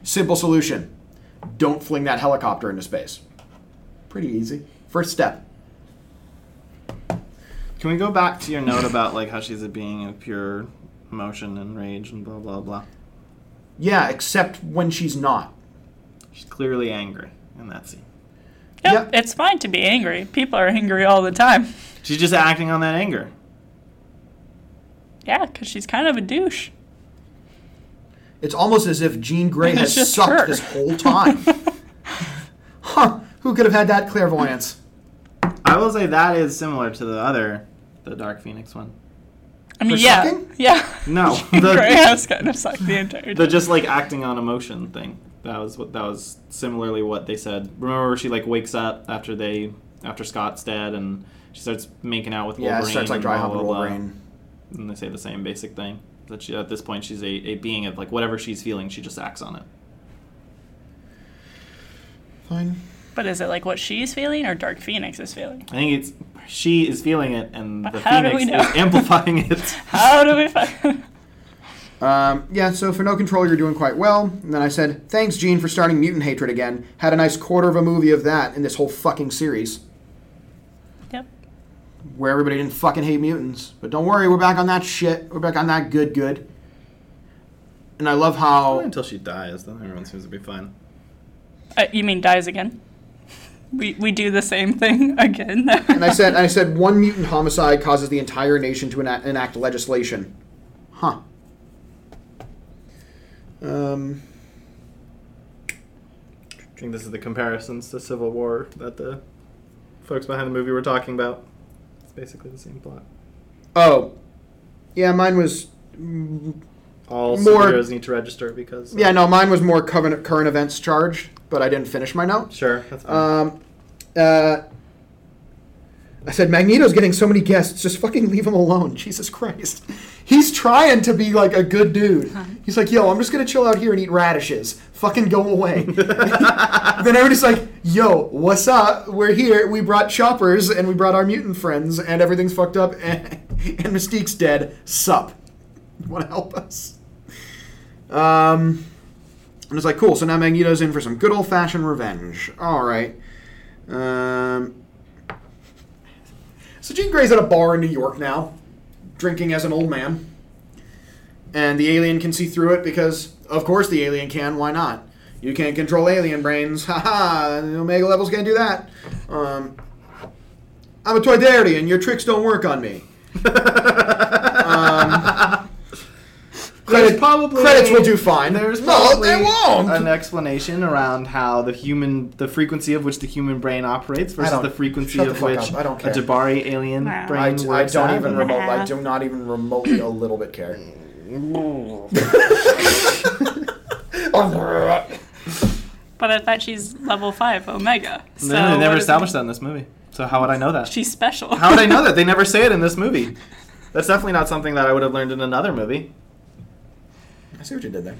Simple solution. don't fling that helicopter into space. Pretty easy. First step.
Can we go back to your note about like how she's a being of pure emotion and rage and blah blah blah?
Yeah, except when she's not.
She's clearly angry in that scene.
Yep,
Yep.
it's fine to be angry. People are angry all the time.
She's just acting on that anger.
Yeah, because she's kind of a douche.
It's almost as if Jean Grey has
just
sucked
her.
this whole time. *laughs* huh? Who could have had that clairvoyance?
I will say that is similar to the other, the Dark Phoenix one.
I mean,
For
yeah,
sucking?
yeah.
No,
Grey *laughs*
the, *laughs*
has kind of sucked the entire
the
time.
just like acting on emotion thing. That was what that was similarly what they said. Remember where she like wakes up after they after Scott's dead and she starts making out with
Yeah,
Wolverine.
it starts like
and
dry
blah,
humping
blah, blah.
Wolverine.
And they say the same basic thing. That she, at this point she's a, a being of like whatever she's feeling, she just acts on it.
Fine.
But is it like what she's feeling or Dark Phoenix is feeling?
I think it's she is feeling it and
But
the
how do we
Phoenix is amplifying it. *laughs*
How do we find?
Um, yeah, so for No Control, you're doing quite well. And then I said, thanks, Jean, for starting Mutant Hatred again. Had a nice quarter of a movie of that in this whole fucking series.
yep.
Where everybody didn't fucking hate mutants. But don't worry, we're back on that shit. We're back on that good, good. And I love how.
Until she dies, then everyone seems to be fine.
Uh, you mean dies again? We we do the same thing *laughs* again.
And I said, I said, one mutant homicide causes the entire nation to enact, enact legislation. Huh. Um,
I think this is the comparisons to Civil War that the folks behind the movie were talking about. It's basically the same plot.
oh. Yeah, mine was.
All
More-
superheroes need to register because. uh,
Yeah, no, mine was more current, current events charged, but I didn't finish my note.
Sure, that's fine.
Um, uh, I said, Magneto's getting so many guests. Just fucking leave him alone. *laughs* Jesus Christ. He's trying to be like a good dude. He's like, yo, I'm just gonna chill out here and eat radishes. Fucking go away. *laughs* *laughs* then everybody's like, yo, what's up? We're here. We brought choppers and we brought our mutant friends, and everything's fucked up, and, and Mystique's dead. Sup? You wanna help us? Um. And it's like, cool, so now Magneto's in for some good old fashioned revenge. Alright. Um, so Jean Grey's at a bar in New York now, drinking as an old man. And the alien can see through it because, of course, the alien can. Why not? You can't control alien brains. *laughs* Haha, the Omega levels can't do that. Um, I'm a Toydarian, and your tricks don't work on me. *laughs*
probably
credits will do fine.
There's
no,
probably
they won't.
an explanation around how the human, the frequency of which the human brain operates versus the frequency
shut the
of
fuck
which
up. I don't care.
a D'Bari alien
Nah.
brain
I, I don't
at.
even remote. I do not even remotely a little bit care. *laughs*
Oh, but I thought she's level five Omega. So
No, they never established that in this movie. So how would I know that?
She's special.
How would I know that? They *laughs* never say it in this movie. That's definitely not something that I would have learned in another movie.
I see what you did there.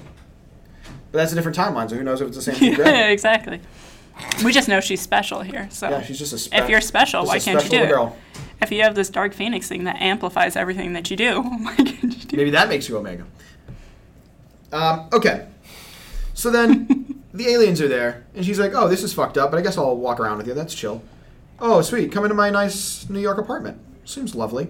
But that's a different timeline, so who knows if it's the same *laughs* thing?
yeah, exactly. We just know she's special here. So
Yeah, she's just a spe-
if you're special, why can't you
special
do it?
girl.
If you have this Dark Phoenix thing that amplifies everything that you do, *laughs* why can't you do
Maybe that makes you Omega. Um, okay. So then *laughs* the aliens are there, and she's like, "Oh, this is fucked up, but I guess I'll walk around with you. That's chill." Oh, sweet. Come into my nice New York apartment. Seems lovely.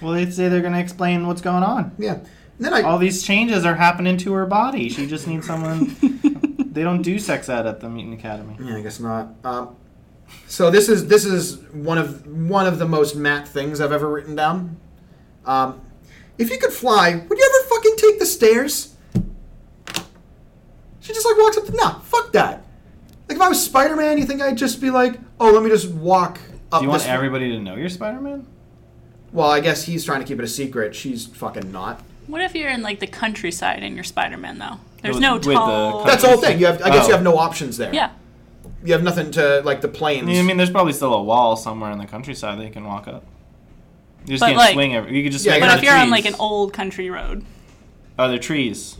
Well, they say they're going to explain what's going on.
Yeah. Then I
All these changes are happening to her body. She just needs someone. *laughs* they don't do sex ed at the Mutant Academy.
Yeah, I guess not. Um, so this is this is one of one of the most Matt things I've ever written down. Um, if you could fly, would you ever fucking take the stairs? She just like walks up. To, nah, fuck that. Like if I was Spider Man, you think I'd just be like, oh, let me just walk up.
Do you want everybody to know you're Spider Man?
Well, I guess he's trying to keep it a secret. She's fucking not.
What if you're in like the countryside and you're Spider-Man though? There's no
with the
tall.
That's the whole thing. You have. I guess you
Oh.
have no options there.
yeah,
You have nothing to like the planes.
I mean, there's probably still a wall somewhere in the countryside that you can walk up. You just
But,
can't
like-
swing. Every, you could just
Yeah,
swing
you're
but if you're on
trees.
like an old country road,
Are there trees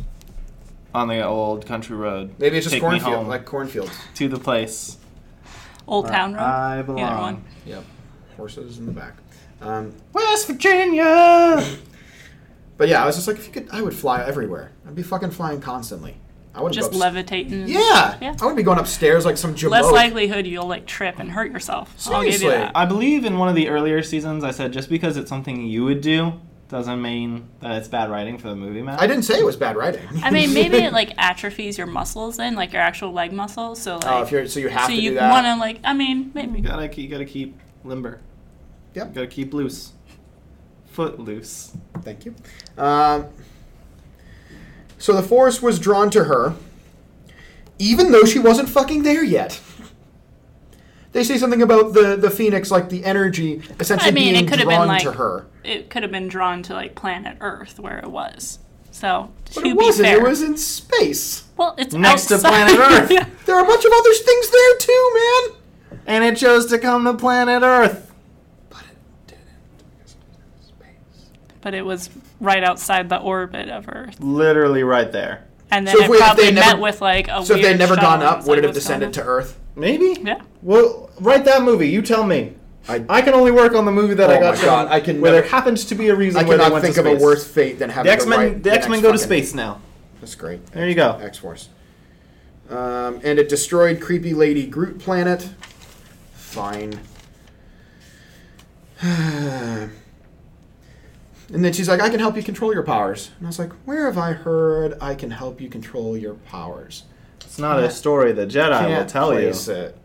on the old country road?
Maybe it's just
Take me
cornfield,
home
like cornfields.
to the place
Old
where
Town Road.
I belong.
one.
Yep. Horses in the back. Um,
West Virginia. *laughs*
but yeah, I was just like, if you could, I would fly everywhere. I'd be fucking flying constantly. I wouldn't
Just
go
levitating.
Yeah.
Yeah.
I wouldn't be going upstairs like some jabot.
Less likelihood you'll like trip and hurt yourself. I'll give you
Seriously.
that.
I believe in one of the earlier seasons, I said just because it's something you would do doesn't mean that it's bad writing for the movie, man.
I didn't say it was bad writing.
I mean, *laughs* maybe it like atrophies your muscles then, like your actual leg muscles. So oh, like,
Oh, if you're so you have
so
to
you
do that.
want to like, I mean, maybe.
You gotta, you gotta keep limber.
Yep.
You gotta keep loose. Foot loose.
Thank you. Um, so the force was drawn to her, even though she wasn't fucking there yet. They say something about the, the phoenix, like the energy, essentially
I mean, it
being
could have been,
drawn
like-
to her.
It could have been drawn to like planet Earth where it was. So
But
to
it
be
wasn't.
fair,
It was in space.
well, it's
Next to
outside-
planet Earth.
Yeah. *laughs*
There are a bunch of other things there too, man.
And it chose to come to planet Earth.
But it didn't. Space.
But it was right outside the orbit of Earth,
Literally right there.
and then
So if
it
we- if
probably
they
met
never-
with like a weird.
So if they'd never gone up, would
like,
it have descended to Earth?
Maybe?
Yeah.
Well, write that movie. You tell me.
I,
I can only work on the movie that
Oh
I got
my God, I can
where
never-
there happens to be a reason
I
where they
cannot
went
think
to
of a worse fate than having
The X Men. The
the
X Men go to space now.
That's great.
There you go.
X Force. Um, and it destroyed creepy lady Groot planet. Fine. *sighs* *sighs* and then she's like, I can help you control your powers. And I was like, where have I heard I can help you control your powers?
It's not a story the Jedi will
Can't
tell you.
place It.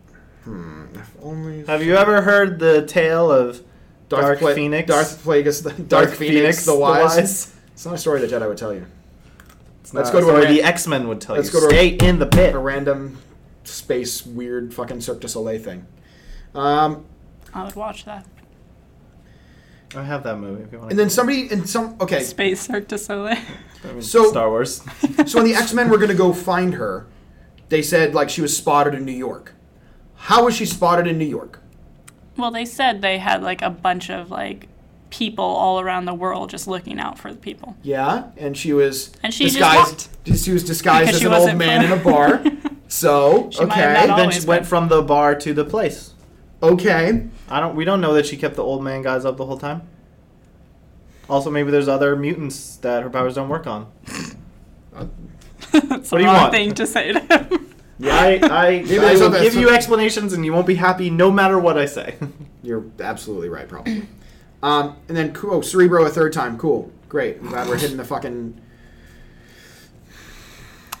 Hmm. If only.
Have you ever heard the tale of Darth
Pla-
Phoenix?
Darth Plagueis, *laughs* the Darth, Phoenix, the wise. It's not a story the Jedi would tell you.
It's
Let's
not
go
a
to a
story
ran-
the X Men would tell
Let's
you.
go to a-
Stay in the pit.
A random space weird fucking Cirque du Soleil thing. Um,
I would watch that.
I have that movie if you want.
and then somebody and some okay.
Space Cirque du Soleil.
so-
Star Wars. *laughs*
So when the X Men were gonna go find her, they said like she was spotted in New York. How was she spotted in New York?
well, they said they had like a bunch of like people all around the world just looking out for the people.
Yeah, and she was
And she just
disguised. She was disguised
Because
as an old
wasn't
man in a bar. *laughs* So
She
okay,
not
then
always
she went from the bar to the place.
Okay.
I don't. We don't know that she kept the old man guys up the whole time. Also, maybe there's other mutants that her powers don't work on. *laughs*
It's
What
a
do you
wrong
want?
thing to say to him.
Yeah, I *laughs* I, I
there's
will
other-
give you explanations, and you won't be happy no matter what I say. *laughs*
You're absolutely right, probably. um, and then cool, oh, Cerebro a third time. Cool, great. I'm glad we're hitting the fucking.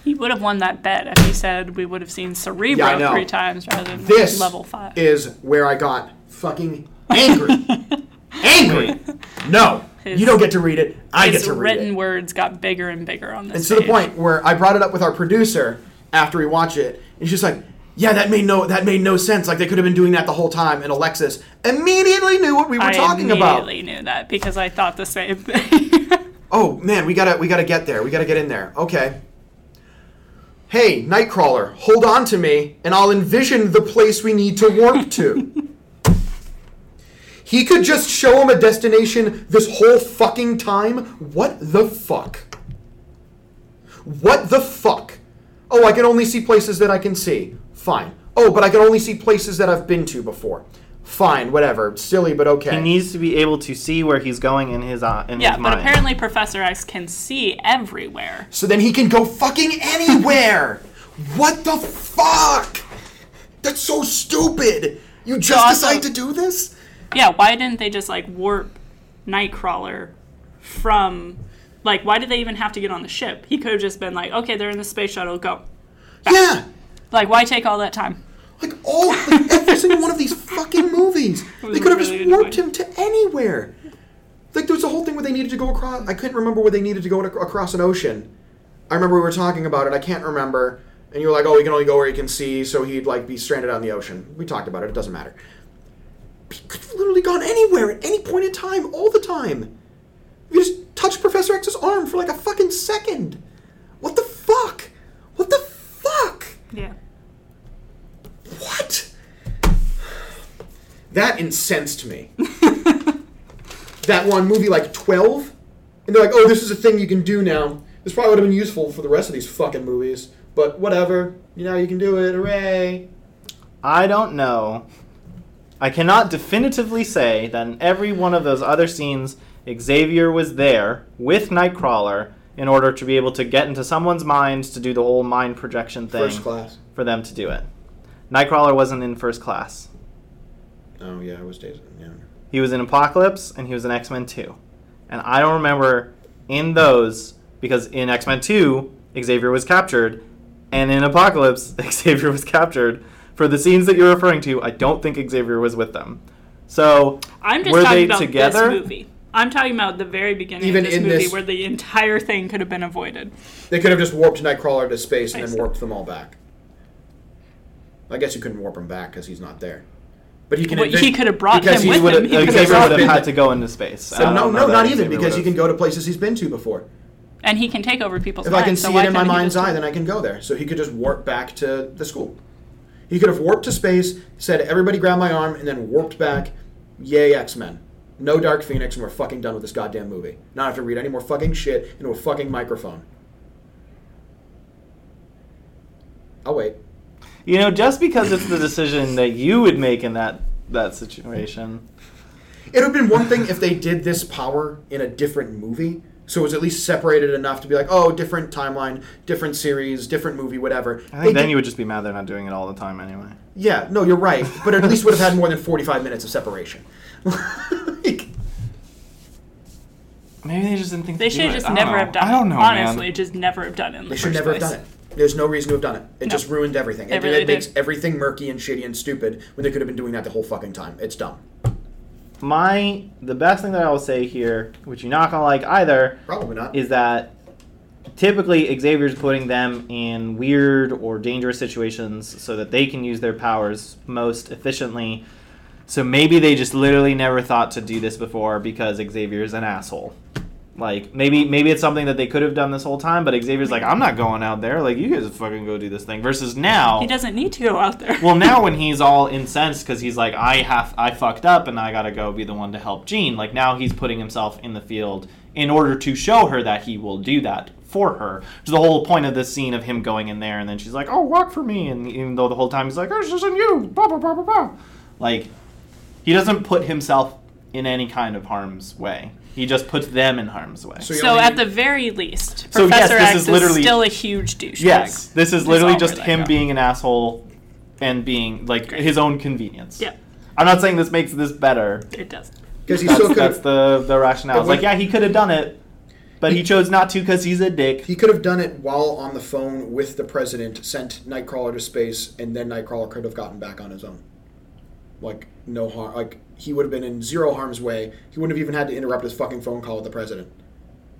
He would have won that bet if he said we would have seen Cerebro
Yeah,
three times rather than
This
level five.
is where I got fucking angry. *laughs* angry. No,
His-
you don't get to read it. I get to read it.
His written words got bigger and bigger on this.
And to the point where I brought it up with our producer after we watch it, and she's like, "Yeah, that made no that made no sense. Like they could have been doing that the whole time." And Alexis immediately knew what we were
I
talking about.
immediately knew that because I thought the same thing. *laughs*
Oh man, we gotta we gotta get there. We gotta get in there. Okay. Hey, Nightcrawler, hold on to me, and I'll envision the place we need to warp to. *laughs* he could just show him a destination this whole fucking time. What the fuck? What the fuck? Oh, I can only see places that I can see. Fine. Oh, but I can only see places that I've been to before. Fine, whatever. Silly, but okay.
he needs to be able to see where he's going in his uh, in
yeah,
his
but apparently Professor X can see everywhere.
so then he can go fucking anywhere. *laughs* what the fuck? That's so stupid. You just
also-
decide to do this?
Yeah, why didn't they just like warp Nightcrawler from like why did they even have to get on the ship? He could have just been like, okay, they're in the space shuttle, go.
Yeah.
Like, why take all that time?
Like all like every single one of these fucking movies. *laughs* They could have
really
just warped him to anywhere. Like there was a whole thing where they needed to go across I couldn't remember where they needed to go ac- across an ocean. I remember we were talking about it. I can't remember. And you were like, "Oh, he can only go where he can see, so he'd like be stranded on the ocean." We talked about it. It doesn't matter. He could have literally gone anywhere at any point in time, all the time. You just touched Professor X's arm for like a fucking second. What the fuck? What the fuck?
Yeah.
What? That incensed me. *laughs* that one movie, like 12, and they're like, oh, this is a thing you can do now. This probably would have been useful for the rest of these fucking movies, but whatever. You know, you can do it. Hooray.
I don't know. I cannot definitively say that in every one of those other scenes, Xavier was there with Nightcrawler, in order to be able to get into someone's mind to do the whole mind projection thing
First class.
for them to do it. Nightcrawler wasn't in first class.
Oh yeah, it was days. Yeah.
He was in Apocalypse and he was in X Men 2. And I don't remember in those because in X Men 2, Xavier was captured, and in Apocalypse, *laughs* Xavier was captured. For the scenes that you're referring to, I don't think Xavier was with them. So,
I'm just
were
talking
they
about
together?
this movie. I'm talking about the very beginning
Even
of this
in
movie
this-
where the entire thing could have been avoided.
They could have just warped Nightcrawler to space and
I
then
see.
warped them all back. I guess you couldn't warp him back because he's not there. But he can.
Well, he could have brought
because
him
he
with
would
him. He
have, Xavier
have
would have had to go into space.
So no, no, not even because he
would've.
can go to places he's been to before.
and he can take over people's
If
minds.
I can see
why
it in my mind's eye, then I can go there. So he could just warp back to the school. He could have warped to space, said, "Everybody grab my arm," and then warped back. Yay, X Men! No Dark Phoenix, and we're fucking done with this goddamn movie. Not have to read any more fucking shit into a fucking microphone. I'll wait.
You know, just because it's the decision that you would make in that that situation.
It would have been one thing if they did this power in a different movie, so it was at least separated enough to be like, oh, different timeline, different series, different movie, whatever.
I
They
think then
did-
you would just be mad they're not doing it all the time anyway.
Yeah, no, you're right, but at least would have had more than 45 minutes of separation. *laughs* Like,
Maybe they just didn't think
They should have just never
know.
have done
I don't know,
it. Honestly,
man.
just never have done it in the
they
first
should never
place.
have done it. There's no reason to have done it. It
No.
just ruined everything.
It
It,
really
it makes
did.
everything murky and shitty and stupid when they could have been doing that the whole fucking time. It's dumb.
My the best thing that I will say here, which you're not gonna like either,
Probably not.
is that typically Xavier's putting them in weird or dangerous situations so that they can use their powers most efficiently. So maybe they just literally never thought to do this before because Xavier's an asshole. Like maybe maybe it's something that they could have done this whole time, but Xavier's like, I'm not going out there. Like you guys fucking go do this thing. Versus now,
He doesn't need to go out there.
well, now when *laughs* he's all incensed because he's like, I have, I fucked up, and I gotta go be the one to help Jean. Like now he's putting himself in the field in order to show her that he will do that for her. Is the whole point of this scene of him going in there, and then she's like, "Oh, walk for me," and even though the whole time he's like, oh, "It's just in you," blah blah blah blah blah. Like he doesn't put himself in any kind of harm's way. He just puts them in harm's way.
So
so at the very least,
So, yes,
Professor
this
X
is literally-
still a huge douchebag.
yes, this is literally just him
like,
being an asshole and being like
Great.
his own convenience.
Yeah,
I'm not saying this makes this better.
it doesn't.
Because he
That's,
still could
that's the the rationale. It's like, yeah, he could have done it, but he chose not to because he's a dick.
He could have done it while on the phone with the president, sent Nightcrawler to space, and then Nightcrawler could have gotten back on his own. Like no harm. Like he would have been in zero harm's way. He wouldn't have even had to interrupt his fucking phone call with the president,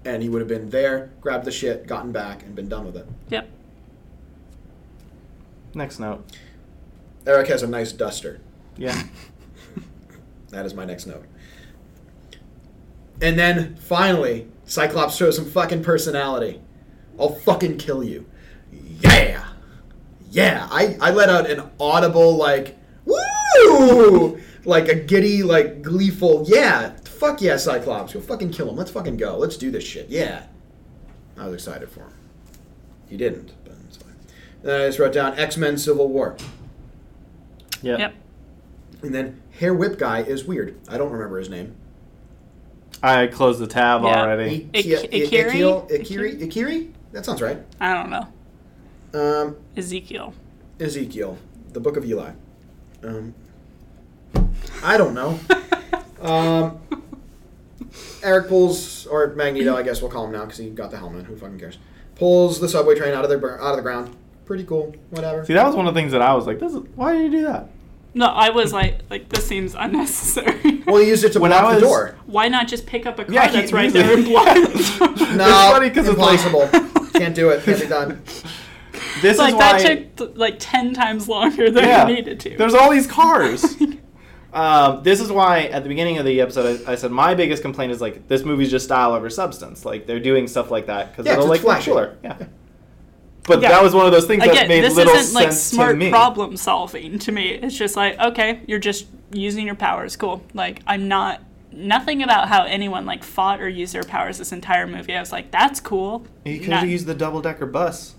and he would have been there, grabbed the shit, gotten back, and been done with it.
Yep.
Next note.
Eric has a nice duster.
Yeah. *laughs*
That is my next note. And then finally, Cyclops shows some fucking personality. I'll fucking kill you. Yeah. Yeah. I, I let out an audible, like, woo! Like a giddy, like, gleeful, yeah. Fuck yeah, Cyclops. You'll fucking kill him. Let's fucking go. Let's do this shit. Yeah. I was excited for him. He didn't, but it's fine. And then I just wrote down X Men Civil War.
Yeah.
Yep.
And then Hair Whip Guy is weird. I don't remember his name.
I closed the tab
Yeah.
already.
Ik-
Ik-
I-
Ikiri?
Ikil- Ikiri? Ikiri? That sounds right.
I don't know.
Um,
Ezekiel.
Ezekiel, the Book of Eli. Um, I don't know. *laughs* um, Eric pulls, or Magneto, I guess we'll call him now because he got the helmet. Who fucking cares? Pulls the subway train out of the out of the ground. Pretty cool. Whatever.
See, that was one of the things that I was like, "This is why did you do that?"
No, I was like, like this seems unnecessary. *laughs*
Well, he used it to
When
block
I
the door.
Why not just pick up a car
Yeah, he-
that's right there and block?
No, *laughs*
funny 'cause it's like-
impossible. Can't do it. Can't be done.
This
like
is why
that took like ten times longer than
yeah,
it needed to.
There's all these cars. Um, this is why at the beginning of the episode I, I said my biggest complaint is like this movie's just style over substance. Like they're doing stuff like that because
Yeah,
it'll
'cause
like
it's flashy.
cooler. Yeah. But
Yeah.
that was one of those things that
Again,
made
this
little
isn't like
sense
smart
to me.
problem solving to me. It's just like, okay, you're just using your powers. Cool. Like I'm not nothing about how anyone like fought or used their powers this entire movie. I was like, that's cool.
You could
Not-
have used the double decker bus.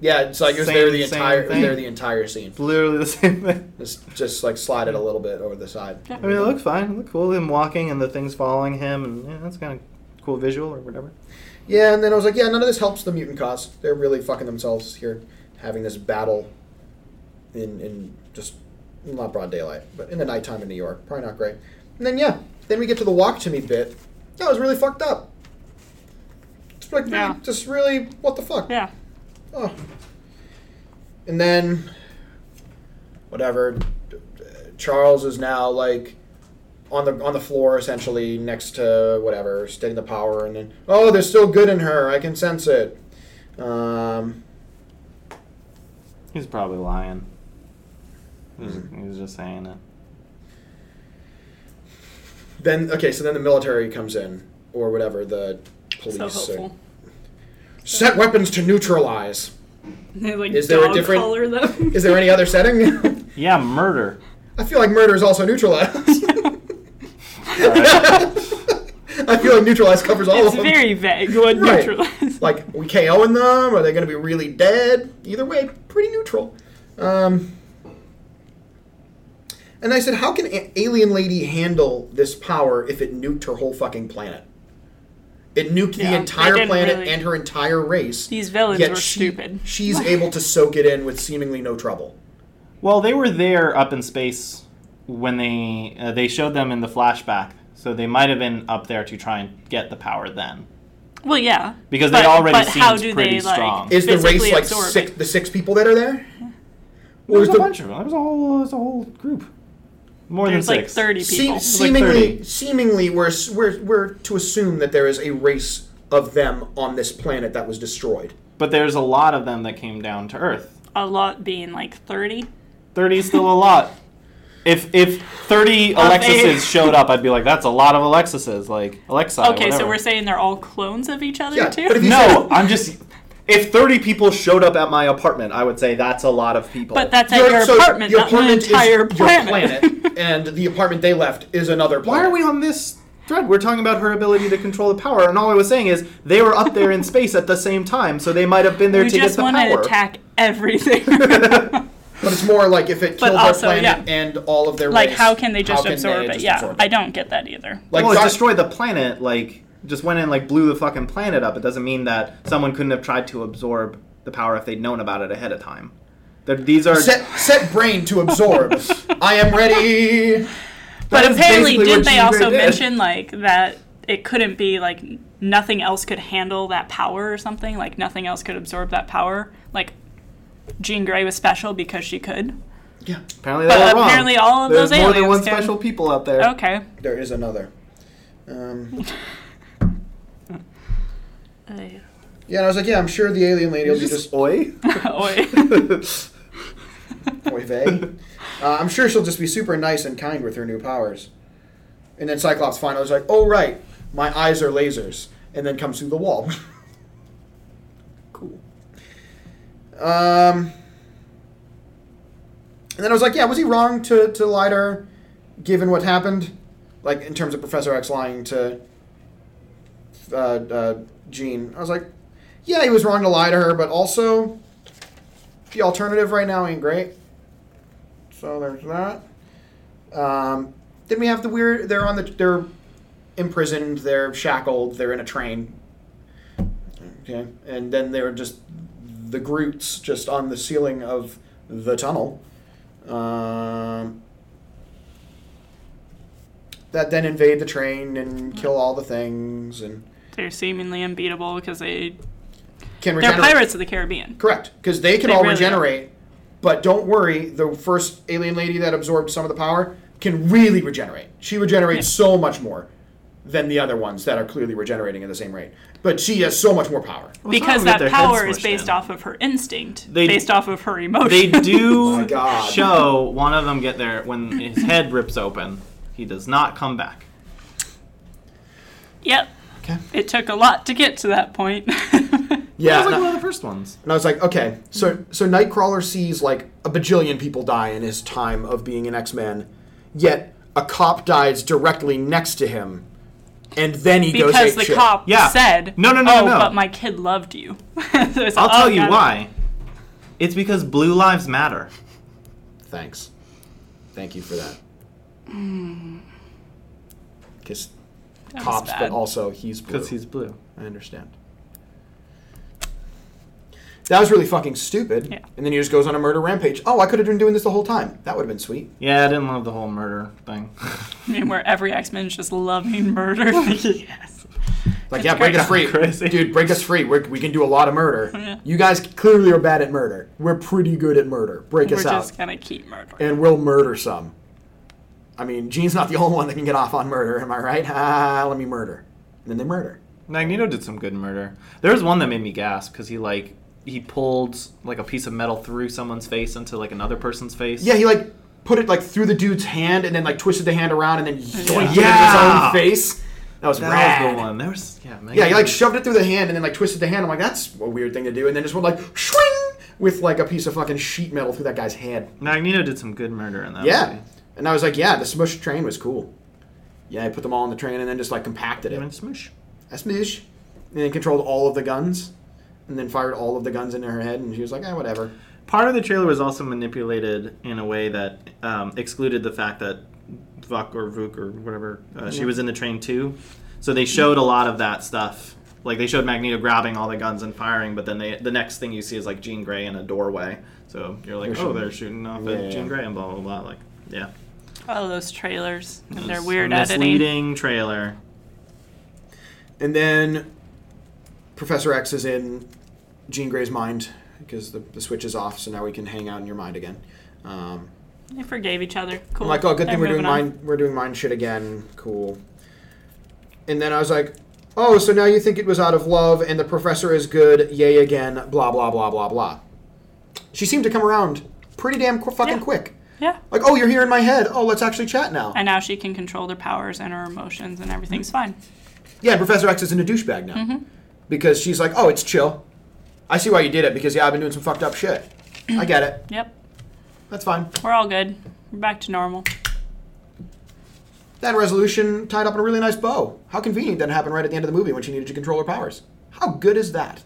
Yeah, it's like it was
Same-
there the entire. It was there the entire scene.
Literally the *laughs* same thing.
It's just like slide it a little bit over the side.
Yeah.
I mean, it looks fine. It looked cool. Him walking and the things following him, and yeah, that's kind of cool visual or whatever.
Yeah, and then I was like, yeah, none of this helps the mutant cause. They're really fucking themselves here, having this battle in in just not broad daylight, but in the nighttime in New York. Probably not great. And then yeah, then we get to the walk to me bit. That was really fucked up. It's like
Yeah.
just really what the fuck.
Yeah.
Oh. And then, whatever. Charles is now like on the on the floor essentially next to whatever, steadying the power, and then oh, there's still good in her. I can sense it. Um,
He's probably lying. He's,
Mm-hmm.
he was just saying it.
then okay, so then the military comes in or whatever the police.
So
or-
hopeful.
Set weapons to neutralize.
They like
Is there a
dog
different-
collar them.
Is there any other setting? *laughs*
Yeah, murder.
I feel like murder is also neutralized. *laughs* *laughs* I feel like neutralize covers all
it's
of them.
very vague what
Right.
neutralize.
like we KOing them? Are they going to be really dead? Either way, pretty neutral. Um, and I said, how can a- Alien Lady handle this power if it nuked her whole fucking planet? It nuked
Yeah,
the entire planet
really-
and her entire race.
These villains
yet
were
she-
stupid.
She's *laughs* able to soak it in with seemingly no trouble.
Well, they were there up in space when they uh, they showed them in the flashback, so they might have been up there to try and get the power then.
Well, yeah.
Because they already
but how
seemed
do
pretty
they like
strong.
Is the race like six, the six people that are there?
There was
was
a
the-
bunch of them. There was a whole, there was a whole group. More
There's
than
like
six.
thirty
Se-
people.
like
seemingly,
30.
seemingly, we're, we're we're to assume that there is a race of them on this planet that was destroyed.
But there's a lot of them that came down to Earth.
a lot being like thirty.
30 is still a *laughs* lot. If if 30
Of a-
Alexis's *laughs* showed up, I'd be like, that's a lot of Alexises. Like, Alexa.
Okay, so we're saying they're all clones of each other
Yeah,
too.
but if you
No,
said-
I'm just. If 30 people showed up at my apartment, I would say that's a lot of people.
But that's at
Your-
your
so
apartment,
your
not
apartment
the entire
is
planet.
your planet, *laughs* and the apartment they left is another planet.
Why are we on this thread? We're talking about her ability to control the power, and all I was saying is they were up there in space at the same time, so they might have been there
we
to get the power.
just want to
power.
attack everything. *laughs* *laughs*
But it's more like if it
But
killed
also,
their planet
yeah.
and all of their
like,
race,
how can they just
how
absorb it?
just
yeah,
absorb
I don't get that either.
Like
well, it
Dar-
destroyed the planet. Like, just went in and like blew the fucking planet up. It doesn't mean that someone couldn't have tried to absorb the power if they'd known about it ahead of time. That these are
set set brain to absorb. *laughs* I am ready.
But apparently, did
what
they also
did.
mention like that it couldn't be like nothing else could handle that power or something? Like nothing else could absorb that power? Like Jean Grey was special because she could.
Yeah,
apparently
But
they wrong.
apparently all of
There's
those
more than one
can-
special people out there.
Okay.
there is another. Um, *laughs*
Ay.
yeah, and I was like, yeah, I'm sure the alien lady will be just
oi. *laughs*
Oi. *laughs*
Oy vey. Uh, I'm sure she'll just be super nice and kind with her new powers. And then Cyclops finally is like, oh, right, my eyes are lasers. And then comes through the wall. *laughs* cool. Um, and then I was like, yeah, was he wrong to, to lie to her, given what happened? Like, in terms of Professor X lying to uh, uh, Jean. I was like, yeah, he was wrong to lie to her, but also the alternative right now ain't great. So there's that. Um, then we have the weird. They're on the. They're imprisoned. They're shackled. They're in a train. Okay, and then they're just the Groots just on the ceiling of the tunnel. Um, that then invade the train and kill all the things and
They're seemingly unbeatable because they
can
they're pirates of the Caribbean.
Correct, because they can
They
all
really
regenerate. But don't worry, the first alien lady that absorbed some of the power can really regenerate. She regenerates so much more than the other ones that are clearly regenerating at the same rate. But she has so much more power.
because
some of them get
that power is based
in.
off of her instinct,
They-
based off of her emotion.
They do *laughs* oh
My God.
show one of them get there when his head rips open. He does not come back.
yep.
Okay.
It took a lot to get to that point. *laughs*
Yeah.
That was like
and
one of the first ones.
And I was like, okay, so so Nightcrawler sees like a bajillion people die in his time of being an X Man, yet a cop dies directly next to him, and then he goes
because the
shit.
cop
Yeah.
said,
No, no, no,
oh,
no.
but my kid loved you." *laughs* So
I'll
like,
tell
oh,
you
got
why. It's because blue lives matter.
Thanks. Thank you for that. Hmm. Because
That
cops, but also he's blue.
Because he's blue.
I understand. That was really fucking stupid.
Yeah.
And then he just goes on a murder rampage. Oh, I could have been doing this the whole time. That would have been sweet.
Yeah, I didn't love the whole murder thing. *laughs*
I mean, where every X Men is just loving murder. *laughs*
yes.
Like,
It's
yeah, break us free,
Crazy.
dude. Break us free. We're, we can do a lot of murder. *laughs*
Yeah.
You guys clearly are bad at murder. We're pretty good at murder. Break
We're
us out,
just gonna keep murdering.
and we'll murder some. I mean, Jean's not the *laughs* only one that can get off on murder. Am I right? Ah, let me murder. And then they murder.
Magneto did some good murder. There was one that made me gasp because he like he pulled like a piece of metal through someone's face into like another person's face.
Yeah, he like put it like through the dude's hand, and then like twisted the hand around, and then yoinked it
Yeah.
into his own face. That was
that
rad.
was the one. There was yeah. Magneto
Yeah, he like shoved it through the hand and then like twisted the hand. I'm like, that's a weird thing to do. And then just went like swing with like a piece of fucking sheet metal through that guy's head.
Magneto did some good murder in that.
Yeah.
movie.
And I was like, yeah, the smush train was cool. Yeah, I put them all on the train and then just like compacted it.
Even Smoosh.
I smush. And then controlled all of the guns. And then fired all of the guns into her head. And she was like, eh, whatever.
Part of the trailer was also manipulated in a way that um, excluded the fact that Vuk or Vuk or whatever uh, she was in the train too. So they showed a lot of that stuff. Like they showed Magneto grabbing all the guns and firing, but then they the next thing you see is like Jean Grey in a doorway. So you're like,
They're
oh,
shooting-
they're shooting off
Yeah,
at
yeah.
Jean Grey and blah blah blah. Like, yeah,
All those trailers and
It
their
was
weird
a
editing.
misleading trailer.
And then Professor X is in Jean Grey's mind because the, the switch is off. So now we can hang out in your mind again. Um,
They forgave each other. Cool.
I'm like, oh, good
They're
thing we're doing
moving on.
mind we're doing mind shit again. Cool. And then I was like, oh, so now you think it was out of love, and the professor is good. Yay again. Blah blah blah blah blah. She seemed to come around pretty damn qu- fucking
Yeah.
quick.
Yeah.
Like, oh, you're here in my head. Oh, let's actually chat now.
And now she can control their powers and her emotions, and everything's fine.
Yeah, and Professor X isn't a douchebag now
Mm-hmm.
because she's like, oh, it's chill. I see why you did it because yeah, I've been doing some fucked up shit. I get it. *clears throat*
Yep.
That's fine.
We're all good. We're back to normal.
That resolution tied up in a really nice bow. How convenient that happened right at the end of the movie when she needed to control her powers. How good is that?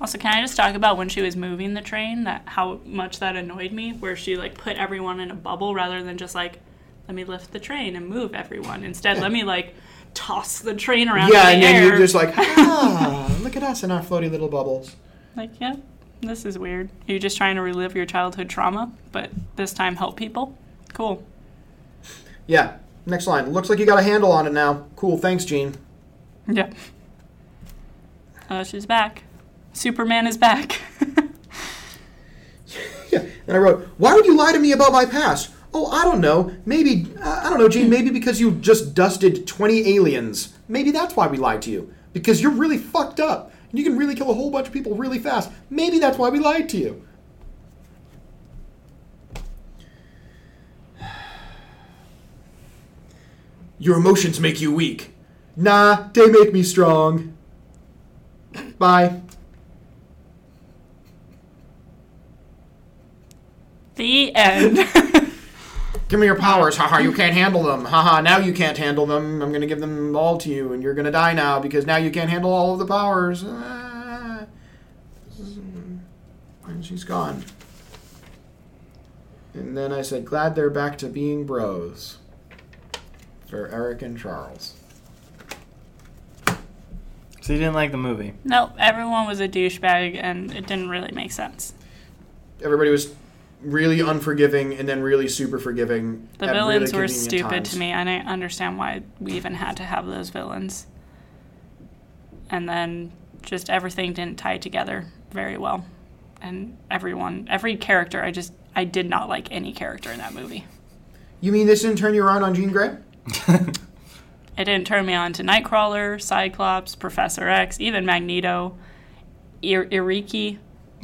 Also, can I just talk about when she was moving the train? That how much that annoyed me, where she like put everyone in a bubble rather than just like, let me lift the train and move everyone. Instead, let me like toss the train around
yeah,
in
and
the
then you're just like, ah, look at us in our floaty little bubbles.
like, yeah, this is weird. You're just trying to relive your childhood trauma, but this time help people. Cool.
Yeah. Next line. Looks like you got a handle on it now. Cool. Thanks, Jean.
Yeah. Oh, she's back. Superman is back. *laughs*
Yeah. And I wrote, why would you lie to me about my past? Oh, I don't know. Maybe, uh, I don't know, Jean. Maybe because you just dusted 20 aliens. Maybe that's why we lied to you. Because you're really fucked up. And you can really kill a whole bunch of people really fast. Maybe that's why we lied to you. Your emotions make you weak. Nah, they make me strong. Bye.
The end. *laughs*
Give me your powers. Haha, you can't handle them. Haha, now you can't handle them. I'm going to give them all to you, and you're going to die now because now you can't handle all of the powers. Ah. And she's gone. And then I said, glad they're back to being bros. For Eric and Charles.
So you didn't like the movie?
nope, everyone was a douchebag, and it didn't really make sense.
Everybody was really unforgiving and then really super forgiving.
The
at really
villains were stupid
times.
to me. I didn't understand why we even had to have those villains. And then just everything didn't tie together very well. And everyone, every character, I just, I did not like any character in that movie.
You mean this didn't turn you around on Jean Grey? *laughs*
It didn't turn me on to Nightcrawler, Cyclops, Professor X, even Magneto, Ir- Iriki,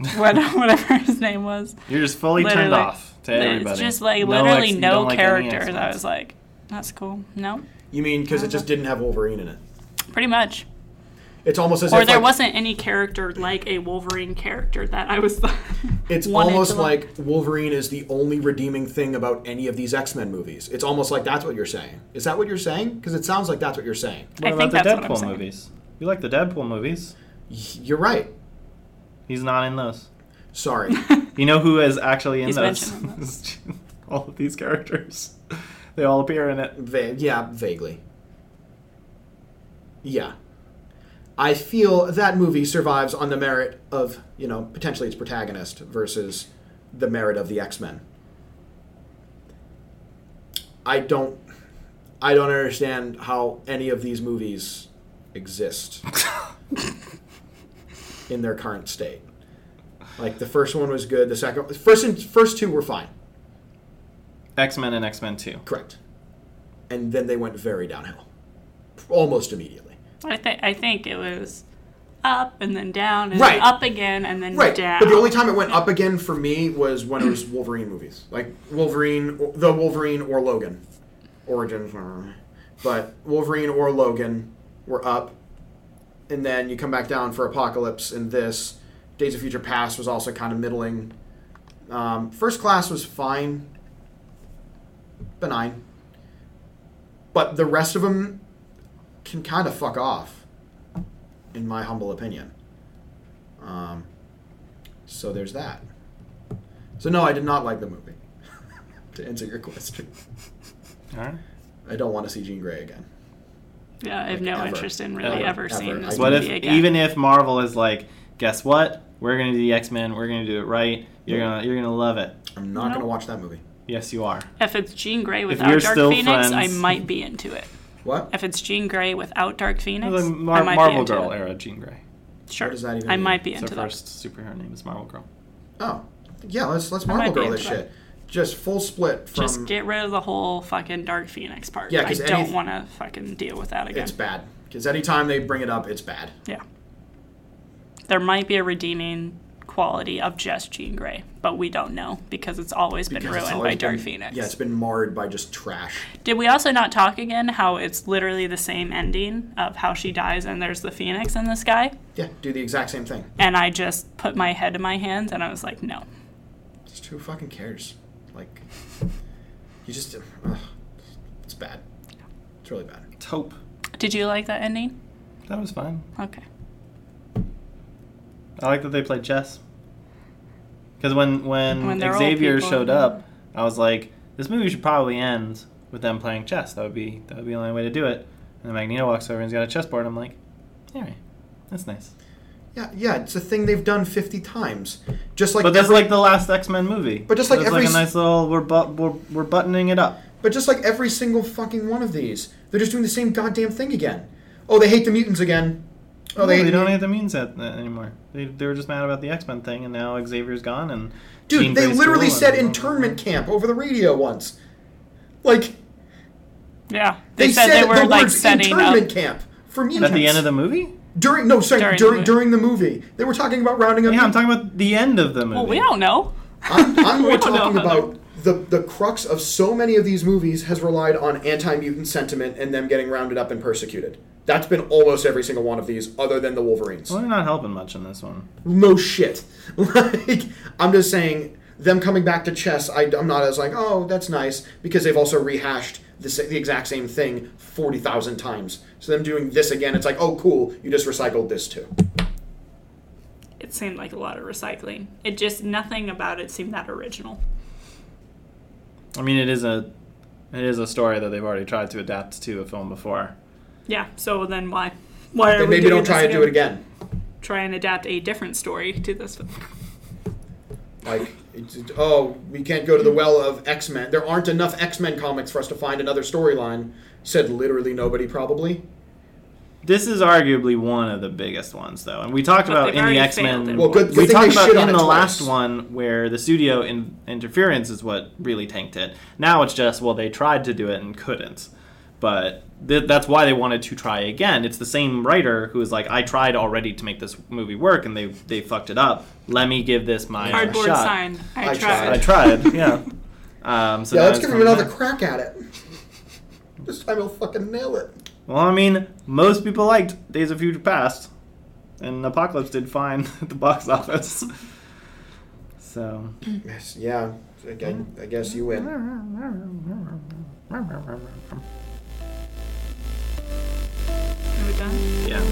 *laughs* whatever his name was.
You're just fully turned off to everybody.
It's just like
No
literally
X- you
no
don't like any
character
X-Men.
that was like, that's cool. No,
You mean because it just didn't have Wolverine in it?
pretty much.
It's almost as
Or
if
there
like,
wasn't any character like a Wolverine character that I was. *laughs*
It's almost
like-
like Wolverine is the only redeeming thing about any of these X Men movies. It's almost like that's what you're saying. Is that what you're saying? Because it sounds like that's what you're saying.
What
I
about
think
the
that's
Deadpool movies? You like the Deadpool movies?
Y- You're right.
He's not in those.
Sorry. *laughs*
You know who is actually in
He's
those?
mentioned in *laughs*
all of these characters. *laughs* They all appear in it.
Va- yeah, vaguely. Yeah. I feel that movie survives on the merit of, you know, potentially its protagonist versus the merit of the X-Men. I don't I don't understand how any of these movies exist in their current state. Like the first one was good, the second first and first two were fine.
X Men and X Men Two.
Correct. And then they went very downhill. Almost immediately.
I think I think it was up and then down and
Right.
then up again and then
Right.
down.
But the only time it went up again for me was when it was Wolverine movies. Like Wolverine, the Wolverine or Logan. Origins. But Wolverine or Logan were up. And then you come back down for Apocalypse and this. Days of Future Past was also kind of middling. Um, First Class was fine. Benign. But the rest of them can kind of fuck off, in my humble opinion. Um, so there's that. So no, I did not like the movie. *laughs* to answer your question,
All right.
I don't want to see Jean Grey again.
Yeah, I have
like,
no
ever.
interest in really
Ever.
ever, seeing
Ever.
this
I-
What if
movie again.
even if Marvel is like, guess what? We're gonna do the X Men. We're gonna do it right. You're gonna you're gonna love it.
I'm not
No.
gonna watch that movie.
Yes, you are.
if it's Jean Grey without Dark
still
Phoenix, I might be into it. *laughs*
What?
If it's Jean Grey without Dark Phoenix,
The
I
Mar-
might be
Marvel
into
Girl
it.
era Jean Grey.
Sure,
What does that even
I
mean?
might be
It's
into
her
that.
first superhero name is Marvel Girl.
Oh, yeah. Let's let's Marvel Girl this
shit. that.
Just full split from.
Just get rid of the whole fucking Dark Phoenix part.
Yeah,
I don't want to fucking deal with that again.
it's bad because anytime they bring it up, it's bad.
Yeah. There might be a redeeming quality of just Jean Grey, but we don't know because it's always been
Because
ruined
always
by Dark
been-
Phoenix.
Yeah, it's been marred by just trash.
Did we also not talk again how it's literally the same ending of how she dies and there's the Phoenix in the sky?
Yeah, do the exact same thing.
And I just put my head in my hands and I was like, no.
Just who fucking cares? Like, you just, ugh, it's bad. It's really bad.
It's Hope.
Did you like that ending?
That was fine.
Okay.
I like that they played chess. Because when when,
When
Xavier showed up, I was like, this movie should probably end with them playing chess. That would be that would be the only way to do it. And then Magneto walks over and he's got a chessboard. I'm like, all right, that's nice.
Yeah, yeah, it's a thing they've done fifty times. Just like
But that's
every,
like the last X Men movie.
But just like
It's
every
like a
s-
nice little we're, bu- we're we're buttoning it up.
but just like every single fucking one of these, they're just doing the same goddamn thing again. Oh, they hate the mutants again. Oh, they,
they, don't hate the mutants at, uh, anymore. They, they were just mad about the X Men thing, and now Xavier's gone. And
Dude,
Jean
they
Grey's
literally
cool,
said internment camp over the radio once. Like
Yeah.
they,
They, said, they were
the
like
words
setting
internment
up.
camp for mutants
at the end of the movie.
During no sorry
During
during
the
during,
movie.
the movie they were talking about rounding up.
Yeah, I'm talking about the end of the movie.
Well, we don't know.
I'm, I'm *laughs* more
We don't know
talking about the the crux of so many of these movies has relied on anti-mutant sentiment and them getting rounded up and persecuted. That's been almost every single one of these, other than the Wolverines.
Well, they're not helping much in this one.
No shit. *laughs* Like I'm just saying, them coming back to chess, I, am not as like, oh, that's nice because they've also rehashed the, the exact same thing forty thousand times. So them doing this again, it's like, oh, cool, you just recycled this too.
It seemed like a lot of recycling. It just, nothing about it seemed that original.
I mean, it is a it is a story that they've already tried to adapt to a film before.
Yeah, so then why? Why are
And
we
maybe
doing
don't try
this
to do it again.
Try and adapt a different story to this film.
Like, it's, it's- oh, we can't go to the well of X Men. There aren't enough X Men comics for us to find another storyline. Said literally nobody, probably.
This is arguably one of the biggest ones, though, and we talked
But
about in the X Men.
Well, good-
we
good thing
talked about in the
twice.
last one where the studio in, interference is what really tanked it. Now it's just well, they tried to do it and couldn't, but th- that's why they wanted to try again. It's the same writer who is like, I tried already to make this movie work, and they they fucked it up. Let me give this my
Cardboard
shot.
sign. I,
I
tried.
I tried, *laughs* yeah. Um, so
yeah, let's give him another
back.
crack at it. This time he'll fucking nail it.
Well, I mean, most people liked Days of Future Past, and Apocalypse did fine *laughs* at the box office. So,
Yes, yeah. I, I- I guess you win. *laughs* Are we done? Yeah.